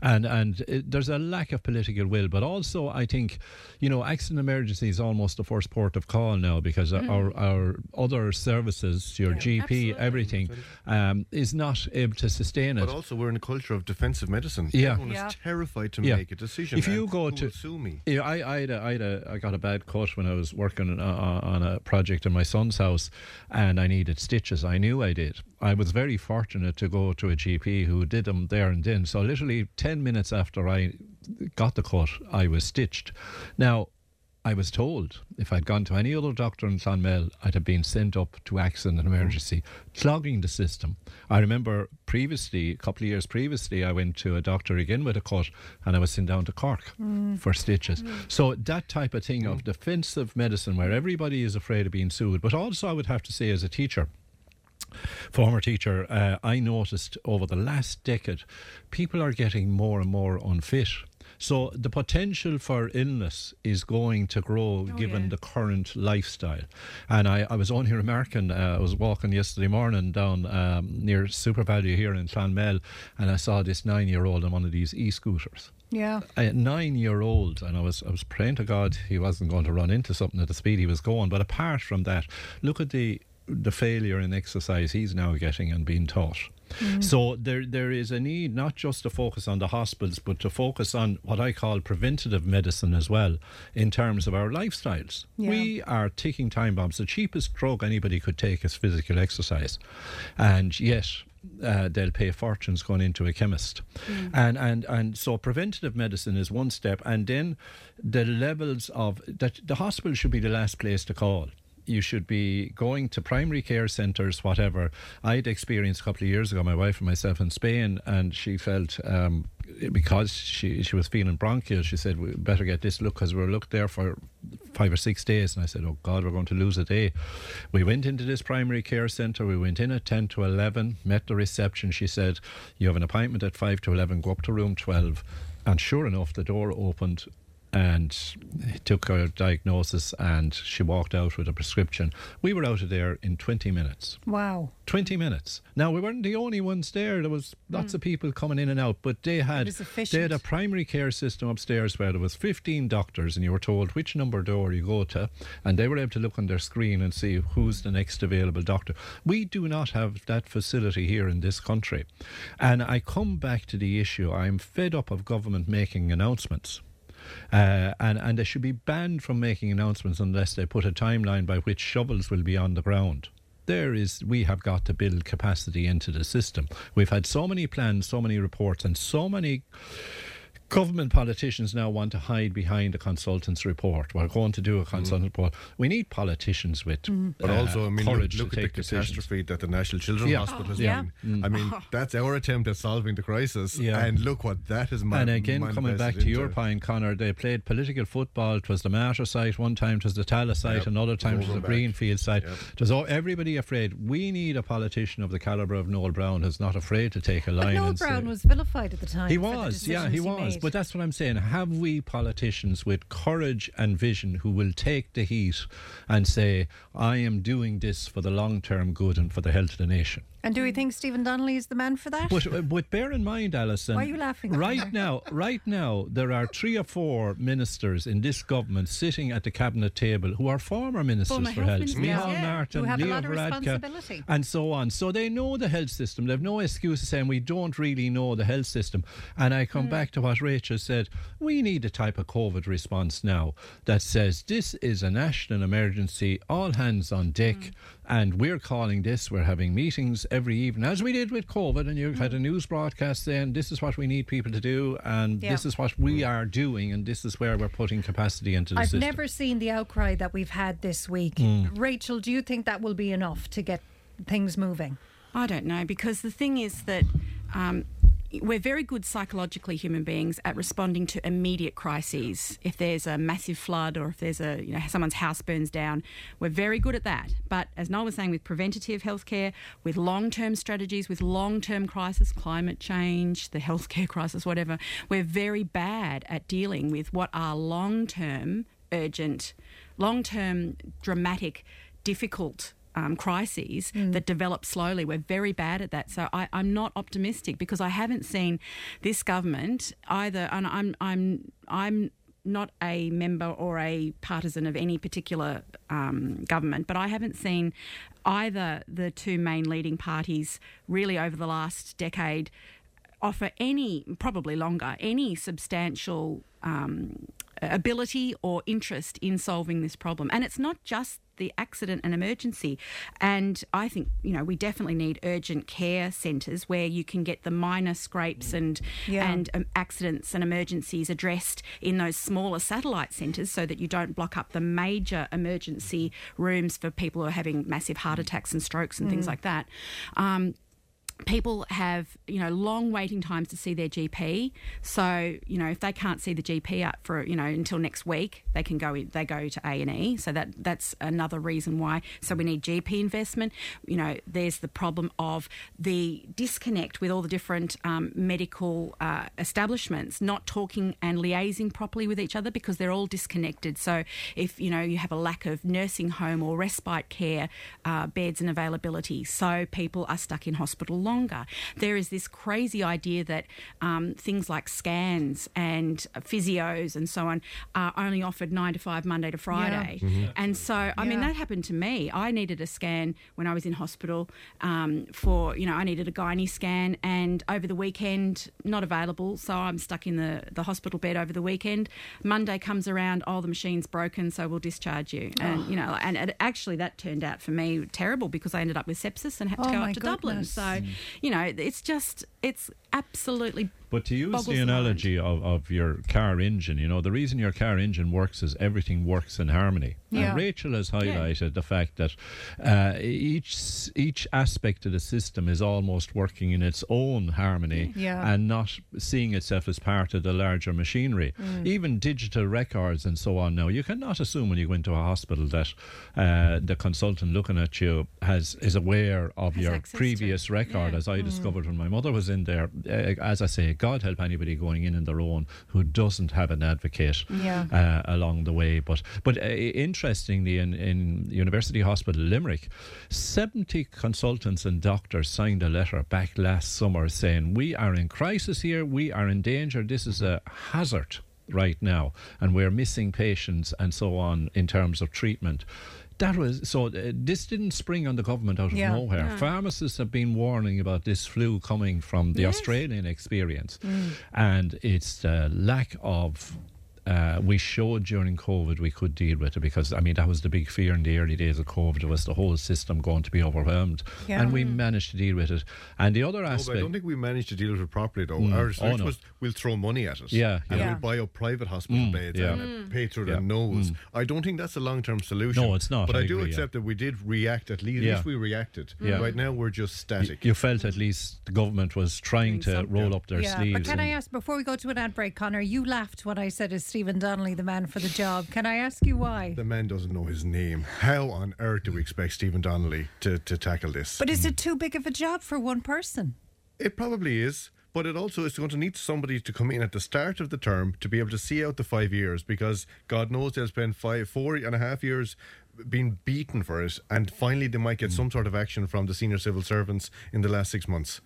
And and it, there's a lack of political will, but also I think, you know, accident emergency is almost the first port of call now because Mm. our our other services, your GP, everything, um, is not able to sustain it. But also, we're in a culture of defensive medicine. Yeah. Everyone Yeah. is terrified to Yeah. make a decision. If you go to sue me. Yeah, I, I, had a, I, had a, I got a bad cut when I was working uh, on a project in my son's house, and I needed stitches. I knew I did. I was very fortunate to go to a GP who did them there and then. So literally ten minutes after I got the cut, I was stitched. Now. I was told if I'd gone to any other doctor in Clonmel, I'd have been sent up to accident and mm. emergency, clogging the system. I remember previously, a couple of years previously, I went to a doctor again with a cut and I was sent down to Cork Mm. for stitches. Mm. So that type of thing of mm. defensive medicine where everybody is afraid of being sued, but also I would have to say as a teacher, former teacher, uh, I noticed over the last decade, people are getting more and more unfit. So the potential for illness is going to grow given the current lifestyle. And I, I was on here American. Uh, I was walking yesterday morning down um, near SuperValu here in Clonmel, and I saw this nine-year-old on one of these e-scooters Yeah. a nine-year-old, and I was I was praying to God he wasn't going to run into something at the speed he was going. But apart from that, look at the the failure in exercise he's now getting and being taught. Mm. So there there is a need not just to focus on the hospitals, but to focus on what I call preventative medicine as well, in terms of our lifestyles. Yeah. We are ticking time bombs. The cheapest drug anybody could take is physical exercise, and yet uh, they'll pay fortunes going into a chemist. And, and and so preventative medicine is one step, and then the levels of that the hospital should be the last place to call. You should be going to primary care centres, whatever. I'd experienced a couple of years ago, my wife and myself in Spain, and she felt um, because she she was feeling bronchial, she said we better get this look because we were looked there for five or six days, and I said, oh God, we're going to lose a day. We went into this primary care centre. We went in at ten to eleven, met the reception. She said, you have an appointment at five to eleven. Go up to room twelve, and sure enough, the door opened. And took her diagnosis, and she walked out with a prescription. We were out of there in 20 minutes. Wow. 20 minutes. Now, we weren't the only ones there. There was lots of people coming in and out, but they had, they had a primary care system upstairs where there was 15 doctors and you were told which number door you go to and they were able to look on their screen and see who's the next available doctor. We do not have that facility here in this country. And I come back to the issue. I'm fed up of government making announcements. Uh, and, and they should be banned from making announcements unless they put a timeline by which shovels will be on the ground. There is, we have got to build capacity into the system. We've had so many plans, so many reports, and so many government politicians now want to hide behind a consultant's report. We're going to do a consultant mm. report. We need politicians with mm. uh, But uh, also, I mean, look, courage look to at the decisions. catastrophe that the National Children's Yeah. Hospital has Yeah. been. Mm. I mean, that's our attempt at solving the crisis. Yeah. And look what that has man- and again, coming back manifested to your into. point, Connor, they played political football. It was the Mater site, one time it was the Tallaght site, Yep. another time it was the. Greenfield site. Yep. There's all, everybody afraid. We need a politician of the calibre of Noel Browne who's not afraid to take a But line Noel and say- Brown was vilified at the time. he was, yeah, decisions he was. made. But that's what I'm saying. Have we politicians with courage and vision who will take the heat and say, I am doing this for the long term good and for the health of the nation? And do we think Stephen Donnelly is the man for that? But, uh, but bear in mind, Alison. Why are you laughing? Right now, right now, there are three or four ministers in this government sitting at the cabinet table who are former ministers Former for health ministers, yeah, Martin, who have a Leo Varadkar, and so on. So they know the health system. They've no excuse of saying we don't really know the health system. And I come back to what Rachel said. We need a type of COVID response now that says this is a national emergency, all hands on deck, Hmm. And we're calling this. We're having meetings every evening, as we did with COVID. And you had a news broadcast saying this is what we need people to do, and Yeah. this is what we are doing, and this is where we're putting capacity into the system. I've system. never seen the outcry that we've had this week. Mm. Rachel, do you think that will be enough to get things moving? I don't know because the thing is that um, we're very good psychologically human beings at responding to immediate crises. If there's a massive flood or if there's a you know someone's house burns down, we're very good at that. But as Noel was saying, with preventative healthcare, with long-term strategies, with long-term crisis, climate change, the healthcare crisis, whatever, we're very bad at dealing with what are long-term, urgent, long-term, dramatic, difficult um, crises that develop slowly. We're very bad at that. So I, I'm not optimistic because I haven't seen this government either, and I'm I'm I'm not a member or a partisan of any particular um, government, but I haven't seen either the two main leading parties really over the last decade offer any, probably longer, any substantial um, ability or interest in solving this problem. And it's not just the accident and emergency. And I think, you know, we definitely need urgent care centres where you can get the minor scrapes and Yeah. and um, accidents and emergencies addressed in those smaller satellite centres so that you don't block up the major emergency rooms for people who are having massive heart attacks and strokes and things Mm. like that. Um, people have you know long waiting times to see their GP. So you know if they can't see the GP up for you know until next week, they can go they go to A and E. So that that's another reason why. So we need GP investment. You know there's the problem of the disconnect with all the different um, medical uh, establishments not talking and liaising properly with each other because they're all disconnected. So if you know you have a lack of nursing home or respite care uh, beds and availability, so people are stuck in hospital longer. There is this crazy idea that um, things like scans and physios and so on are only offered nine to five, Monday to Friday. Mhm. And so, I mean, that happened to me. I needed a scan when I was in hospital um, for, you know, I needed a gynae scan, and over the weekend, not available. So I'm stuck in the, the hospital bed over the weekend. Monday comes around, oh, the machine's broken, so we'll discharge you. And, Oh. you know, and it, actually that turned out for me terrible because I ended up with sepsis and had to Oh, go up to Dublin. So, Mm. You know, it's just, it's absolutely. But to use the analogy of, of your car engine, you know, the reason your car engine works is everything works in harmony. Yeah. And Rachel has highlighted the fact that uh, each each aspect of the system is almost working in its own harmony Yeah. and not seeing itself as part of the larger machinery. Mm. Even digital records and so on now, you cannot assume when you go into a hospital that uh, the consultant looking at you has is aware of Has your access to it. previous record, Yeah. as I Mm. discovered when my mother was in there. Uh, as I say, God help anybody going in on their own who doesn't have an advocate Yeah. uh, along the way. But but uh, interestingly, in, in University Hospital Limerick, 70 consultants and doctors signed a letter back last summer saying, We are in crisis here, we are in danger, this is a hazard right now, and we're missing patients and so on in terms of treatment. That was so. Uh, this didn't spring on the government out of Yeah. nowhere. Yeah. Pharmacists have been warning about this flu coming from the Yes. Australian experience, Mm. and it's the lack of. Uh, we showed during COVID we could deal with it because I mean that was the big fear in the early days of COVID was the whole system going to be overwhelmed, Yeah. and we Mm. managed to deal with it. And the other No, but aspect, I don't think we managed to deal with it properly, though. Mm. Our Oh, no. was we'll throw money at it. Yeah, And yeah. we'll buy up private hospital Mm, beds yeah. and Mm. pay through Yeah. their nose. Mm. I don't think that's a long term solution. No, it's not, But I I, do agree, accept that we did react at least. Yeah. At least we reacted. Yeah. Right now, we're just static. you felt at least the government was trying to roll up their yeah, sleeves. but can I ask before we go to an ad break, Connor? You laughed when I said, "Is Stephen Donnelly the man for the job?" Can I ask you why? The man doesn't know his name. How on earth do we expect Stephen Donnelly to, to tackle this? But is it too big of a job for one person? It probably is, but it also is going to need somebody to come in at the start of the term to be able to see out the five years because God knows they'll spend five, four and a half years being beaten for it, and finally they might get hmm. some sort of action from the senior civil servants in the last six months.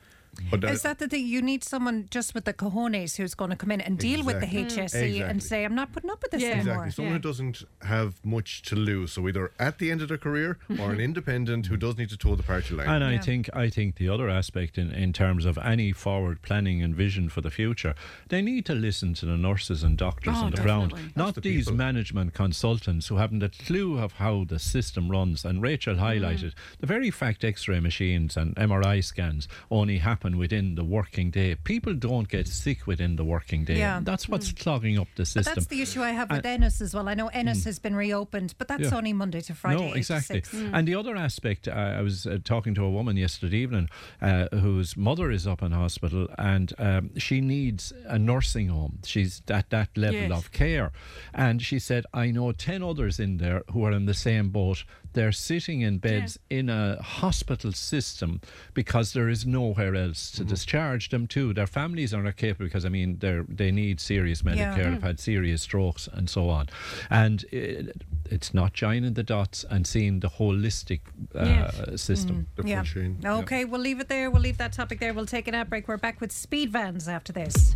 But uh, Is that the thing? You need someone just with the cojones who's going to come in and deal with the Exactly. HSE and Exactly. say, "I'm not putting up with this anymore." Exactly. Someone who doesn't have much to lose. So either at the end of their career or an independent who does need to toe the party line. And I think I think the other aspect in, in terms of any forward planning and vision for the future, they need to listen to the nurses and doctors Oh, on the ground, definitely. not the these people. management consultants who haven't a clue of how the system runs. And Rachel highlighted the very fact X-ray machines and MRI scans only happen within the working day. People don't get sick within the working day. Yeah. That's what's clogging up the But system. that's the issue I have with And- Ennis as well. I know Ennis has been reopened, but that's Yeah. only Monday to Friday. No, exactly. six. And the other aspect, uh, I was uh, talking to a woman yesterday evening uh, whose mother is up in hospital and um, she needs a nursing home. She's at that level Yes. of care. And she said, I know 10 others in there who are in the same boat. They're sitting in beds in a hospital system because there is nowhere else to discharge them to. Their families are not capable because, I mean, they they need serious medical Yeah. care. Mm. They've had serious strokes and so on. And it, it's not joining the dots and seeing the holistic uh, Yes. system. The yeah. full chain. Okay, we'll leave it there. We'll leave that topic there. We'll take an ad break. We're back with speed vans after this.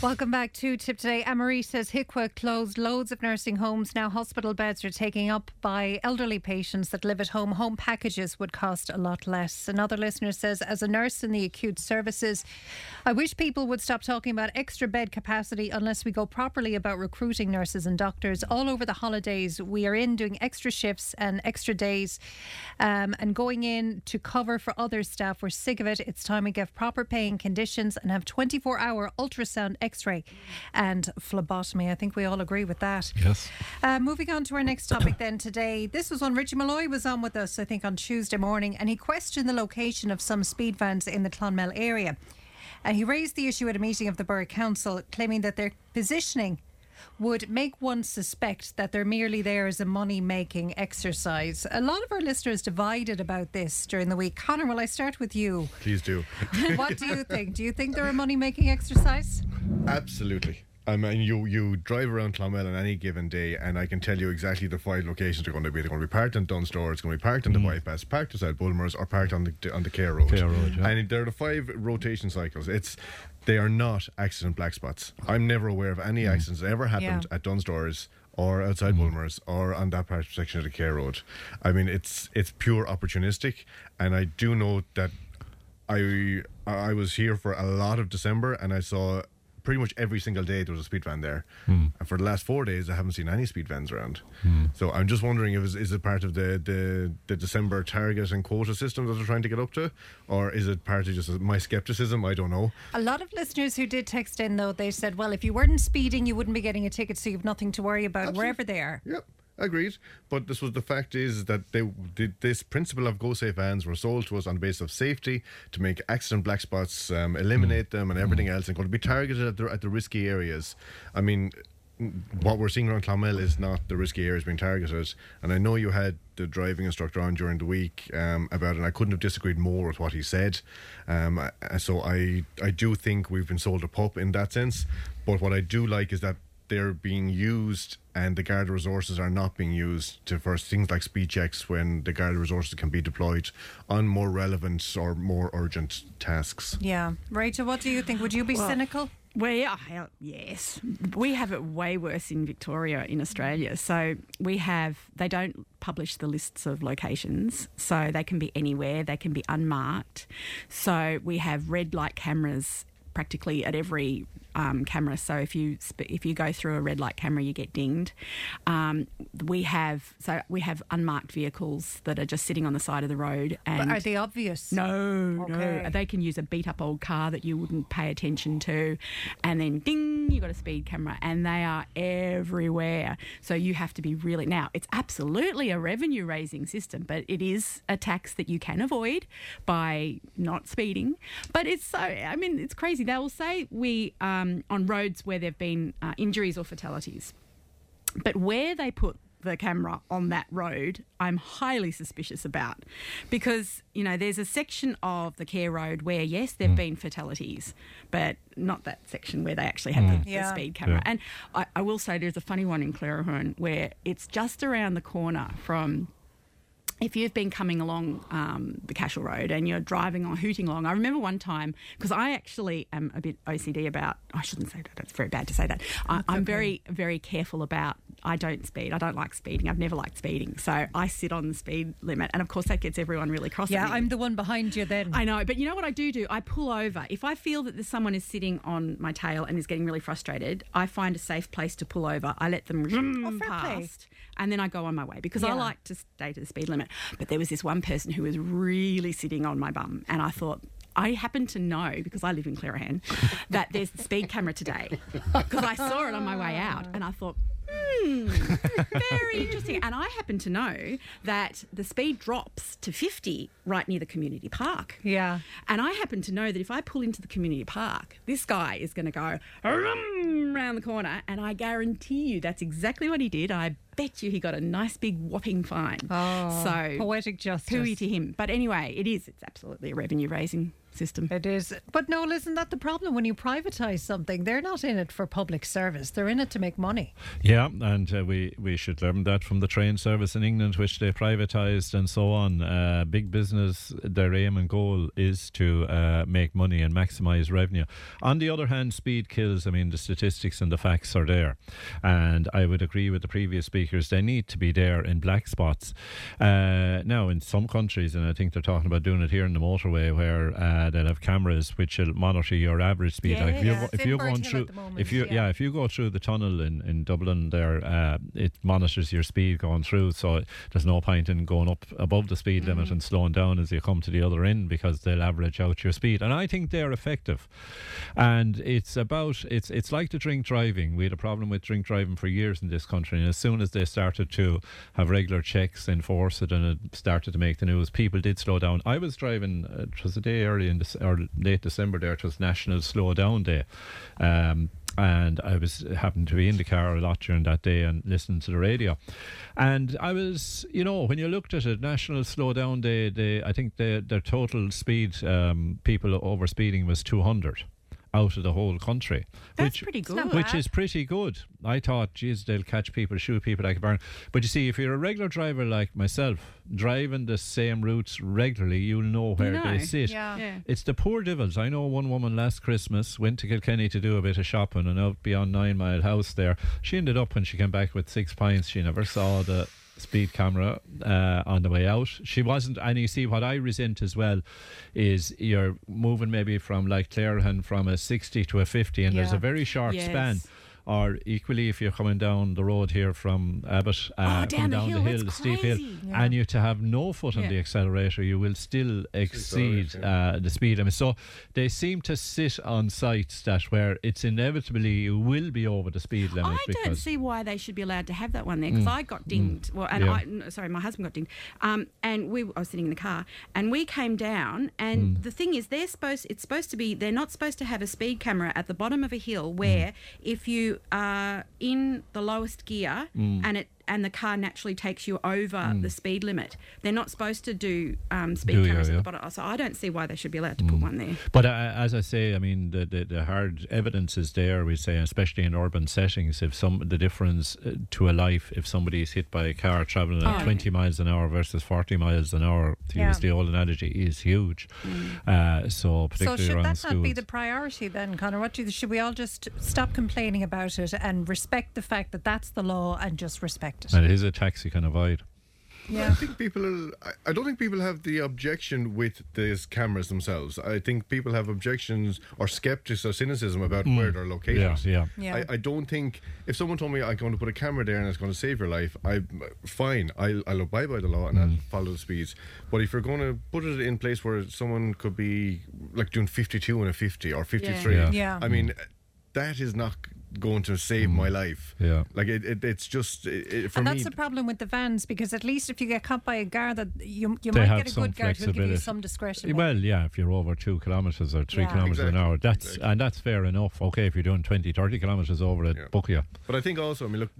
Welcome back to Tip Today. Anne-Marie says HIQA closed loads of nursing homes. Now hospital beds are taking up by elderly patients that live at home. Home packages would cost a lot less. Another listener says, as a nurse in the acute services, I wish people would stop talking about extra bed capacity unless we go properly about recruiting nurses and doctors. All over the holidays, we are in doing extra shifts and extra days um, and going in to cover for other staff. We're sick of it. It's time we give proper paying conditions and have 24 hour ultrasound x ray and phlebotomy. I think we all agree with that. Yes. Uh, moving on to our next topic then today. This was when Richie Molloy was on with us, I think, on Tuesday morning, and he questioned the location of some speed vans in the Clonmel area. And he raised the issue at a meeting of the Borough Council, claiming that their positioning would make one suspect that they're merely there as a money making exercise. A lot of our listeners divided about this during the week. Connor, will I start with you? Please do. what do you think? Do you think they're a money making exercise? Absolutely. I mean, you you drive around Clonmel on any given day, and I can tell you exactly the five locations they're going to be. They're going to be parked in Dunnes Store, it's going to be parked on the mm. bypass, parked beside Bulmers, or parked on the on the Cahir Road. Cahir Road, yeah. And there are the five rotation cycles. It's they are not accident black spots. I'm never aware of any mm. accidents that ever happened Yeah. at Dunnes Stores or outside mm. Bulmers or on that part section of the Cahir Road. I mean, it's it's pure opportunistic, and I do know that I I was here for a lot of December, and I saw pretty much every single day there was a speed van there. Hmm. And for the last four days, I haven't seen any speed vans around. So I'm just wondering if it's, is it part of the, the the December target and quota system that they're trying to get up to, or is it part of just my skepticism? I don't know. A lot of listeners who did text in, though, they said, well, if you weren't speeding, you wouldn't be getting a ticket, so you've nothing to worry about wherever they are. Yep. Agreed, but this was the fact is that they did this principle of GoSafe vans were sold to us on the basis of safety to make accident black spots, um, eliminate them, and everything else, and going to be targeted at the, at the risky areas. I mean, what we're seeing around Clonmel is not the risky areas being targeted. And I know you had the driving instructor on during the week um, about it, and I couldn't have disagreed more with what he said. Um, so I I do think we've been sold a pup in that sense. But what I do like is that they're being used and the Garda resources are not being used to for things like speed checks when the Garda resources can be deployed on more relevant or more urgent tasks. Yeah. Rachel, what do you think? Would you be Well, cynical? We are, hell, yes. We have it way worse in Victoria, in Australia. So we have, they don't publish the lists of locations. So they can be anywhere, they can be unmarked. So we have red light cameras practically at every um, camera. So if you sp- if you go through a red light camera, you get dinged. Um, we have so we have unmarked vehicles that are just sitting on the side of the road. And But are they obvious? no, Okay. no. They can use a beat up old car that you wouldn't pay attention to, and then ding, you got a speed camera, and they are everywhere. So you have to be really. Now, it's absolutely a revenue raising system, but it is a tax that you can avoid by not speeding. But it's so, I mean, it's crazy. They will say we, um, Um, on roads where there have been uh, injuries or fatalities. But where they put the camera on that road, I'm highly suspicious about because, you know, there's a section of the Cahir road where, yes, there have mm. been fatalities, but not that section where they actually have the, mm. the Yeah. speed camera. Yeah. And I, I will say there's a funny one in Clerihan where it's just around the corner from if you've been coming along um, the Cashel Road and you're driving or hooting along, I remember one time because I actually am a bit OCD about. I shouldn't say that. It's very bad to say that. I, I'm very, very careful about. I don't speed. I don't like speeding. I've never liked speeding. So I sit on the speed limit, and of course that gets everyone really cross. Yeah. I'm the one behind you then. I know, but you know what I do do? I pull over. If I feel that there's someone is sitting on my tail and is getting really frustrated, I find a safe place to pull over. I let them fair play. And then I go on my way because I like to stay to the speed limit. But there was this one person who was really sitting on my bum, and I thought. I happen to know because I live in Clerihan that there's the speed camera today because I saw it on my way out and I thought, hmm, very interesting. And I happen to know that the speed drops to 50 right near the community park. Yeah. And I happen to know that if I pull into the community park, this guy is going to go around the corner. And I guarantee you that's exactly what he did. I bet you he got a nice big whopping fine. Oh, so poetic justice. Pooey to him. But anyway, it is. It's absolutely a revenue raising system. It is. But no, isn't that the problem when you privatise something? They're not in it for public service. They're in it to make money. Yeah, and uh, we, we should learn that from the train service in England, which they privatised and so on. Uh, big business, their aim and goal is to uh, make money and maximise revenue. On the other hand, speed kills. I mean, the statistics and the facts are there. And I would agree with the previous speakers, they need to be there in black spots. Uh, now, in some countries, and I think they're talking about doing it here in the motorway, where they'll have cameras which will monitor your average speed. Yeah, like if you're, go- if you're going through, moment, if you yeah. yeah, if you go through the tunnel in, in Dublin, there uh, it monitors your speed going through. So there's no point in going up above the speed Mm. limit and slowing down as you come to the other end because they'll average out your speed. And I think they're effective. And it's about it's it's like the drink driving. We had a problem with drink driving for years in this country, and as soon as they started to have regular checks, enforce it, and it started to make the news, people did slow down. I was driving. Uh, it was a day early in Or late December. There, it was National Slow Down Day. Um, and I was happened to be in the car a lot during that day and listening to the radio. And I was, you know, when you looked at it, National Slow Down Day, they, I think the, their total speed, um, people over speeding was 200 out of the whole country. That's which, pretty good. Which is pretty good. I thought, geez, they'll catch people, shoot people like a burn. But you see, if you're a regular driver like myself, driving the same routes regularly, you'll know where know. they sit. Yeah. Yeah. It's the poor devils. I know one woman last Christmas went to Kilkenny to do a bit of shopping and out beyond Nine Mile House there. She ended up when she came back with six pints. She never saw the speed camera uh, on the way out. She wasn't, and you see what I resent as well is you're moving maybe from like Clerihan from a 60 to a 50, and there's a very short Yes. span. Or equally, if you're coming down the road here from Abbott, uh, Oh, down come the hill, the hill, the steep hill. Yeah. and you to have no foot on Yeah. the accelerator, you will still exceed uh, the speed limit. So they seem to sit on sites that where it's inevitably you will be over the speed limit. I don't see why they should be allowed to have that one there because Mm. I got dinged. Well, and Yeah. I sorry, my husband got dinged. Um, and we I was sitting in the car and we came down. And Mm. the thing is, they're supposed it's supposed to be they're not supposed to have a speed camera at the bottom of a hill Mm. where if you are in the lowest gear Mm. and it and the car naturally takes you over Mm. the speed limit. They're not supposed to do um, speed Do cameras yeah. Mm. at the bottom. So I don't see why they should be allowed to put one there. But uh, as I say, I mean, the, the, the hard evidence is there. We say, especially in urban settings, if some the difference uh, to a life if somebody is hit by a car traveling at Oh, 20 miles an hour versus 40 miles an hour, to Yeah. use the old analogy, is huge. Uh, so So should around that schools. not be the priority then, Connor? What do you, should we all just stop complaining about it and respect the fact that that's the law and just respect it? and it is a tax you can avoid. Yeah. I think people. Are, I- I don't think people have the objection with these cameras themselves. I think people have objections or skeptics or cynicism about Mm. where they're located. Yeah, yeah. Yeah. I, I don't think if someone told me I'm going to put a camera there and it's going to save your life, I fine. I'll, I'll abide by the law and Mm. I'll follow the speeds. But if you're going to put it in place where someone could be like doing 52 and a 50 or 53, Yeah. Yeah. I mean, that is not going to save my life. Mm. Yeah. Like it, it it's just it, it, for and me. that's the problem with the vans because at least if you get caught by a guard, that you you They might get a good guard who'll give you some discretion. Well, yeah, if you're over two kilometres or three Yeah. kilometres an hour, that's exactly. and that's fair enough. Okay, if you're doing 20, 30 kilometres over it, Yeah. book you. But I think also, I mean, look,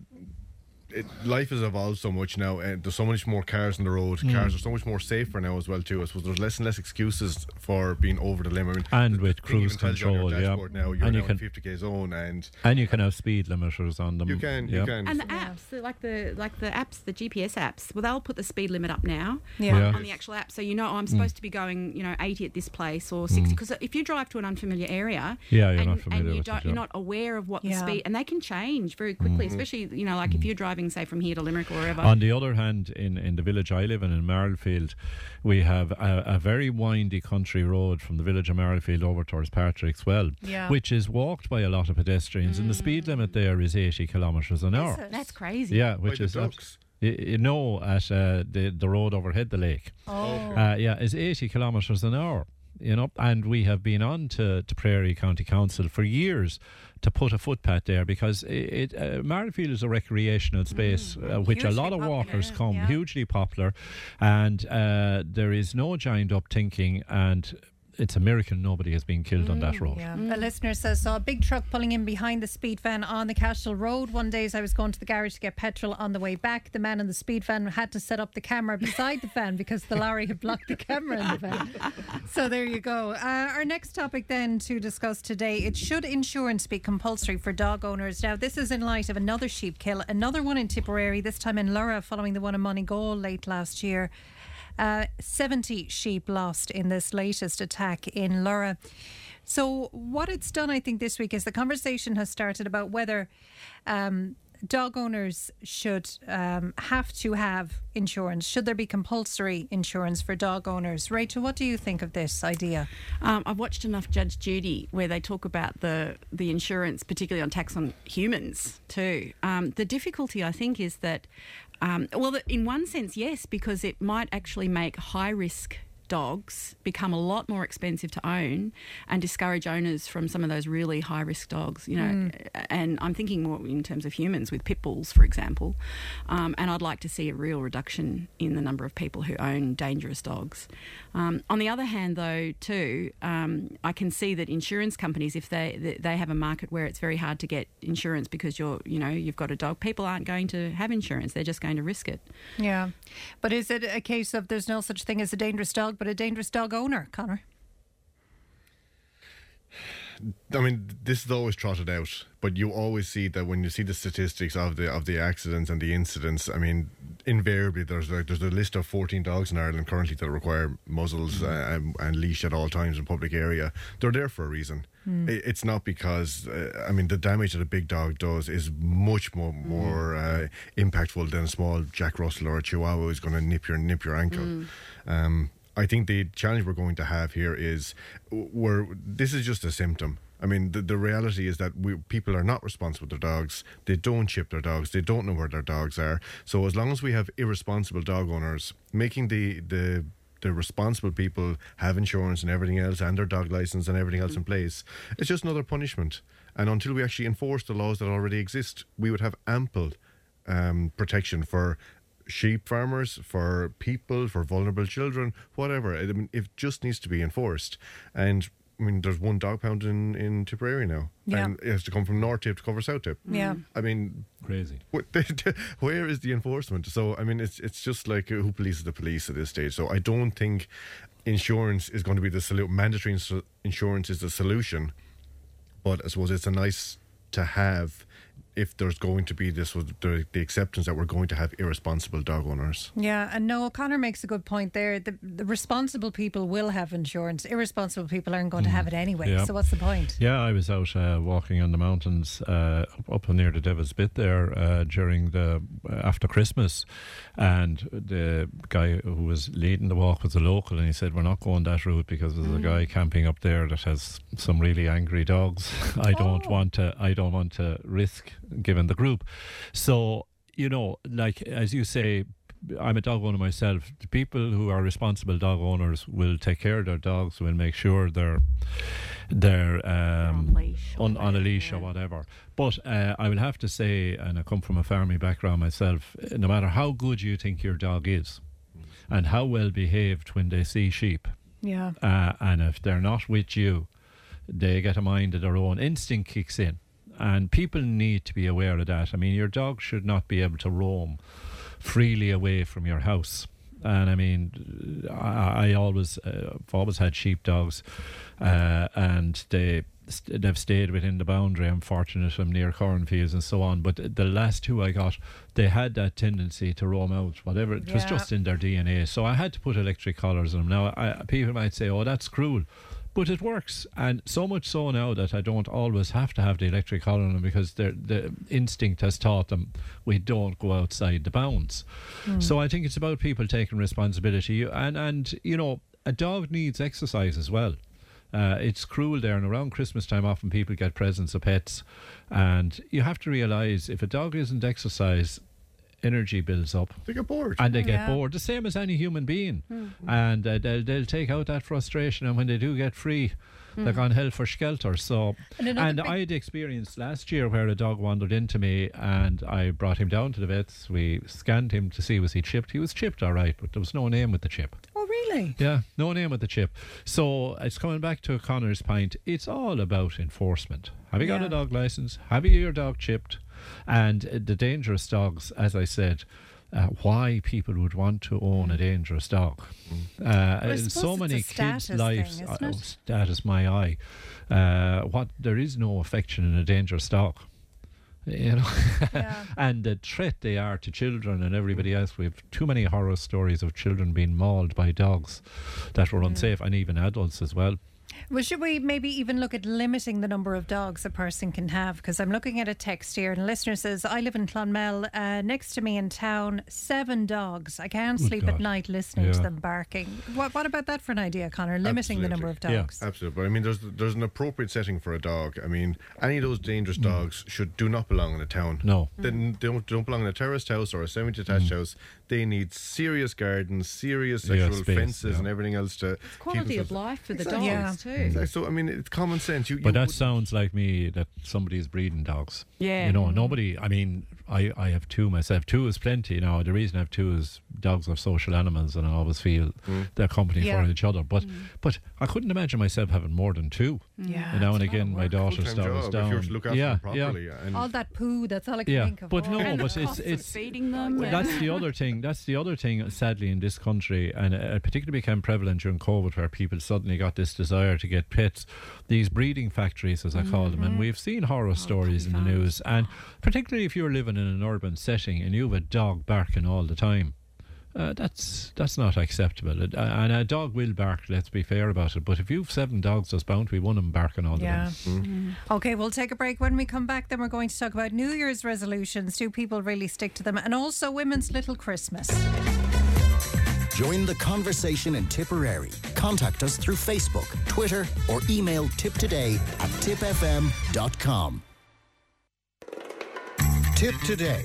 it, life has evolved so much now, and there's so much more cars on the road. Mm. Cars are so much more safer now as well too. I suppose there's less and less excuses for being over the limit. I mean, And the with cruise even tells you control, yeah. Now you're And you now can- in 50k zone, and And you can have speed limiters on them. you can, yeah. you can. And the apps, like the like the apps, the GPS apps, well, they'll put the speed limit up now Yeah. Yeah. on the actual app, so you know oh, I'm supposed mm. to be going, you know, 80 at this place or mm. 60. Because if you drive to an unfamiliar area, Yeah, you're and, not familiar and you with don't, yeah. you're not aware of what the speed, and they can change very quickly, mm. especially you know, like if you're driving, say, from here to Limerick or wherever. On the other hand, in, in the village I live in, in Marlfield, we have a, a very windy country road from the village of Marlfield over towards Patrick's Well, Yeah. which is walked by a lot of pedestrians, and the speed limit there is 80 kilometres an hour. That's crazy. Yeah, which the is ducks. y- you know at uh, the the road overhead the lake. Oh. Uh, yeah, is 80 kilometres an hour. You know, and we have been on to, to Prairie County Council for years to put a footpath there because it, it uh, is a recreational space uh, which a lot of popular, walkers come, yeah. hugely popular, and uh, there is no giant up thinking and it's a miracle nobody has been killed on that road. Yeah. A listener says, saw a big truck pulling in behind the speed van on the Cashel Road. One day as I was going to the garage to get petrol on the way back, the man in the speed van had to set up the camera beside the van because the lorry had blocked the camera in the van. So there you go. Uh, our next topic then to discuss today, it should insurance be compulsory for dog owners? Now this is in light of another sheep kill, another one in Tipperary, this time in Lorrha following the one in Moneygall late last year. Uh, 70 sheep lost in this latest attack in Lorrha. So, what it's done, I think, this week is the conversation has started about whether um, dog owners should um, have to have insurance. Should there be compulsory insurance for dog owners? Rachel, what do you think of this idea? Um, I've watched enough Judge Judy where they talk about the the insurance, particularly on tax on humans too. Um, the difficulty, I think, is that um, well, in one sense, yes, because it might actually make high risk dogs become a lot more expensive to own and discourage owners from some of those really high risk dogs, you know. Mm. And I'm thinking more in terms of humans with pit bulls, for example. Um, and I'd like to see a real reduction in the number of people who own dangerous dogs. Um, on the other hand, though, too, um, I can see that insurance companies, if they they have a market where it's very hard to get insurance because you're, you know, you've got a dog, people aren't going to have insurance. They're just going to risk it. Yeah. But is it a case of there's no such thing as a dangerous dog, but a dangerous dog owner, Connor? I mean, this is always trotted out, but you always see that when you see the statistics of the of the accidents and the incidents. I mean, invariably there's like there's a list of 14 dogs in Ireland currently that require muzzles uh, and, and leash at all times in public area. They're there for a reason. Mm. It- It's not because uh, I mean the damage that a big dog does is much more more uh, impactful than a small Jack Russell or a Chihuahua is going to nip your nip your ankle. Mm. Um, I think the challenge we're going to have here is we're this is just a symptom. I mean, the, the reality is that we, people are not responsible with their dogs. They don't chip their dogs. They don't know where their dogs are. So as long as we have irresponsible dog owners making the the the responsible people have insurance and everything else and their dog license and everything else in place, it's just another punishment. And until we actually enforce the laws that already exist, we would have ample um, protection for sheep farmers, for people, for vulnerable children, whatever. I mean, it just needs to be enforced. And I mean, there's one dog pound in, in Tipperary now. Yeah. And it has to come from North Tip to cover South Tip. Yeah. I mean, crazy. Where is the enforcement? So, I mean, it's it's just like who polices the police at this stage. So, I don't think insurance is going to be the solution. Mandatory ins- insurance is the solution. But I suppose it's a nice to have if there's going to be this with the, the acceptance that we're going to have irresponsible dog owners. Yeah, and no, Connor makes a good point there. The, the responsible people will have insurance. Irresponsible people aren't going to have it anyway. Yeah. So what's the point? Yeah, I was out uh, walking on the mountains uh, up near the Devil's Bit there uh, during the after Christmas, and the guy who was leading the walk was a local, and he said, "We're not going that route because there's a Mm. guy camping up there that has some really angry dogs. I don't Oh. want to. I don't want to risk given the group." So you know, like as you say, I'm a dog owner myself. The people who are responsible dog owners will take care of their dogs, will make sure they're they're um, on, on a leash or whatever. But uh, I will have to say, and I come from a farming background myself, no matter how good you think your dog is, and how well behaved when they see sheep, Yeah. uh, and if they're not with you, they get a mind of their own. Instinct kicks in. And people need to be aware of that. I mean, your dog should not be able to roam freely away from your house. And I mean, I, I always, uh, I've always had sheep dogs, uh, and they they've stayed within the boundary. I'm fortunate I'm near cornfields and so on. But the last two I got, they had that tendency to roam out. Whatever it was just in their DNA. So I had to put electric collars on them. Now I, people might say, "Oh, that's cruel." But it works, and so much so now that I don't always have to have the electric collar on them because their the instinct has taught them we don't go outside the bounds. Hmm. So I think it's about people taking responsibility, and and you know a dog needs exercise as well. Uh, it's cruel there, and around Christmas time, often people get presents of pets, and you have to realise if a dog isn't exercised, energy builds up. They get bored, and they get Yeah. bored. The same as any human being, Mm. and uh, they'll they'll take out that frustration, and when they do get free. They're Mm. gone hell for skelter. So, And and, I had experience last year where a dog wandered into me, and I brought him down to the vets. We scanned him to see was he chipped. He was chipped, all right, but there was no name with the chip. Oh, really? Yeah, no name with the chip. So it's coming back to Connor's point. It's all about enforcement. Have you got Yeah. a dog license? Have you your dog chipped? And uh, the dangerous dogs, as I said, uh, why people would want to own a dangerous dog. Uh, I in so many kids' lives, thing, uh, oh, status my eye. Uh, what there is no affection in a dangerous dog. You know, and the threat they are to children and everybody else. We have too many horror stories of children being mauled by dogs that were unsafe, and even adults as well. Well, should we maybe even look at limiting the number of dogs a person can have? Because I'm looking at a text here, and a listener says, I live in Clonmel. Uh, next to me in town, seven dogs. I can't Oh, sleep at night listening to them barking. What, what about that for an idea, Connor? Limiting the number of dogs. Absolutely. But I mean, there's there's an appropriate setting for a dog. I mean, any of those dangerous Mm. dogs should do not belong in a town. No. They they don't, don't belong in a terraced house or a semi-detached Mm. house. They need serious gardens, serious Yeah, sexual space, fences, yeah. and everything else to keep Quality of life for the Exactly. dogs too. Exactly. So I mean, it's common sense. You, But that sounds like me that somebody's breeding dogs. Yeah. You know, Mhm. nobody, I mean, I, I have two myself. Two is plenty. Now, the reason I have two is dogs are social animals and I always feel mm. they're company Yeah. for each other. But mm. but I couldn't imagine myself having more than two. Mm. Yeah. And now and It's a lot again, my work. daughter's Full-time dog is job, if down. you were to look after yeah, them properly, yeah. and- All that poo, that's all I can Yeah, think of. but no, but it's Costs it's feeding them. well, that's the other thing. That's the other thing. Sadly, in this country, and it particularly became prevalent during COVID, where people suddenly got this desire to get pets. These breeding factories, as I call them, and mm-hmm. we've seen horror oh, stories in the news. And particularly if you're living in an urban setting and you have a dog barking all the time. Uh, that's that's not acceptable, It- uh, and a dog will bark. Let's be fair about it. But if you've seven dogs, there's bound to be one of them barking all the Yeah. time. Okay, we'll take a break. When we come back, then we're going to talk about New Year's resolutions. Do people really stick to them? And also Women's Little Christmas. Join the conversation in Tipperary. Contact us through Facebook, Twitter, or email tiptoday at tipfm.com. Tip Today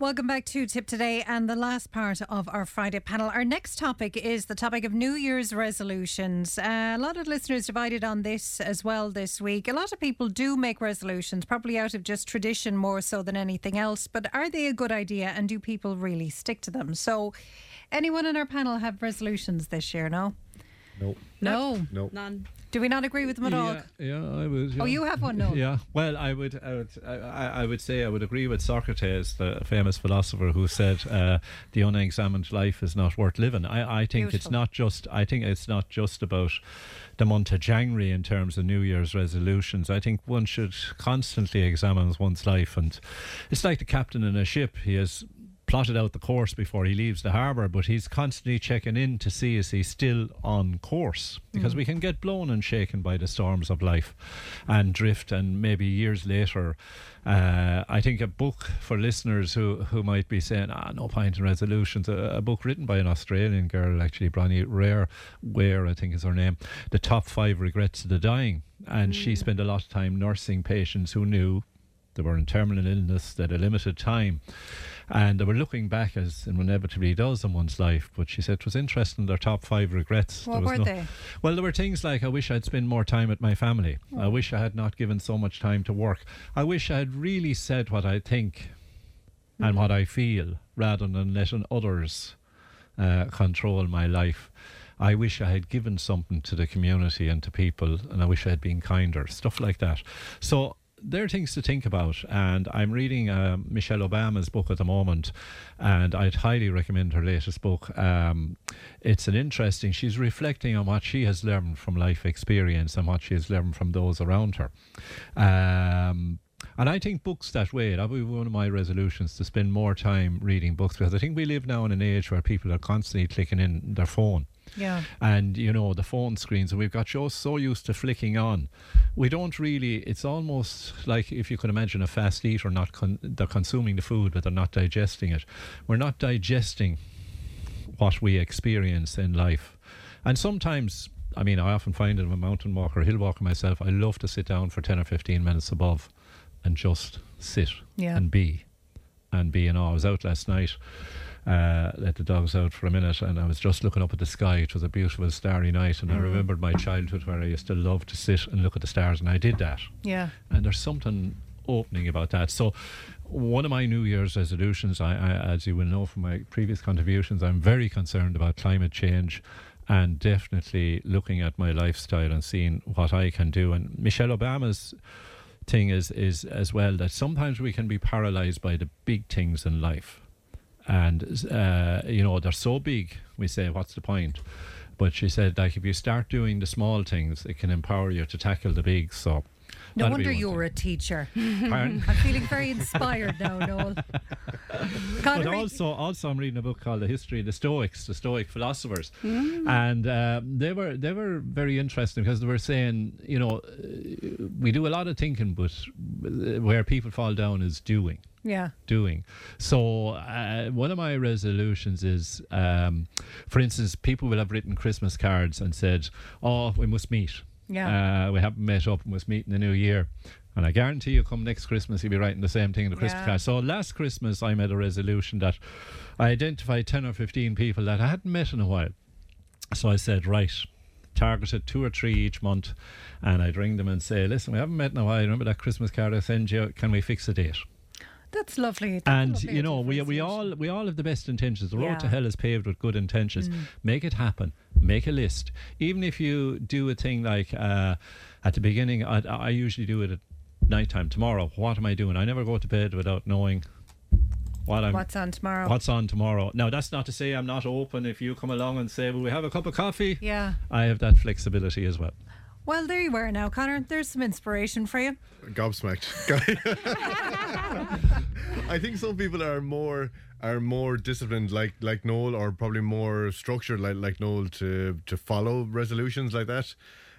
Welcome back to Tip Today and the last part of our Friday panel. Our next topic is the topic of New Year's resolutions. Uh, a lot of listeners divided on this as well this week. A lot of people do make resolutions, probably out of just tradition more so than anything else. But are they a good idea and do people really stick to them? So, anyone in our panel have resolutions this year? No? No. No. No. None. Do we not agree with them at all? Yeah, yeah, I would. Oh, you have one, no? Yeah. Well, I would. I would. I, I would say I would agree with Socrates, the famous philosopher, who said uh, the unexamined life is not worth living. I, I think it's not just. I think it's not just about the month of January in terms of New Year's resolutions. I think one should constantly examine one's life, and it's like the captain in a ship. He has plotted out the course before he leaves the harbour, but he's constantly checking in to see is he still on course because we can get blown and shaken by the storms of life and drift, and maybe years later. Uh, I think a book for listeners who, who might be saying, ah, no point in resolutions, a, a book written by an Australian girl, actually, Bronnie Rare, Ware, I think is her name, The Top Five Regrets of the Dying. And she spent a lot of time nursing patients who knew they were in terminal illness, that a limited time. And they were looking back, as inevitably does in one's life. But she said it was interesting, their top five regrets. What were they? Well, there were things like I wish I'd spent more time with my family. I Oh. wish I had not given so much time to work. I wish I had really said what I think and what I feel rather than letting others uh, control my life. I wish I had given something to the community and to people, and I wish I had been kinder. Stuff like that. So there are things to think about, and I'm reading um, Michelle Obama's book at the moment, and I'd highly recommend her latest book. Um, it's an interesting. She's reflecting on what she has learned from life experience and what she has learned from those around her. Um, and I think books that way, that would be one of my resolutions to spend more time reading books because I think we live now in an age where people are constantly clicking in their phone. Yeah. And, you know, the phone screens, and we've got shows so used to flicking on. We don't really, it's almost like if you could imagine a fast eater, not con- they're consuming the food, but they're not digesting it. We're not digesting what we experience in life. And sometimes, I mean, I often find it I'm a mountain walker, hill walker myself, I love to sit down for 10 or 15 minutes above and just sit Yeah. and be and being all. I was out last night. Uh, let the dogs out for a minute, and I was just looking up at the sky. It was a beautiful starry night, and I Mhm. remembered my childhood where I used to love to sit and look at the stars, and I did that. Yeah. And there's something opening about that. So, one of my New Year's resolutions, I, I, as you will know from my previous contributions, I'm very concerned about climate change and definitely looking at my lifestyle and seeing what I can do. And Michelle Obama's thing is, is as well that sometimes we can be paralyzed by the big things in life. And, uh, you know, they're so big, we say, what's the point? But she said, like, if you start doing the small things, it can empower you to tackle the big. So, No that'll be wonder you thing. were a teacher. I'm feeling very inspired now, Noel. But also, also, I'm reading a book called "The History of the Stoics," the Stoic philosophers, Mm. and uh, they were they were very interesting because they were saying, you know, uh, we do a lot of thinking, but uh, where people fall down is doing. Yeah. Doing. So, uh, one of my resolutions is, um, for instance, people will have written Christmas cards and said, "Oh, we must meet." Yeah. Uh, we haven't met up We must meet in the new year. And I guarantee you, come next Christmas, you'll be writing the same thing in the Christmas Yeah. card. So last Christmas, I made a resolution that I identified 10 or 15 people that I hadn't met in a while. So I said, right, targeted two or three each month. And I'd ring them and say, listen, we haven't met in a while. Remember that Christmas card I sent you? Can we fix a date? That's lovely. That's and lovely you know we we all we all have the best intentions. The road to hell is paved with good intentions. Mm. Make it happen. Make a list. Even if you do a thing like uh, at the beginning, I, I usually do it at nighttime. Tomorrow, what am I doing? I never go to bed without knowing what I'm. What's on tomorrow? What's on tomorrow? Now that's not to say I'm not open. If you come along and say, "Will we have a cup of coffee?" Yeah. I have that flexibility as well. Well, there you are now, Connor. There's some inspiration for you. Gobsmacked. I think some people are more are more disciplined like like Noel or probably more structured like like Noel to to follow resolutions like that.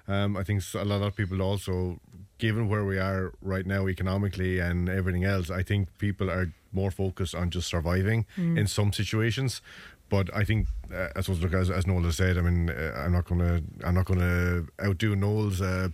Um, I think a lot of people also, given where we are right now economically and everything else, I think people are more focused on just surviving Mm. in some situations. But I think, uh, I suppose, look as, as Noel has said, I mean, uh, I'm not gonna, I'm not gonna outdo Noel's uh,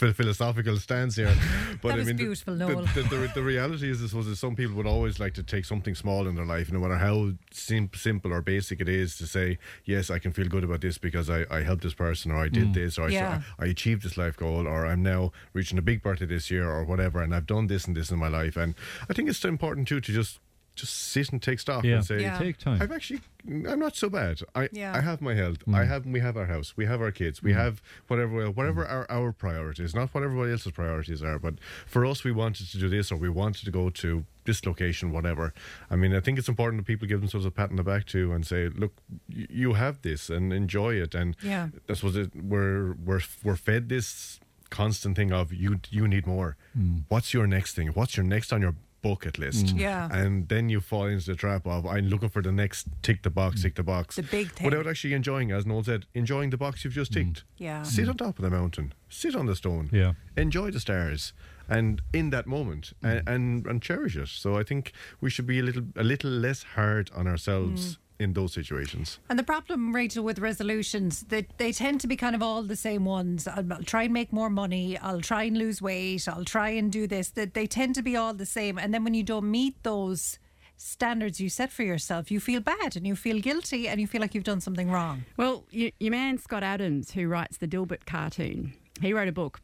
philosophical stance here. But That I mean, the- beautiful, the, Noel. the, the, the reality is, I suppose, that some people would always like to take something small in their life, no matter how sim- simple or basic it is, to say, yes, I can feel good about this because I, I helped this person, or I did Mm. this, or I, Yeah. I achieved this life goal, or I'm now reaching a big birthday this year, or whatever, and I've done this and this in my life. And I think it's important too to just just sit and take stock Yeah. and say, Yeah. Take time. I've actually, I'm not so bad. I, Yeah. I have my health. I have, we have our house. We have our kids. We Mm. have whatever, whatever our, our priorities, not what everybody else's priorities are. But for us, we wanted to do this, or we wanted to go to this location, whatever. I mean, I think it's important that people give themselves a pat on the back too, and say, look, y- you have this, and enjoy it. And Yeah. that's what it, we're we're we're fed this constant thing of you you need more. Mm. What's your next thing? What's your next on your bucket list? Mm. Yeah. And then you fall into the trap of I'm looking for the next tick the box, tick the box. The big thing. Without actually enjoying, as Noel said, enjoying the box you've just mm. ticked. Yeah. Sit mm. on top of the mountain. Sit on the stone. Yeah. Enjoy the stars. And in that moment, mm. and, and and cherish it. So I think we should be a little a little less hard on ourselves in those situations. And the problem, Rachel, with resolutions, that they tend to be kind of all the same ones. I'll, I'll try and make more money. I'll try and lose weight. I'll try and do this. That they tend to be all the same. And then when you don't meet those standards you set for yourself, you feel bad and you feel guilty and you feel like you've done something wrong. Well, you, your man Scott Adams, who writes the Dilbert cartoon, he wrote a book.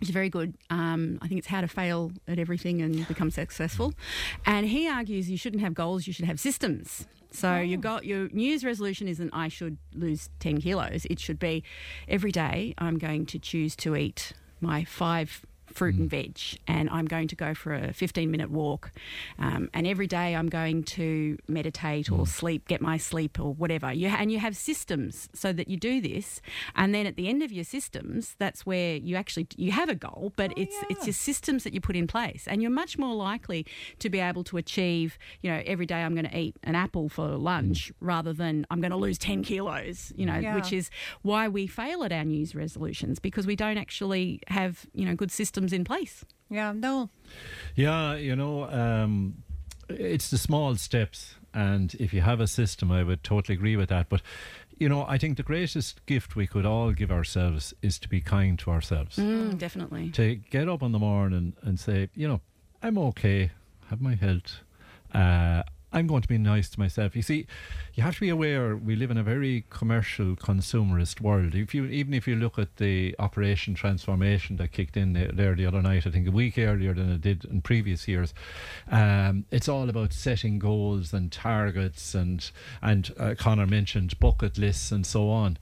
Is very good. Um, I think it's how to fail at everything and become successful. And he argues you shouldn't have goals; you should have systems. So you got your New Year's resolution isn't I should lose ten kilos. It should be every day I'm going to choose to eat my five fruit and mm. veg, and I'm going to go for a 15 minute walk. Um, and every day I'm going to meditate or mm. sleep, get my sleep or whatever. You and you have systems so that you do this, and then at the end of your systems, that's where you actually you have a goal, but oh, it's it's your systems that you put in place, and you're much more likely to be able to achieve. You know, every day I'm going to eat an apple for lunch mm. rather than I'm going to lose 10 kilos. You know, Yeah. which is why we fail at our New Year's resolutions because we don't actually have you know good systems in place. Yeah, no. Yeah, you know, um, it's the small steps, and if you have a system, I would totally agree with that. But you know, I think the greatest gift we could all give ourselves is to be kind to ourselves. Mm, definitely. To get up in the morning and say, you know, I'm okay, have my health, Uh, I'm going to be nice to myself. You see, you have to be aware we live in a very commercial, consumerist world. If you even if you look at the Operation Transformation that kicked in there, the other night, I think a week earlier than it did in previous years, um, it's all about setting goals and targets, and and uh, Connor mentioned bucket lists and so on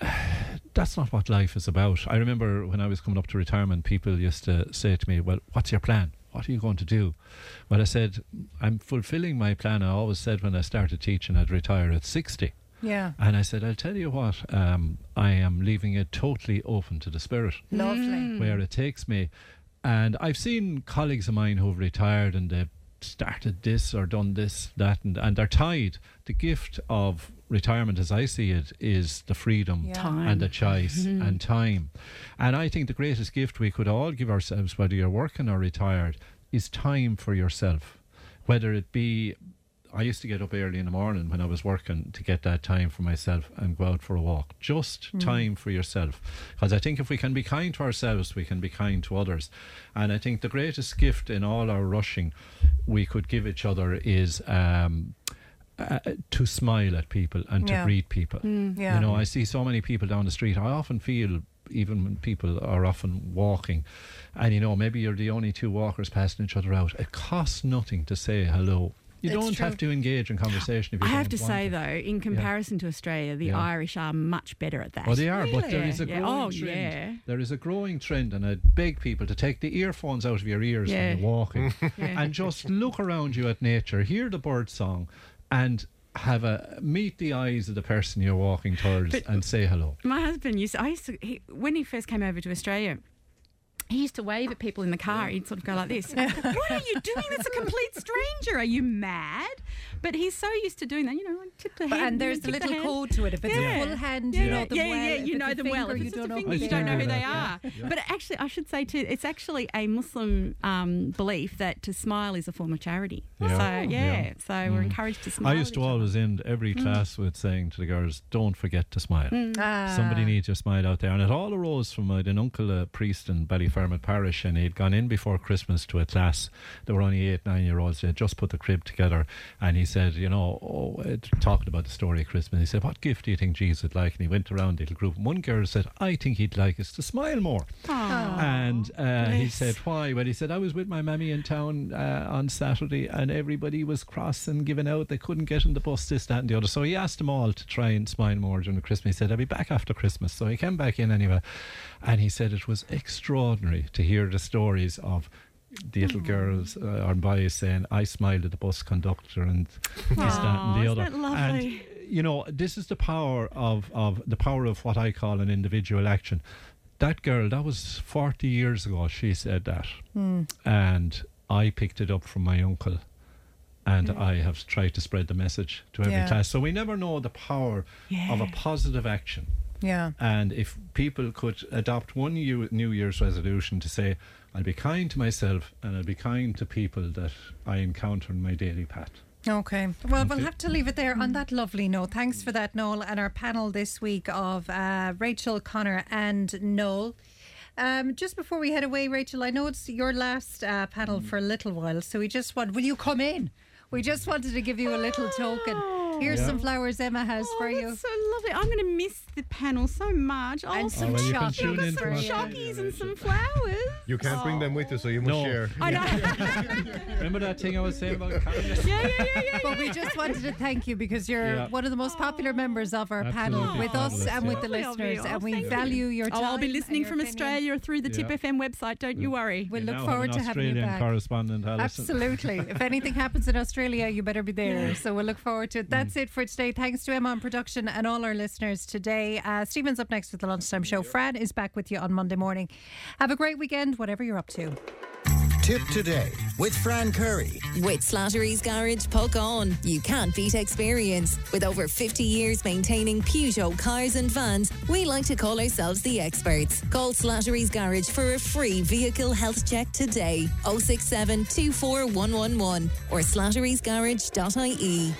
that's not what life is about. I remember when I was coming up to retirement, people used to say to me, Well, what's your plan? What are you going to do? Well, I said, I'm fulfilling my plan. I always said when I started teaching, I'd retire at 60. Yeah. And I said, I'll tell you what, um, I am leaving it totally open to the spirit. Lovely. Mm. Where it takes me. And I've seen colleagues of mine who've retired and they've started this or done this, that, and, and they're tied. The gift of retirement, as I see it, is the freedom Yeah. And the choice Mhm. and time. And I think the greatest gift we could all give ourselves, whether you're working or retired, is time for yourself. Whether it be, I used to get up early in the morning when I was working to get that time for myself and go out for a walk. Just Mm. time for yourself. Because I think if we can be kind to ourselves, we can be kind to others. And I think the greatest gift in all our rushing we could give each other is. Um, uh, to smile at people and to Yeah. greet people. Mm. Yeah. You know, I see so many people down the street. I often feel, even when people are often walking, and you know, maybe you're the only two walkers passing each other out. It costs nothing to say hello. You It's don't true. have to engage in conversation if I you have to say, though, in comparison to Australia, the Yeah. Irish are much better at that. Well, they are, but there Yeah, is a yeah. growing Oh, trend. yeah. There is a growing trend, and I beg people to take the earphones out of your ears Yeah. when you're walking and just look around you at nature, hear the bird song, and have a meet the eyes of the person you're walking towards But- and say hello. My husband used to, I used to, he, when he first came over to Australia, he used to wave at people in the car. He'd sort of go like this. what are you doing? That's a complete stranger. Are you mad? But he's so used to doing that. You know, like tip the hand. and there's tip a little hand. code to it. If it's a full hand, you know them yeah, well. Yeah, If you know a them well. If it's just don't a know finger, who you they don't know are. who they Yeah. are. But actually, I should say too, it's actually a Muslim um, belief that to smile is a form of charity. Yeah. So yeah, Yeah. so we're Mm. encouraged to smile. I used to always end every Mm. class with saying to the girls, "Don't forget to smile." Mm. Ah. Somebody needs your smile out there, and it all arose from I had an uncle, a priest in Ballyfermot Parish, and he'd gone in before Christmas to a class. There were only eight, nine year olds. They had just put the crib together, and he said, "You know, oh, uh, talking about the story of Christmas." He said, "What gift do you think Jesus would like?" And he went around the little group. And one girl said, "I think he'd like us to smile more." And uh, he said, Why? Well, he said, I was with my mammy in town uh, on Saturday and everybody was cross and giving out. They couldn't get on the bus, this, that, and the other. So he asked them all to try and smile more during Christmas. He said, I'll be back after Christmas. So he came back in anyway. And he said it was extraordinary to hear the stories of the little girls uh, or boys saying, I smiled at the bus conductor and this, that, and the other. And you know, this is the power of, of the power of what I call an individual action. That girl, that was 40 years ago, she said that. Hmm. And I picked it up from my uncle. And Mm. I have tried to spread the message to every Yeah. class. So we never know the power of a positive action. Yeah. And if people could adopt one New New Year's resolution to say, I'll be kind to myself and I'll be kind to people that I encounter in my daily path. Okay. Well, we'll have to leave it there on that lovely note. Thanks for that, Noel. And our panel this week of uh, Rachel, Connor, and Noel. Um, just before we head away, Rachel, I know it's your last uh, panel for a little while, so we just want, will you come in? We just wanted to give you a little token. Here's Yeah. some flowers Emma has oh, for you. Oh, That's so lovely. I'm going to miss the panel so much. Oh, And some Oh, well, you can chockies tune in some from chockies and some flowers. You can't bring them with you, so you must No. share. I know. Remember that thing I was saying about kindness? yeah, yeah, yeah, yeah. But we just wanted to thank you because you're Yeah. one of the most popular members of our panel Absolutely with us fabulous, and with the Lovely of you. listeners, Oh, and we value your time. Oh. I'll be listening from. Australia through the Tip FM website. Don't you worry. We'll look forward to having you Australian back. correspondent, Alison. Absolutely. if anything happens in Australia, you better be there. So we'll look forward to it. That's it for today. Thanks to Emma on production and all our listeners today. Uh, Stephen's up next with the lunchtime show. Fran is back with you on Monday morning. Have a great weekend, whatever you're up to. Tip today with Fran Curry. With Slattery's Garage Puckane. you can't beat experience. With over 50 years maintaining Peugeot cars and vans, we like to call ourselves the experts. Call Slattery's Garage for a free vehicle health check today. 067 24111 or slatterysgarage.ie.